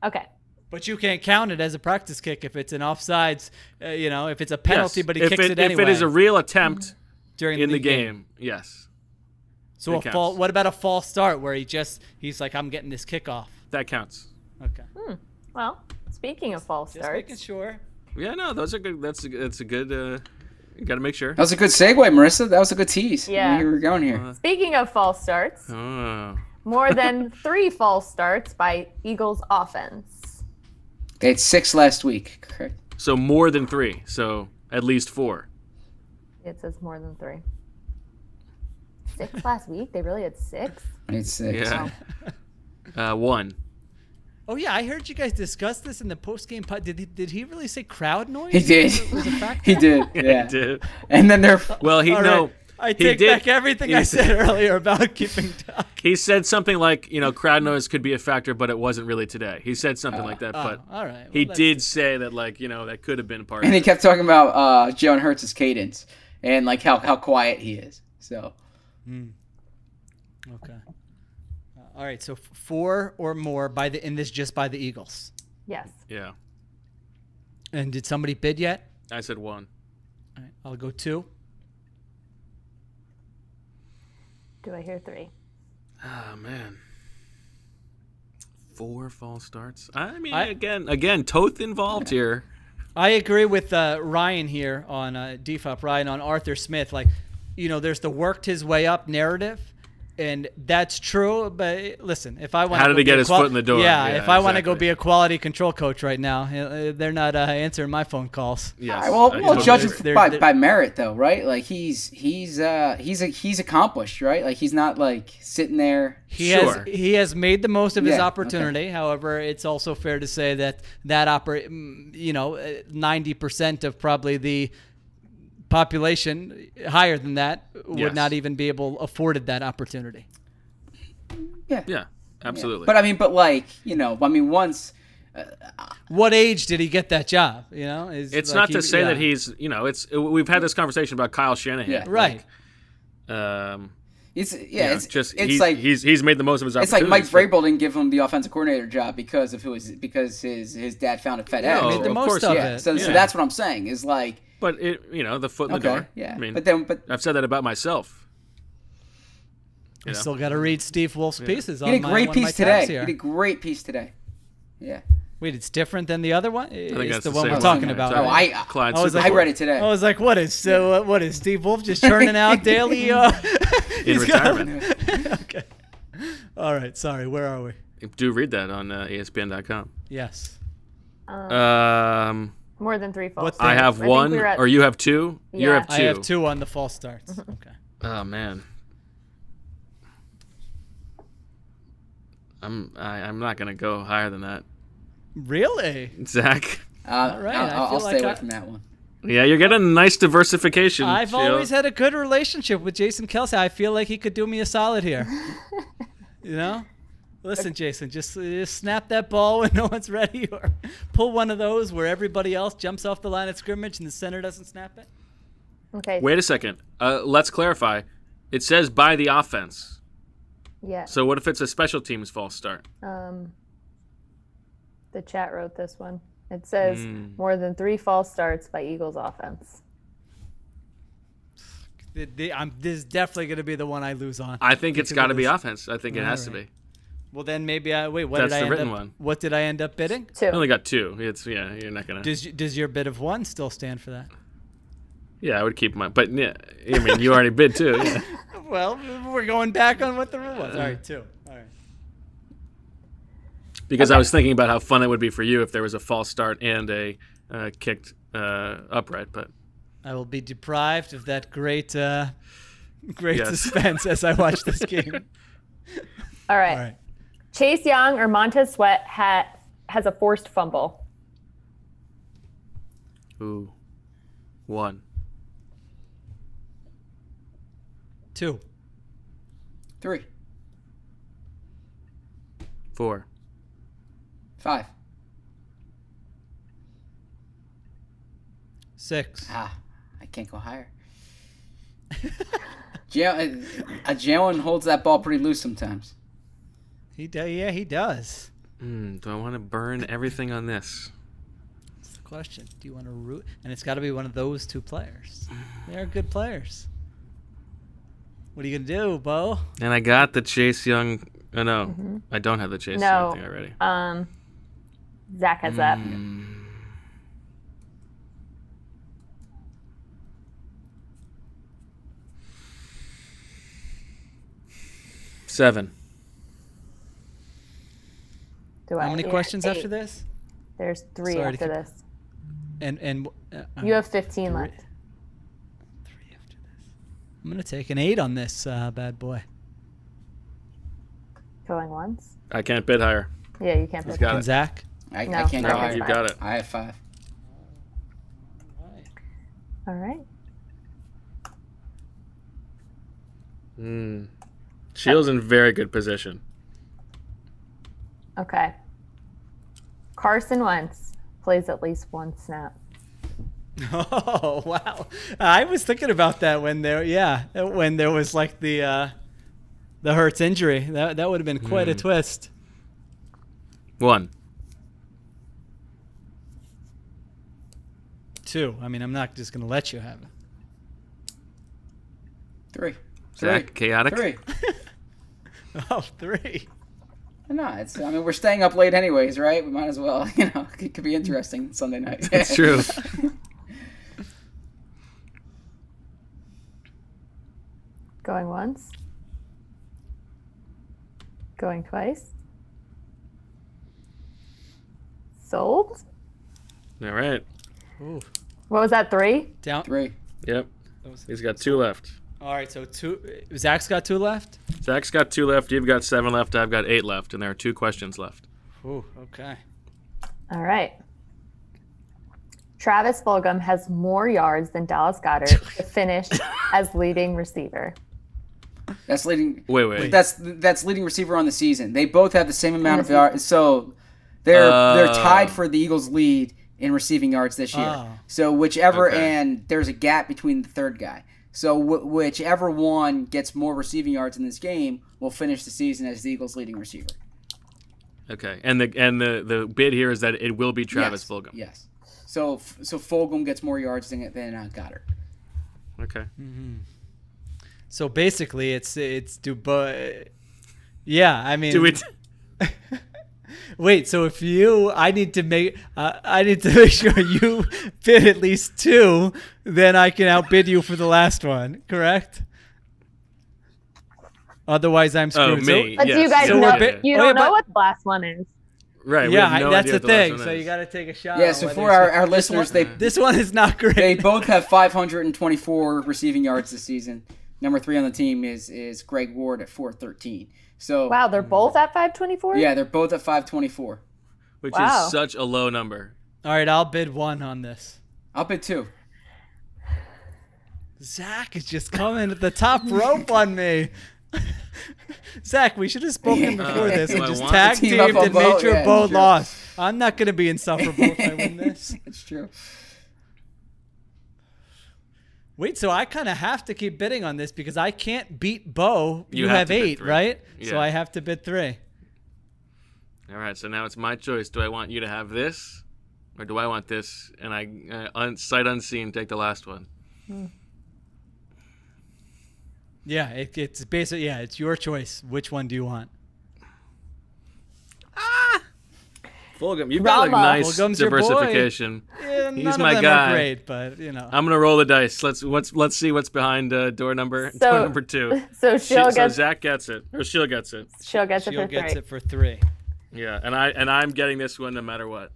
F: yeah.
H: Okay.
G: But you can't count it as a practice kick if it's an offsides. Uh, you know, if it's a penalty,
F: Yes.
G: but he
F: if
G: kicks
F: it,
G: it, anyway
F: If it is a real attempt
G: during
F: in
G: the
F: the
G: game.
F: game, yes,
G: So
F: it
G: a
F: counts.
G: fall. What about a false start where he just he's like, I'm getting this kickoff.
F: that counts.
G: Okay.
H: Hmm. Well, speaking of false
G: Just
H: starts,
G: making sure.
F: Yeah, no, those are good. That's a, that's a good. Uh, you got to make sure.
D: that was a good segue, Marissa. That was a good tease.
H: Yeah.
D: You were going here.
H: speaking of false starts,
F: Oh.
H: more than three false starts by Eagles offense.
D: They had six last week. Correct.
F: So more than three. So at least four.
H: It says more than three. Six last week? They really had six?
D: It's six.
F: Yeah. Uh, one.
G: Oh yeah, I heard you guys discuss this in the post game pod. Did he, did he really say crowd noise?
D: He did.
G: Was it a fact?
D: he did. Yeah.
F: He did.
D: And then they're uh,
F: Well, he
G: All
F: no.
G: right. I
F: he
G: take
F: did-
G: back everything
F: he
G: I said
F: said-
G: earlier about keeping talk.
F: He said something like, you know, crowd noise could be a factor, but it wasn't really today. He said something uh, like that,
G: Oh,
F: but
G: all right.
F: he
G: Well,
F: did say that, like, you know, that could have been part
D: and
F: of
D: he
F: it.
D: kept talking about uh Jalen Hurts' cadence and like how, how quiet he is. So
G: hmm. Okay. All right. So f- four or more by the in this just by the Eagles.
H: Yes.
F: Yeah.
G: And did somebody bid yet?
F: I said one.
G: All right, I'll go two.
H: Do I hear three?
F: Oh man. Four false starts. I mean,
G: I-
F: again, again, Toth involved here.
G: I agree with uh, Ryan here on uh, DFOP, Ryan on Arthur Smith. Like, you know, there's the worked his way up narrative, and that's true. But listen, if I want
F: How did he get his foot in the door?
G: Yeah,
F: Yeah,
G: if I want to go be a quality control coach right now, uh, they're not uh, answering my phone calls.
F: Yeah,
D: All right, well,
F: I
D: we'll
F: totally
D: judge him by, by merit, though, right? Like he's he's uh he's a, he's accomplished, right? Like he's not like sitting there.
G: He
F: Sure.
G: has he has made the most of his
D: Yeah,
G: opportunity. However, it's also fair to say that that oper- mm, you know, ninety percent of probably the population higher than that would
F: Yes.
G: not even be able afforded that opportunity.
D: Yeah,
F: Yeah, absolutely.
D: But I mean, but like you know, I mean, once
G: What age did he get that job? You know, Is
F: it's
G: like
F: not
G: he-
F: to say
G: yeah.
F: that he's, you know, it's we've had this conversation about Kyle Shanahan.
D: Yeah.
G: right.
F: Um,
D: it's yeah,
F: you know,
D: it's
F: just
D: it's
F: he's,
D: like
F: he's he's made the most of his opportunity.
D: it's like
F: opportunities.
D: Mike Vrabel didn't give him the offensive coordinator job because of who his because his his dad founded FedEx.
F: No,
G: Made the
F: of
G: most
F: course,
G: of
D: yeah,
G: it.
D: so so that's what I'm saying is like
F: But it, you know, the foot in the door.
D: yeah,
F: I mean,
D: but then but
F: I've said that about myself.
G: I
F: You know?
G: still got to read Steve Wulf's pieces.
D: he
G: on
D: did a great
G: my
D: piece today.
G: tabs
D: He did a great piece today. Yeah.
G: Wait, it's different than the other one.
F: I
G: It's
F: that's
G: the,
F: the
G: one we're
F: one.
G: talking
F: Yeah,
G: about.
D: Oh,
G: right?
D: I
F: Clyde
G: I was like,
D: I read it today.
G: I was like, what is so? Uh, what is Steve Wolf just churning out daily? Uh,
F: in
G: he's got-
F: retirement.
G: okay. All right. Sorry. Where are we?
F: Do read that on uh, ESPN.com.
G: Yes.
F: Um,
H: More than three false
G: What's
H: starts.
F: I have
H: think
F: one,
H: we at-
F: or you have two. You have two.
G: I have two on the false starts. Okay.
F: Oh man. I'm I, I'm not gonna go higher than that.
G: Really?
F: Zach.
D: Uh,
G: All right,
D: I'll,
G: I
D: I'll
G: feel
D: stay
G: like
D: away
G: I-
D: from that one.
F: Yeah, you're getting a nice diversification.
G: I've
F: Sheil.
G: always had a good relationship with Jason Kelce. I feel like he could do me a solid here. you know? Listen, Jason, just, just snap that ball when no one's ready, or pull one of those where everybody else jumps off the line of scrimmage and the center doesn't snap it.
H: Okay.
F: Wait a second. Uh, let's clarify. It says by the offense.
H: Yeah.
F: So what if it's a special teams false start?
H: Um, the chat wrote this one. It says
F: Mm.
H: more than three false starts by Eagles offense.
G: The- the- I'm, this is definitely going to be the one I lose on.
F: I think it's got to be offense. I think it has to be.
G: Well, then maybe I wait. What
F: That's
G: did I
F: the
G: end
F: written
G: up?
F: one.
G: What did I end up bidding?
F: I only got two. It's yeah. You're not gonna.
G: Does does your bid of one still stand for that?
F: Yeah, I would keep my. But yeah, I mean, you already bid two. Yeah.
G: Well, we're going back on what the rule was. All right, two. All right.
F: Because I was thinking about how fun it would be for you if there was a false start and a uh, kicked uh, upright. But
G: I will be deprived of that great, uh, great
F: Yes.
G: suspense as I watch this game.
H: All right.
G: All right.
H: Chase Young or Montez Sweat ha- has a forced fumble.
F: ooh, one,
G: Two.
D: Three,
F: four,
D: five.
G: Six.
D: Ah, I can't go higher. Jalen, uh, Jalen holds that ball pretty loose sometimes.
G: He do, yeah, he does.
F: Mm, do I want to burn everything on this?
G: That's the question. Do you want to root? And it's got to be one of those two players. They're good players. What are you gonna do, Bo?
F: And I got the Chase Young. Oh no,
H: Mhm.
F: I don't have the Chase
H: no.
F: Young thing already.
H: Um, Zach has that.
F: Mm. Seven.
H: Do
G: How
H: I?
G: many
H: Yeah,
G: questions after this?
H: There's three
G: Sorry
H: after this.
G: And and uh,
H: You
G: uh,
H: have 15
G: three-
H: left.
G: I'm gonna take an eight on this uh, bad boy.
H: Going once.
F: I can't bid higher.
H: Yeah, you can't
F: He's
H: bid
F: got
G: And
F: it.
G: Zach.
D: I,
H: No,
D: I can't
H: Zach
D: go higher.
F: You got it.
D: I have five.
H: All right.
F: Mm. Sheil's in very good position.
H: Okay. Carson Wentz plays at least one snap.
G: Oh wow! I was thinking about that when there, yeah, when there was like the uh, the Hurts injury. That that would have been quite a
F: Hmm.
G: twist.
F: One.
G: Two. I mean, I'm not just gonna let you have it.
D: Three.
F: Zach,
D: Three.
F: chaotic.
D: Three.
G: Oh, three.
D: No, it's. I mean, we're staying up late anyways, right? We might as well. You know, it could be interesting Sunday night.
F: That's true.
H: Going once. Going twice. Sold.
F: All right.
G: Ooh.
H: What was that? Three.
G: Down.
D: Three.
F: Yep. He's got two left.
G: All right, so two. Zach's got two left.
F: Zach's got two left. You've got seven left. I've got eight left, and there are two questions left.
G: Ooh, okay.
H: All right. Travis Fulgham has more yards than Dallas Goedert to finish as leading receiver.
D: That's leading.
F: Wait, wait.
D: That's that's leading receiver on the season. They both have the same amount of yards, so they're they're
F: Oh.
D: tied for the Eagles' lead in receiving yards this year.
G: Oh.
D: So whichever,
F: Okay.
D: and there's a gap between the third guy. So wh- whichever one gets more receiving yards in this game will finish the season as the Eagles' leading receiver.
F: Okay. And the and the the bid here is that it will be Travis
D: yes.
F: Fulgham.
D: Yes. So f- so Fulgham gets more yards than than uh, Goedert.
F: Okay. Mm-hmm.
G: So basically, it's it's do bo- Yeah, I mean.
F: Do it.
G: Wait, so if you, I need to make, uh, I need to make sure you bid at least two, then I can outbid you for the last one, correct? Otherwise, I'm screwed.
F: Oh,
G: screwed.
F: me.
H: But
F: Yes.
H: you guys
G: So
H: know
G: we're bi-
H: you
G: oh,
H: don't
G: yeah,
H: know
G: but-
H: what the last one is.
F: Right.
G: yeah,
F: no
G: I- that's
F: idea
G: the thing.
F: one
G: So you got to take a shot.
D: Yeah,
G: on
D: so for our- our listeners,
G: one-
D: they-
G: this one is not great.
D: They both have 524 receiving yards this season. Number three on the team is is Greg Ward at 413. So
H: Wow, they're mm. both at 524?
D: yeah, they're both at 524.
F: which
H: Wow.
F: is such a low number.
G: All right, I'll bid one on this.
D: I'll bid two.
G: Zach is just coming at the top rope on me. Zach, we should have spoken
D: Yeah.
G: before uh,
F: this
G: and just
F: want
G: tag
D: team up
G: teamed
D: on
G: and made sure
D: Yeah,
G: Bo
D: sure.
G: lost. I'm not going to be insufferable if I win this.
D: It's true.
G: Wait, so I kind of have to keep bidding on this because I can't beat Bo. You,
F: You have
G: have, eight, right? So I have to bid three.
F: All right, so now it's my choice. Do I want you to have this, or do I want this? And I, uh, un- sight unseen, take the last one.
G: Yeah, it, it's basically yeah, it's your choice. Which one do you want?
F: Fulgham, you've got like nice
G: Fulgham's
F: diversification.
G: Yeah,
F: He's my guy.
G: great, but you know.
F: I'm gonna roll the dice. Let's let's let's see what's behind uh, door number door number two.
H: So
F: She-
H: she'll
F: so
H: get
F: Zach gets it, or she'll gets it.
H: she'll get it
G: She'll
H: for
G: gets
H: three.
G: it for three.
F: Yeah, and I and I'm getting this one no matter what.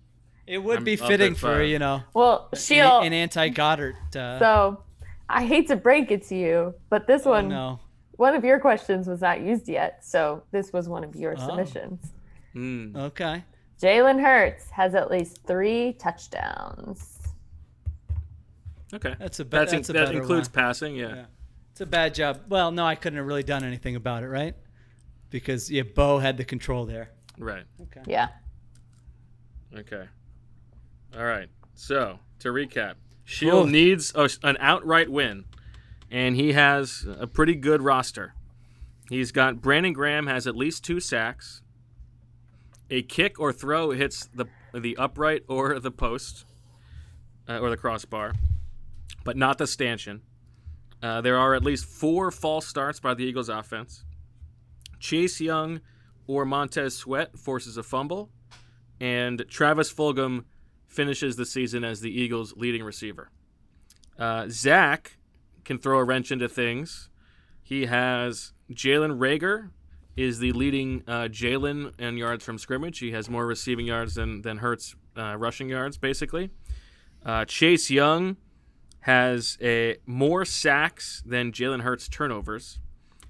G: It would
F: I'm
G: be fitting for you know
H: Well,
G: an,
H: she'll
G: an anti Goedert. Uh,
H: So, I hate to break it to you, but this
G: oh,
H: one,
G: no.
H: one of your questions was not used yet. So this was one of your
G: Oh.
H: submissions.
F: Mm.
G: Okay.
H: Jalen Hurts has at least three touchdowns.
F: Okay,
G: That's a be-
F: That's
G: that's a
F: that includes
G: one.
F: passing. Yeah.
G: Yeah. It's a bad job. Well, no, I couldn't have really done anything about it, right? Because yeah, Bo had the control there.
F: right.
G: Okay.
H: Yeah.
F: Okay. All right. So to recap, Sheil
G: Oof.
F: needs a, an outright win, and he has a pretty good roster. He's got Brandon Graham has at least two sacks. A kick or throw hits the the upright or the post, uh, or the crossbar, but not the stanchion. Uh, there are at least four false starts by the Eagles' offense. Chase Young or Montez Sweat forces a fumble, and Travis Fulgham finishes the season as the Eagles' leading receiver. Uh, Zach can throw a wrench into things. He has Jalen Reagor is the leading uh, Jalen in yards from scrimmage. He has more receiving yards than than Hurts uh, rushing yards, basically. Uh, Chase Young has a more sacks than Jalen Hurts turnovers.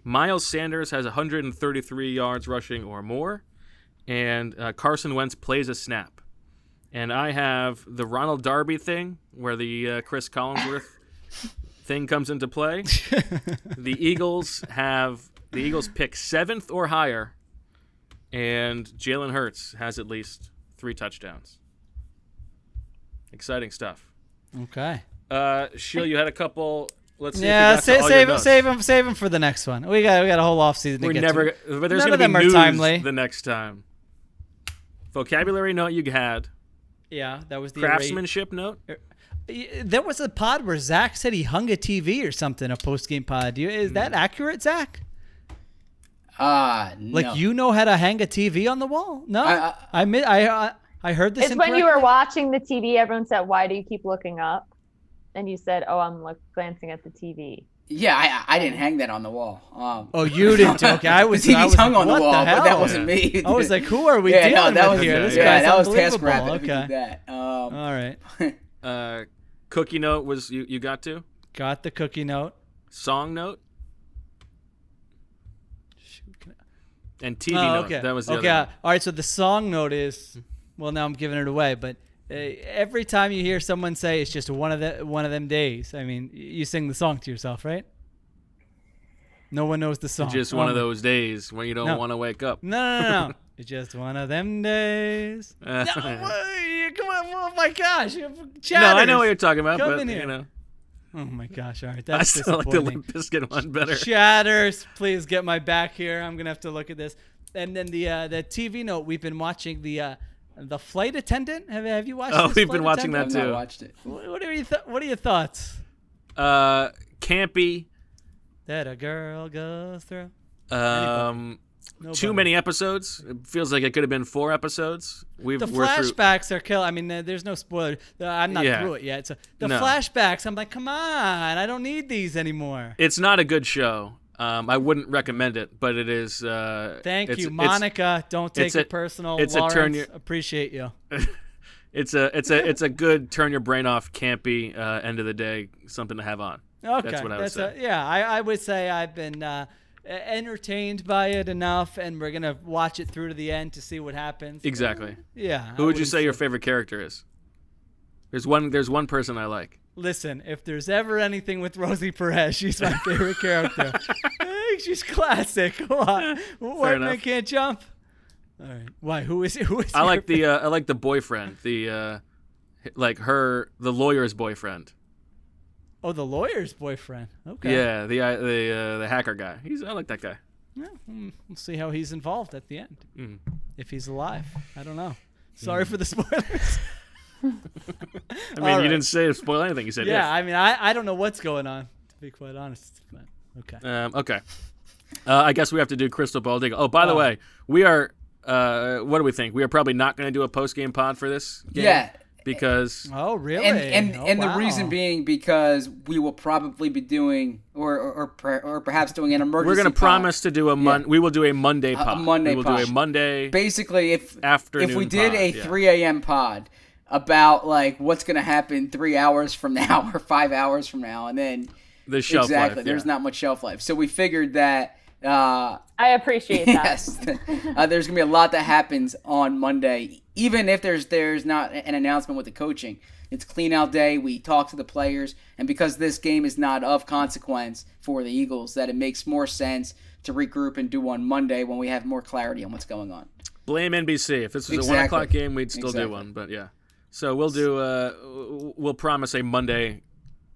F: Miles Sanders has 133 yards rushing or more, and uh, Carson Wentz plays a snap. And I have the Ronald Darby thing, where the uh, Chris Collinsworth thing comes into play. the Eagles have the Eagles pick seventh or higher, and Jalen Hurts has at least three touchdowns. Exciting stuff.
G: Okay.
F: Uh, Sheil, you had a couple. Let's see.
G: Yeah,
F: if you got to
G: sa- save him, save him, save him for the next one. We got we got a whole off season
F: We're
G: get
F: never,
G: to.
F: but there's
G: None of them are timely.
F: the next time. Vocabulary note you had.
G: Yeah, that was the
F: craftsmanship note.
G: There was a pod where Zach said he hung a TV or something, a post game pod. Is that accurate, Zach?
D: Ah,
G: Like
D: no.
G: you know how to hang a TV on the wall? No,
D: I-
G: I
D: I-
G: I I, I, I heard this.
H: It's when you were watching the TV, everyone said, Why do you keep looking up? And you said, Oh, I'm look, glancing at the TV.
D: Yeah, I, I didn't hang that on the wall. Um,
G: Oh, you didn't. Okay, I was.
D: the TV's
G: I was
D: hung
G: like,
D: on the
G: what
D: wall, but that wasn't me.
G: I was like, who are we
D: yeah,
G: dealing
D: no, that
G: with
D: was
G: here? This
D: yeah,
G: guy's
D: that was Task
G: unbelievable.
D: Rabbit.
G: Okay.
D: that. Um,
G: All right.
F: Uh, cookie note was you, you got to
G: Got the cookie note.
F: song note and TV
G: Oh,
F: note.
G: okay.
F: That was the
G: okay.
F: other.
G: All right. So the song note is, well, now I'm giving it away, but uh, every time you hear someone say it's just one of the one of them days, I mean, you sing the song to yourself, right? No one knows the song.
F: One. Just one of
G: Oh,
F: those days when you don't
G: No.
F: want to wake up.
G: No, no, no, no. it's just one of them days. no, come on! Oh my gosh! you
F: No, I know what you're talking about,
G: Come
F: but
G: in here.
F: you know,
G: Oh my gosh! All right,
F: I
G: that's
F: still like the
G: disappointing.
F: Limp Bizkit one better.
G: Chatters, please get my back here. I'm gonna have to look at this. And then the uh, the TV note. We've been watching the uh, the flight attendant. Have, have you watched?
F: Oh,
G: this
F: we've been watching that
G: Attendant?
F: too.
D: watched it.
G: What what are you th- What are your thoughts?
F: Uh, campy.
G: That a girl goes through.
F: Um,
G: Nobody.
F: too many episodes. It feels like it could have been four episodes. We've
G: The flashbacks are kill. I mean, there's no spoiler. I'm not
F: Yeah.
G: through it yet. So the
F: No.
G: flashbacks, I'm like, come on, I don't need these anymore.
F: It's not a good show. Um, I wouldn't recommend it, but it is. Uh,
G: Thank
F: it's-
G: you,
F: it's-
G: Monica. Don't take
F: it's
G: it personal.
F: It's
G: Lawrence,
F: a turn your.
G: appreciate you.
F: It's a it's a it's a good turn your brain off campy uh, end of the day something to have on.
G: Okay,
F: That's what I would
G: that's
F: say.
G: a- yeah, I, I would say I've been uh, entertained by it enough, and we're gonna watch it through to the end to see what happens.
F: Exactly.
G: Yeah.
F: Who
G: I
F: would you say your favorite character is? There's one. There's one person I like.
G: Listen, if there's ever anything with Rosie Perez, she's my favorite character. She's classic. What? White man can't jump. All right. Why? Who is who is?
F: I like the. Uh, I like the boyfriend. The uh, like her, the lawyer's boyfriend.
G: Oh, the lawyer's boyfriend. Okay.
F: Yeah, the uh, the uh, the hacker guy. He's. I like that guy.
G: Yeah, mm, we'll see how he's involved at the end.
F: Mhm.
G: If he's alive, I don't know. Sorry for the spoilers.
F: I mean,
G: All
F: you didn't say spoil anything. You said
G: yeah.
F: if.
G: I mean, I, I don't know what's going on to be quite honest. But okay.
F: Um, okay. Uh, I guess we have to do Crystal Bald Eagle. Oh, by the
G: Oh.
F: way, we are. Uh, what do we think? We are probably not going to do a post game pod for this. Game
D: Yeah.
F: Because
G: oh really?
D: And and,
G: Oh,
D: and the reason being because we will probably be doing or or, or, or perhaps doing an emergency.
F: we're going to promise to do a mon.
D: Yeah.
F: We will do a Monday
D: A- a
F: pod.
D: Monday
F: We will
D: pod.
F: do a Monday.
D: Basically, if
F: afternoon.
D: if we did
F: pod,
D: a
F: yeah.
D: 3 a.m. pod about like what's going to happen three hours from now or five hours from now, and then
F: The shelf life
D: exactly
F: life,
D: there's not much shelf life, so we figured that. Uh,
H: I appreciate that.
D: yes, uh, there's gonna be a lot that happens on Monday, even if there's there's not an announcement with the coaching. It's clean out day. We talk to the players, and because this game is not of consequence for the Eagles, that it makes more sense to regroup and do one Monday when we have more clarity on what's going on.
F: Blame NBC. If this was a one o'clock game, we'd still do one. But yeah, so we'll do. Uh, we'll promise a Monday,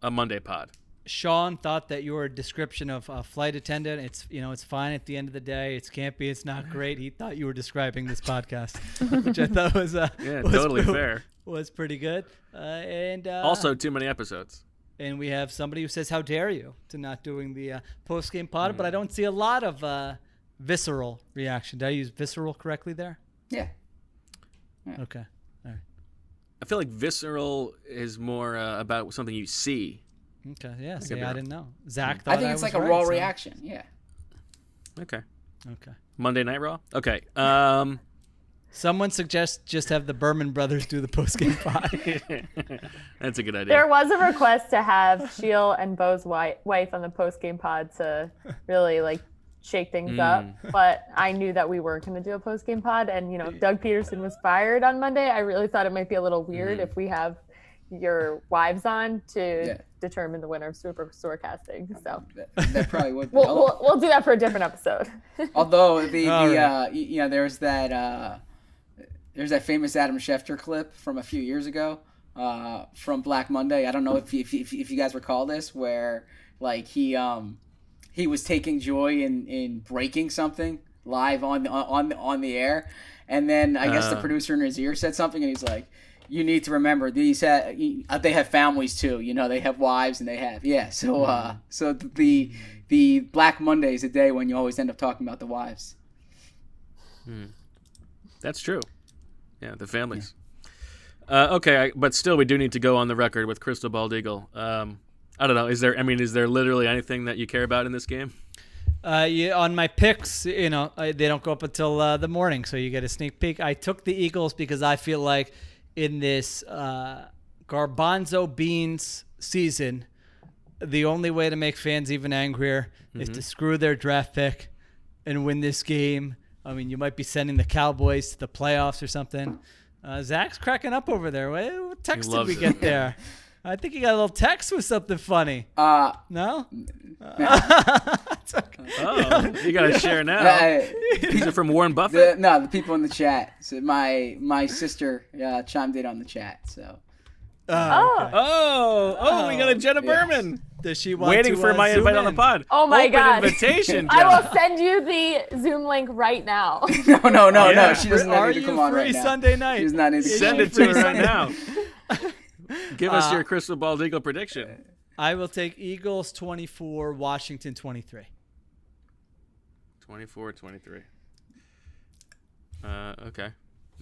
F: a Monday pod.
G: Sean thought that your description of a flight attendant, it's you know, it's fine at the end of the day. It's campy. It's not great. He thought you were describing this podcast, which I thought was uh,
F: Yeah,
G: was,
F: totally fair.
G: Was pretty good. Uh, and uh,
F: also, too many episodes.
G: and we have somebody who says, "How dare you to not doing the uh, post game pod?"
F: Mm.
G: But I don't see a lot of uh, visceral reaction. Did I use visceral correctly there?
D: Yeah.
G: Okay. All right.
F: I feel like visceral is more uh, about something you see.
G: Okay. Yeah.
F: could
G: See, I
F: wrong.
G: didn't know. Zach
D: I
G: thought
D: think it's
G: was
D: like a
G: right,
D: raw
G: so-
D: reaction. Yeah.
F: Okay.
G: Okay.
F: Monday Night Raw. Okay. Um,
G: Someone suggests just have the Berman brothers do the post game pod.
F: that's a good idea.
H: There was a request to have Sheil and Bo's wife on the post game pod to really like shake things up,
F: Mm.
H: but I knew that we weren't going to do a post game pod, and you know Doug Pederson was fired on Monday. I really thought it might be a little weird
F: Mm.
H: if we have your wives on to
D: Yeah.
H: Determine the winner of Super Casting. So
D: That probably would.
H: we'll, we'll we'll do that for a different episode.
D: Although the, the
G: All right.
D: uh, you know there's that uh, there's that famous Adam Schefter clip from a few years ago uh, from Black Monday. I don't know if you, if, you, if you guys recall this, where like he um he was taking joy in in breaking something live on the on on the air, and then I guess the
F: Uh.
D: producer in his ear said something, and he's like. You need to remember these. Ha- they have families too. You know, they have wives and they have yeah. So, uh, so the the Black Monday is a day when you always end up talking about the wives.
F: That's true. Yeah, the families. Uh, okay, I, but still, we do need to go on the record with Crystal Bald Eagle. Um, I don't know. Is there? I mean, is there literally anything that you care about in this game?
G: Uh, yeah, on my picks, you know, I, they don't go up until uh, the morning, so you get a sneak peek. I took the Eagles because I feel like in this uh, garbanzo beans season, the only way to make fans even angrier is
F: Mhm.
G: to screw their draft pick and win this game. I mean, you might be sending the Cowboys to the playoffs or something. Uh, Zach's cracking up over there. What, what text did we
F: it.
G: get there? I think he got a little text with something funny.
D: Uh,
G: No?
F: Oh, you got to share now.
D: Uh,
F: These are from Warren Buffett.
D: The, no, the people in the chat. So my my sister uh, chimed in on the chat. So
G: Oh,
F: Oh, oh, we got a Jenna
D: Yeah.
F: Berman.
G: Does she want
F: Waiting
G: to,
F: for
G: uh,
F: my
G: zoom
F: invite on the pod.
H: Oh my
F: Open
H: god!
F: invitation,
H: I will send you the Zoom link right now.
D: no, no, no,
F: Yeah.
D: no. She doesn't
G: Are
D: need to
G: you
D: come on
G: free
D: right now.
G: Sunday night?
D: She's not need to
F: Send
D: come
F: it to her right now. Give us
G: Uh,
F: your crystal ball eagle prediction.
G: I will take Eagles 24, Washington 23.
F: 24 23. Uh, okay.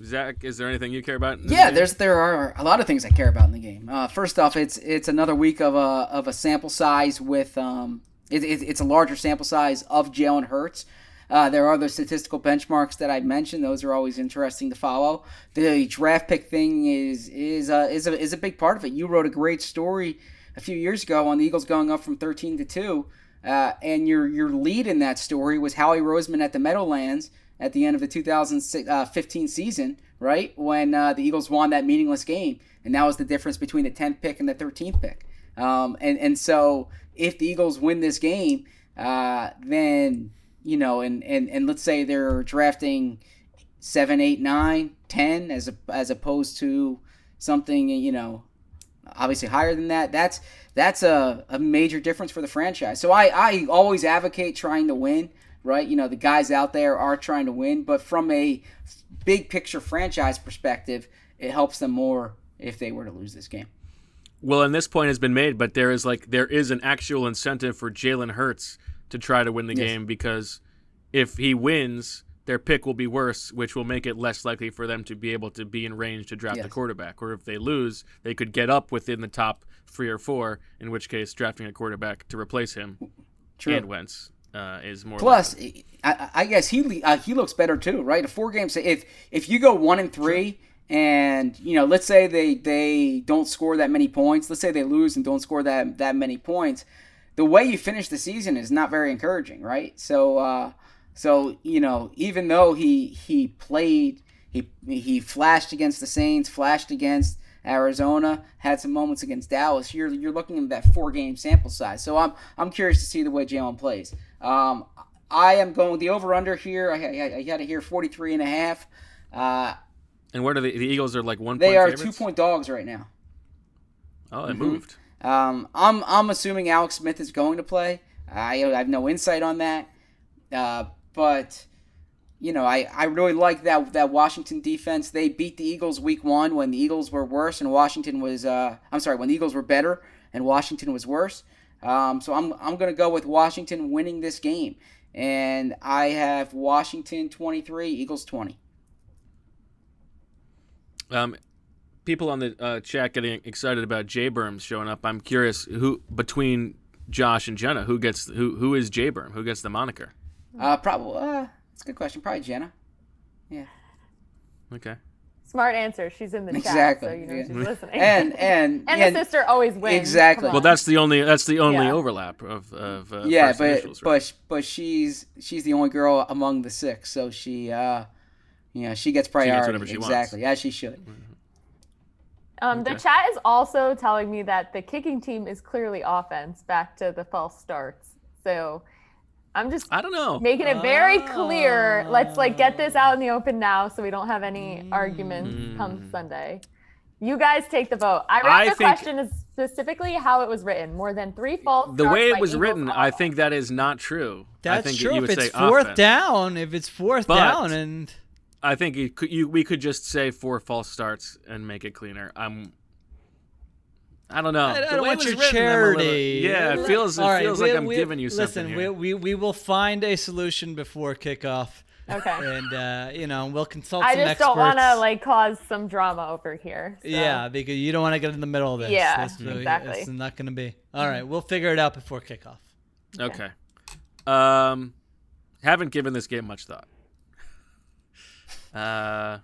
F: Zach, is there anything you care about? in this
D: Yeah,
F: game?
D: there's there are a lot of things I care about in the game. Uh, first off, it's it's another week of a of a sample size with um it, it, it's a larger sample size of Jalen Hurts. Uh, there are other statistical benchmarks that I mentioned; those are always interesting to follow. The draft pick thing is is uh, is a is a big part of it. You wrote a great story a few years ago on the Eagles going up from 13 to two, uh, and your your lead in that story was Howie Roseman at the Meadowlands at the end of the 2015 uh, season, right when uh, the Eagles won that meaningless game, and that was the difference between the 10th pick and the 13th pick. Um, and and so if the Eagles win this game, uh, then you know, and, and and let's say they're drafting seven, eight, nine, ten, as a, as opposed to something you know, obviously higher than that. That's that's a, a major difference for the franchise. So I I always advocate trying to win. Right, you know the guys out there are trying to win, but from a big picture franchise perspective, it helps them more if they were to lose this game.
F: Well, and this point has been made, but there is like there is an actual incentive for Jalen Hurts to try to win the
D: Yes.
F: game because if he wins, their pick will be worse, which will make it less likely for them to be able to be in range to draft a
D: Yes.
F: quarterback. Or if they lose, they could get up within the top three or four, in which case drafting a quarterback to replace him
D: True.
F: and Wentz uh, is more.
D: Plus, I, I guess he uh, he looks better too, right? A four game. If if you go one and three, and you know, let's say they they don't score that many points. Let's say they lose and don't score that that many points. The way you finish the season is not very encouraging, right? So uh, so you know, even though he he played, he he flashed against the Saints, flashed against Arizona, had some moments against Dallas. You're you're looking at that four game sample size. So I'm I'm curious to see the way Jalen plays. Um, I am going the over under here. I, I, I had it here 43 and a half. Uh,
F: And what are the, the Eagles are like one
D: they are
F: favorites?
D: two point dogs right now.
F: Oh, it
D: Mhm.
F: moved.
D: Um, I'm I'm assuming Alex Smith is going to play. I, I have no insight on that, uh, but you know I, I really like that that Washington defense. They beat the Eagles week one when the Eagles were worse and Washington was uh, I'm sorry when the Eagles were better and Washington was worse. Um, so I'm I'm gonna go with Washington winning this game, and I have Washington 23, Eagles 20.
F: Um, people on the uh, chat getting excited about J Berms showing up. I'm curious who between Josh and Jenna, who gets who who is J Berm? Who gets the moniker?
D: Uh, probably uh, that's a good question. Probably Jenna. Yeah.
F: Okay.
H: Smart answer. She's in the chat,
D: Exactly.
H: so you know
D: yeah.
H: she's listening.
D: And and
H: and
D: and-
H: the sister always wins.
D: Exactly.
F: Well, that's the only that's the only
H: Yeah.
F: overlap of of uh,
D: yeah,
F: first
D: but
F: initials, right?
D: but but she's she's the only girl among the six, so she uh, you know, she gets priority.
F: whatever she wants.
D: exactly, as she should.
H: Um, The chat is also telling me that the kicking team is clearly offense back to the false starts. So I'm just
F: I don't know.
H: making it very clear. Let's like get this out in the open now so we don't have any arguments come Sunday. You guys take the vote. I read
F: I
H: the
F: think-
H: question is specifically how it was written. More than three false
F: the way it was
H: Eagles
F: written, I think that is not true. I
G: That's
F: think
G: true.
F: You
G: If it's
F: say
G: fourth
F: offense.
G: down, if it's fourth
F: But-
G: down, and
F: I think you could, you we could just say four false starts and make it cleaner. I'm. I don't know.
G: I, I don't
F: it
G: want
F: was
G: your
F: written, I'm little-
G: charity.
F: yeah, it feels it
G: All right,
F: feels
G: we-
F: like I'm
G: we-
F: giving you
G: listen,
F: something
G: we, we we will find a solution before kickoff.
H: Okay.
G: And uh, you know we'll consult
H: I
G: some
H: just
G: experts.
H: don't want to like cause some drama over here. so.
G: Yeah, because you don't want to get in the middle of this.
H: Yeah,
G: This-
H: exactly.
G: It's not going to be. All right, we'll figure it out before kickoff.
F: Okay. Um, haven't given this game much thought. Uh,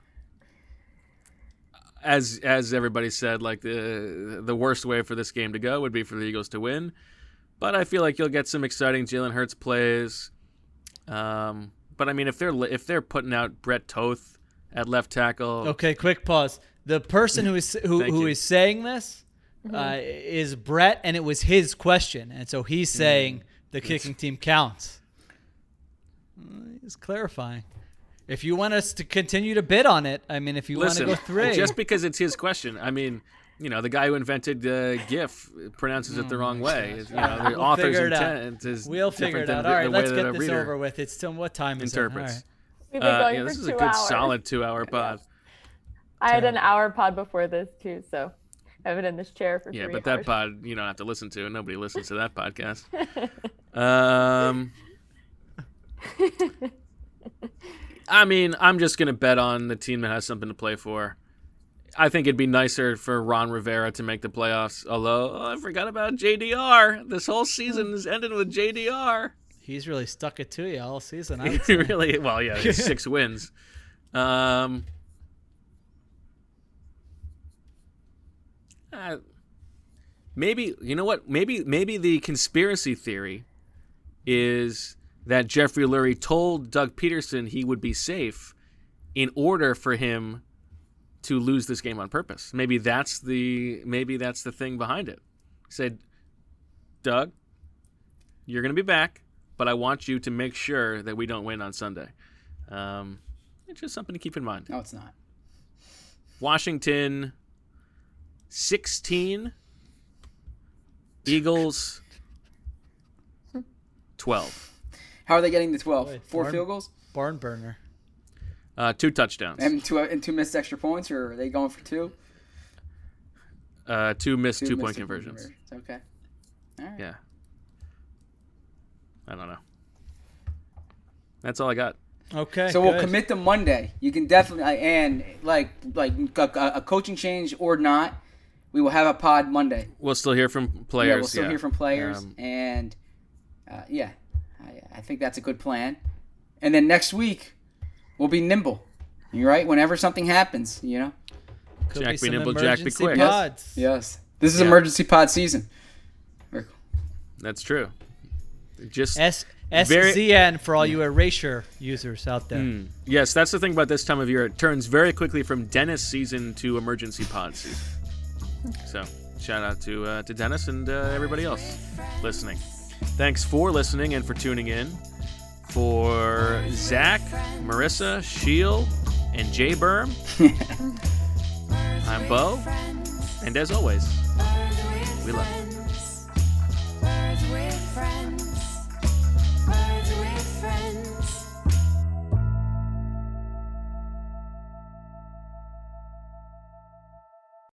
F: as as everybody said, like the the worst way for this game to go would be for the Eagles to win, but I feel like you'll get some exciting Jalen Hurts plays. Um, but I mean, if they're if they're putting out Brett Toth at left tackle,
G: Okay, quick pause. The person who is who,
F: Thank
G: who
F: you.
G: is saying this
H: Mm-hmm.
G: uh, is Brett, and it was his question, and so he's
F: Mm.
G: saying the kicking team counts. Uh, He's clarifying. If you want us to continue to bid on it, I mean, if you
F: listen,
G: want to go three,
F: just because it's his question, I mean. You know, the guy who invented uh, GIF pronounces it the wrong way. You know, the
G: We'll
F: author's
G: figure it out.
F: intent is
G: We'll figure
F: different
G: it
F: than
G: out.
F: the-
G: All right,
F: way
G: let's
F: that
G: get
F: a
G: this
F: reader
G: over with. It's still what time is
F: interprets.
G: it? All right.
H: We've been
F: Uh,
H: going
F: yeah,
H: for
F: this is a good
H: hours.
F: solid two-hour pod.
H: I had an hour pod before this too, so I've been in this chair for
F: Yeah,
H: three
F: but
H: hours.
F: that pod you don't have to listen to. Nobody listens to that podcast. Um, I mean, I'm just gonna bet on the team that has something to play for. I think it'd be nicer for Ron Rivera to make the playoffs. Although oh, I forgot about JDR. This whole season is ended with JDR.
G: He's really stuck it to you all season. I would
F: really? Well, yeah, six wins. Um, uh, Maybe you know what? Maybe maybe the conspiracy theory is that Jeffrey Lurie told Doug Pederson he would be safe in order for him to lose this game on purpose. Maybe that's the maybe that's the thing behind it. He said, Doug, you're going to be back, but I want you to make sure that we don't win on Sunday. Um, it's just something to keep in mind.
D: No, it's not.
F: Washington 16 Eagles 12.
D: How are they getting the 12?
G: Wait,
D: Four
G: barn-
D: field goals?
G: Barn burner.
F: Uh, two touchdowns.
D: And two, and two missed extra points, or are they going for two?
F: Uh, two missed two, point
D: missed
F: conversions.
D: Okay. All right.
F: Yeah. I don't know. That's all I got.
G: Okay.
D: So we'll commit to Monday. You can definitely and like like a, a coaching change or not, we will have a pod Monday.
F: We'll still hear from players.
D: Yeah, we'll still
F: yeah.
D: hear from players,
F: Um,
D: and uh, yeah, I, I think that's a good plan. And then next week, we'll be nimble. You're right. Whenever something happens, you know.
G: Could
F: Jack
G: be
F: be nimble, Jack be quick.
G: Pods.
D: Yes. This is
F: Yeah.
D: emergency pod season.
F: that's true. Just
G: S
F: very-
G: SZN for all you erasure users out there.
F: Mm. Yes, that's the thing about this time of year. It turns very quickly from Dennis season to emergency pod season. So, shout out to uh, to Dennis and uh, everybody else listening. Thanks for listening and for tuning in. For Zach, Marissa, Sheil, and Jay Berm, I'm Bo, and as always, we love you.
L: Birds with friends.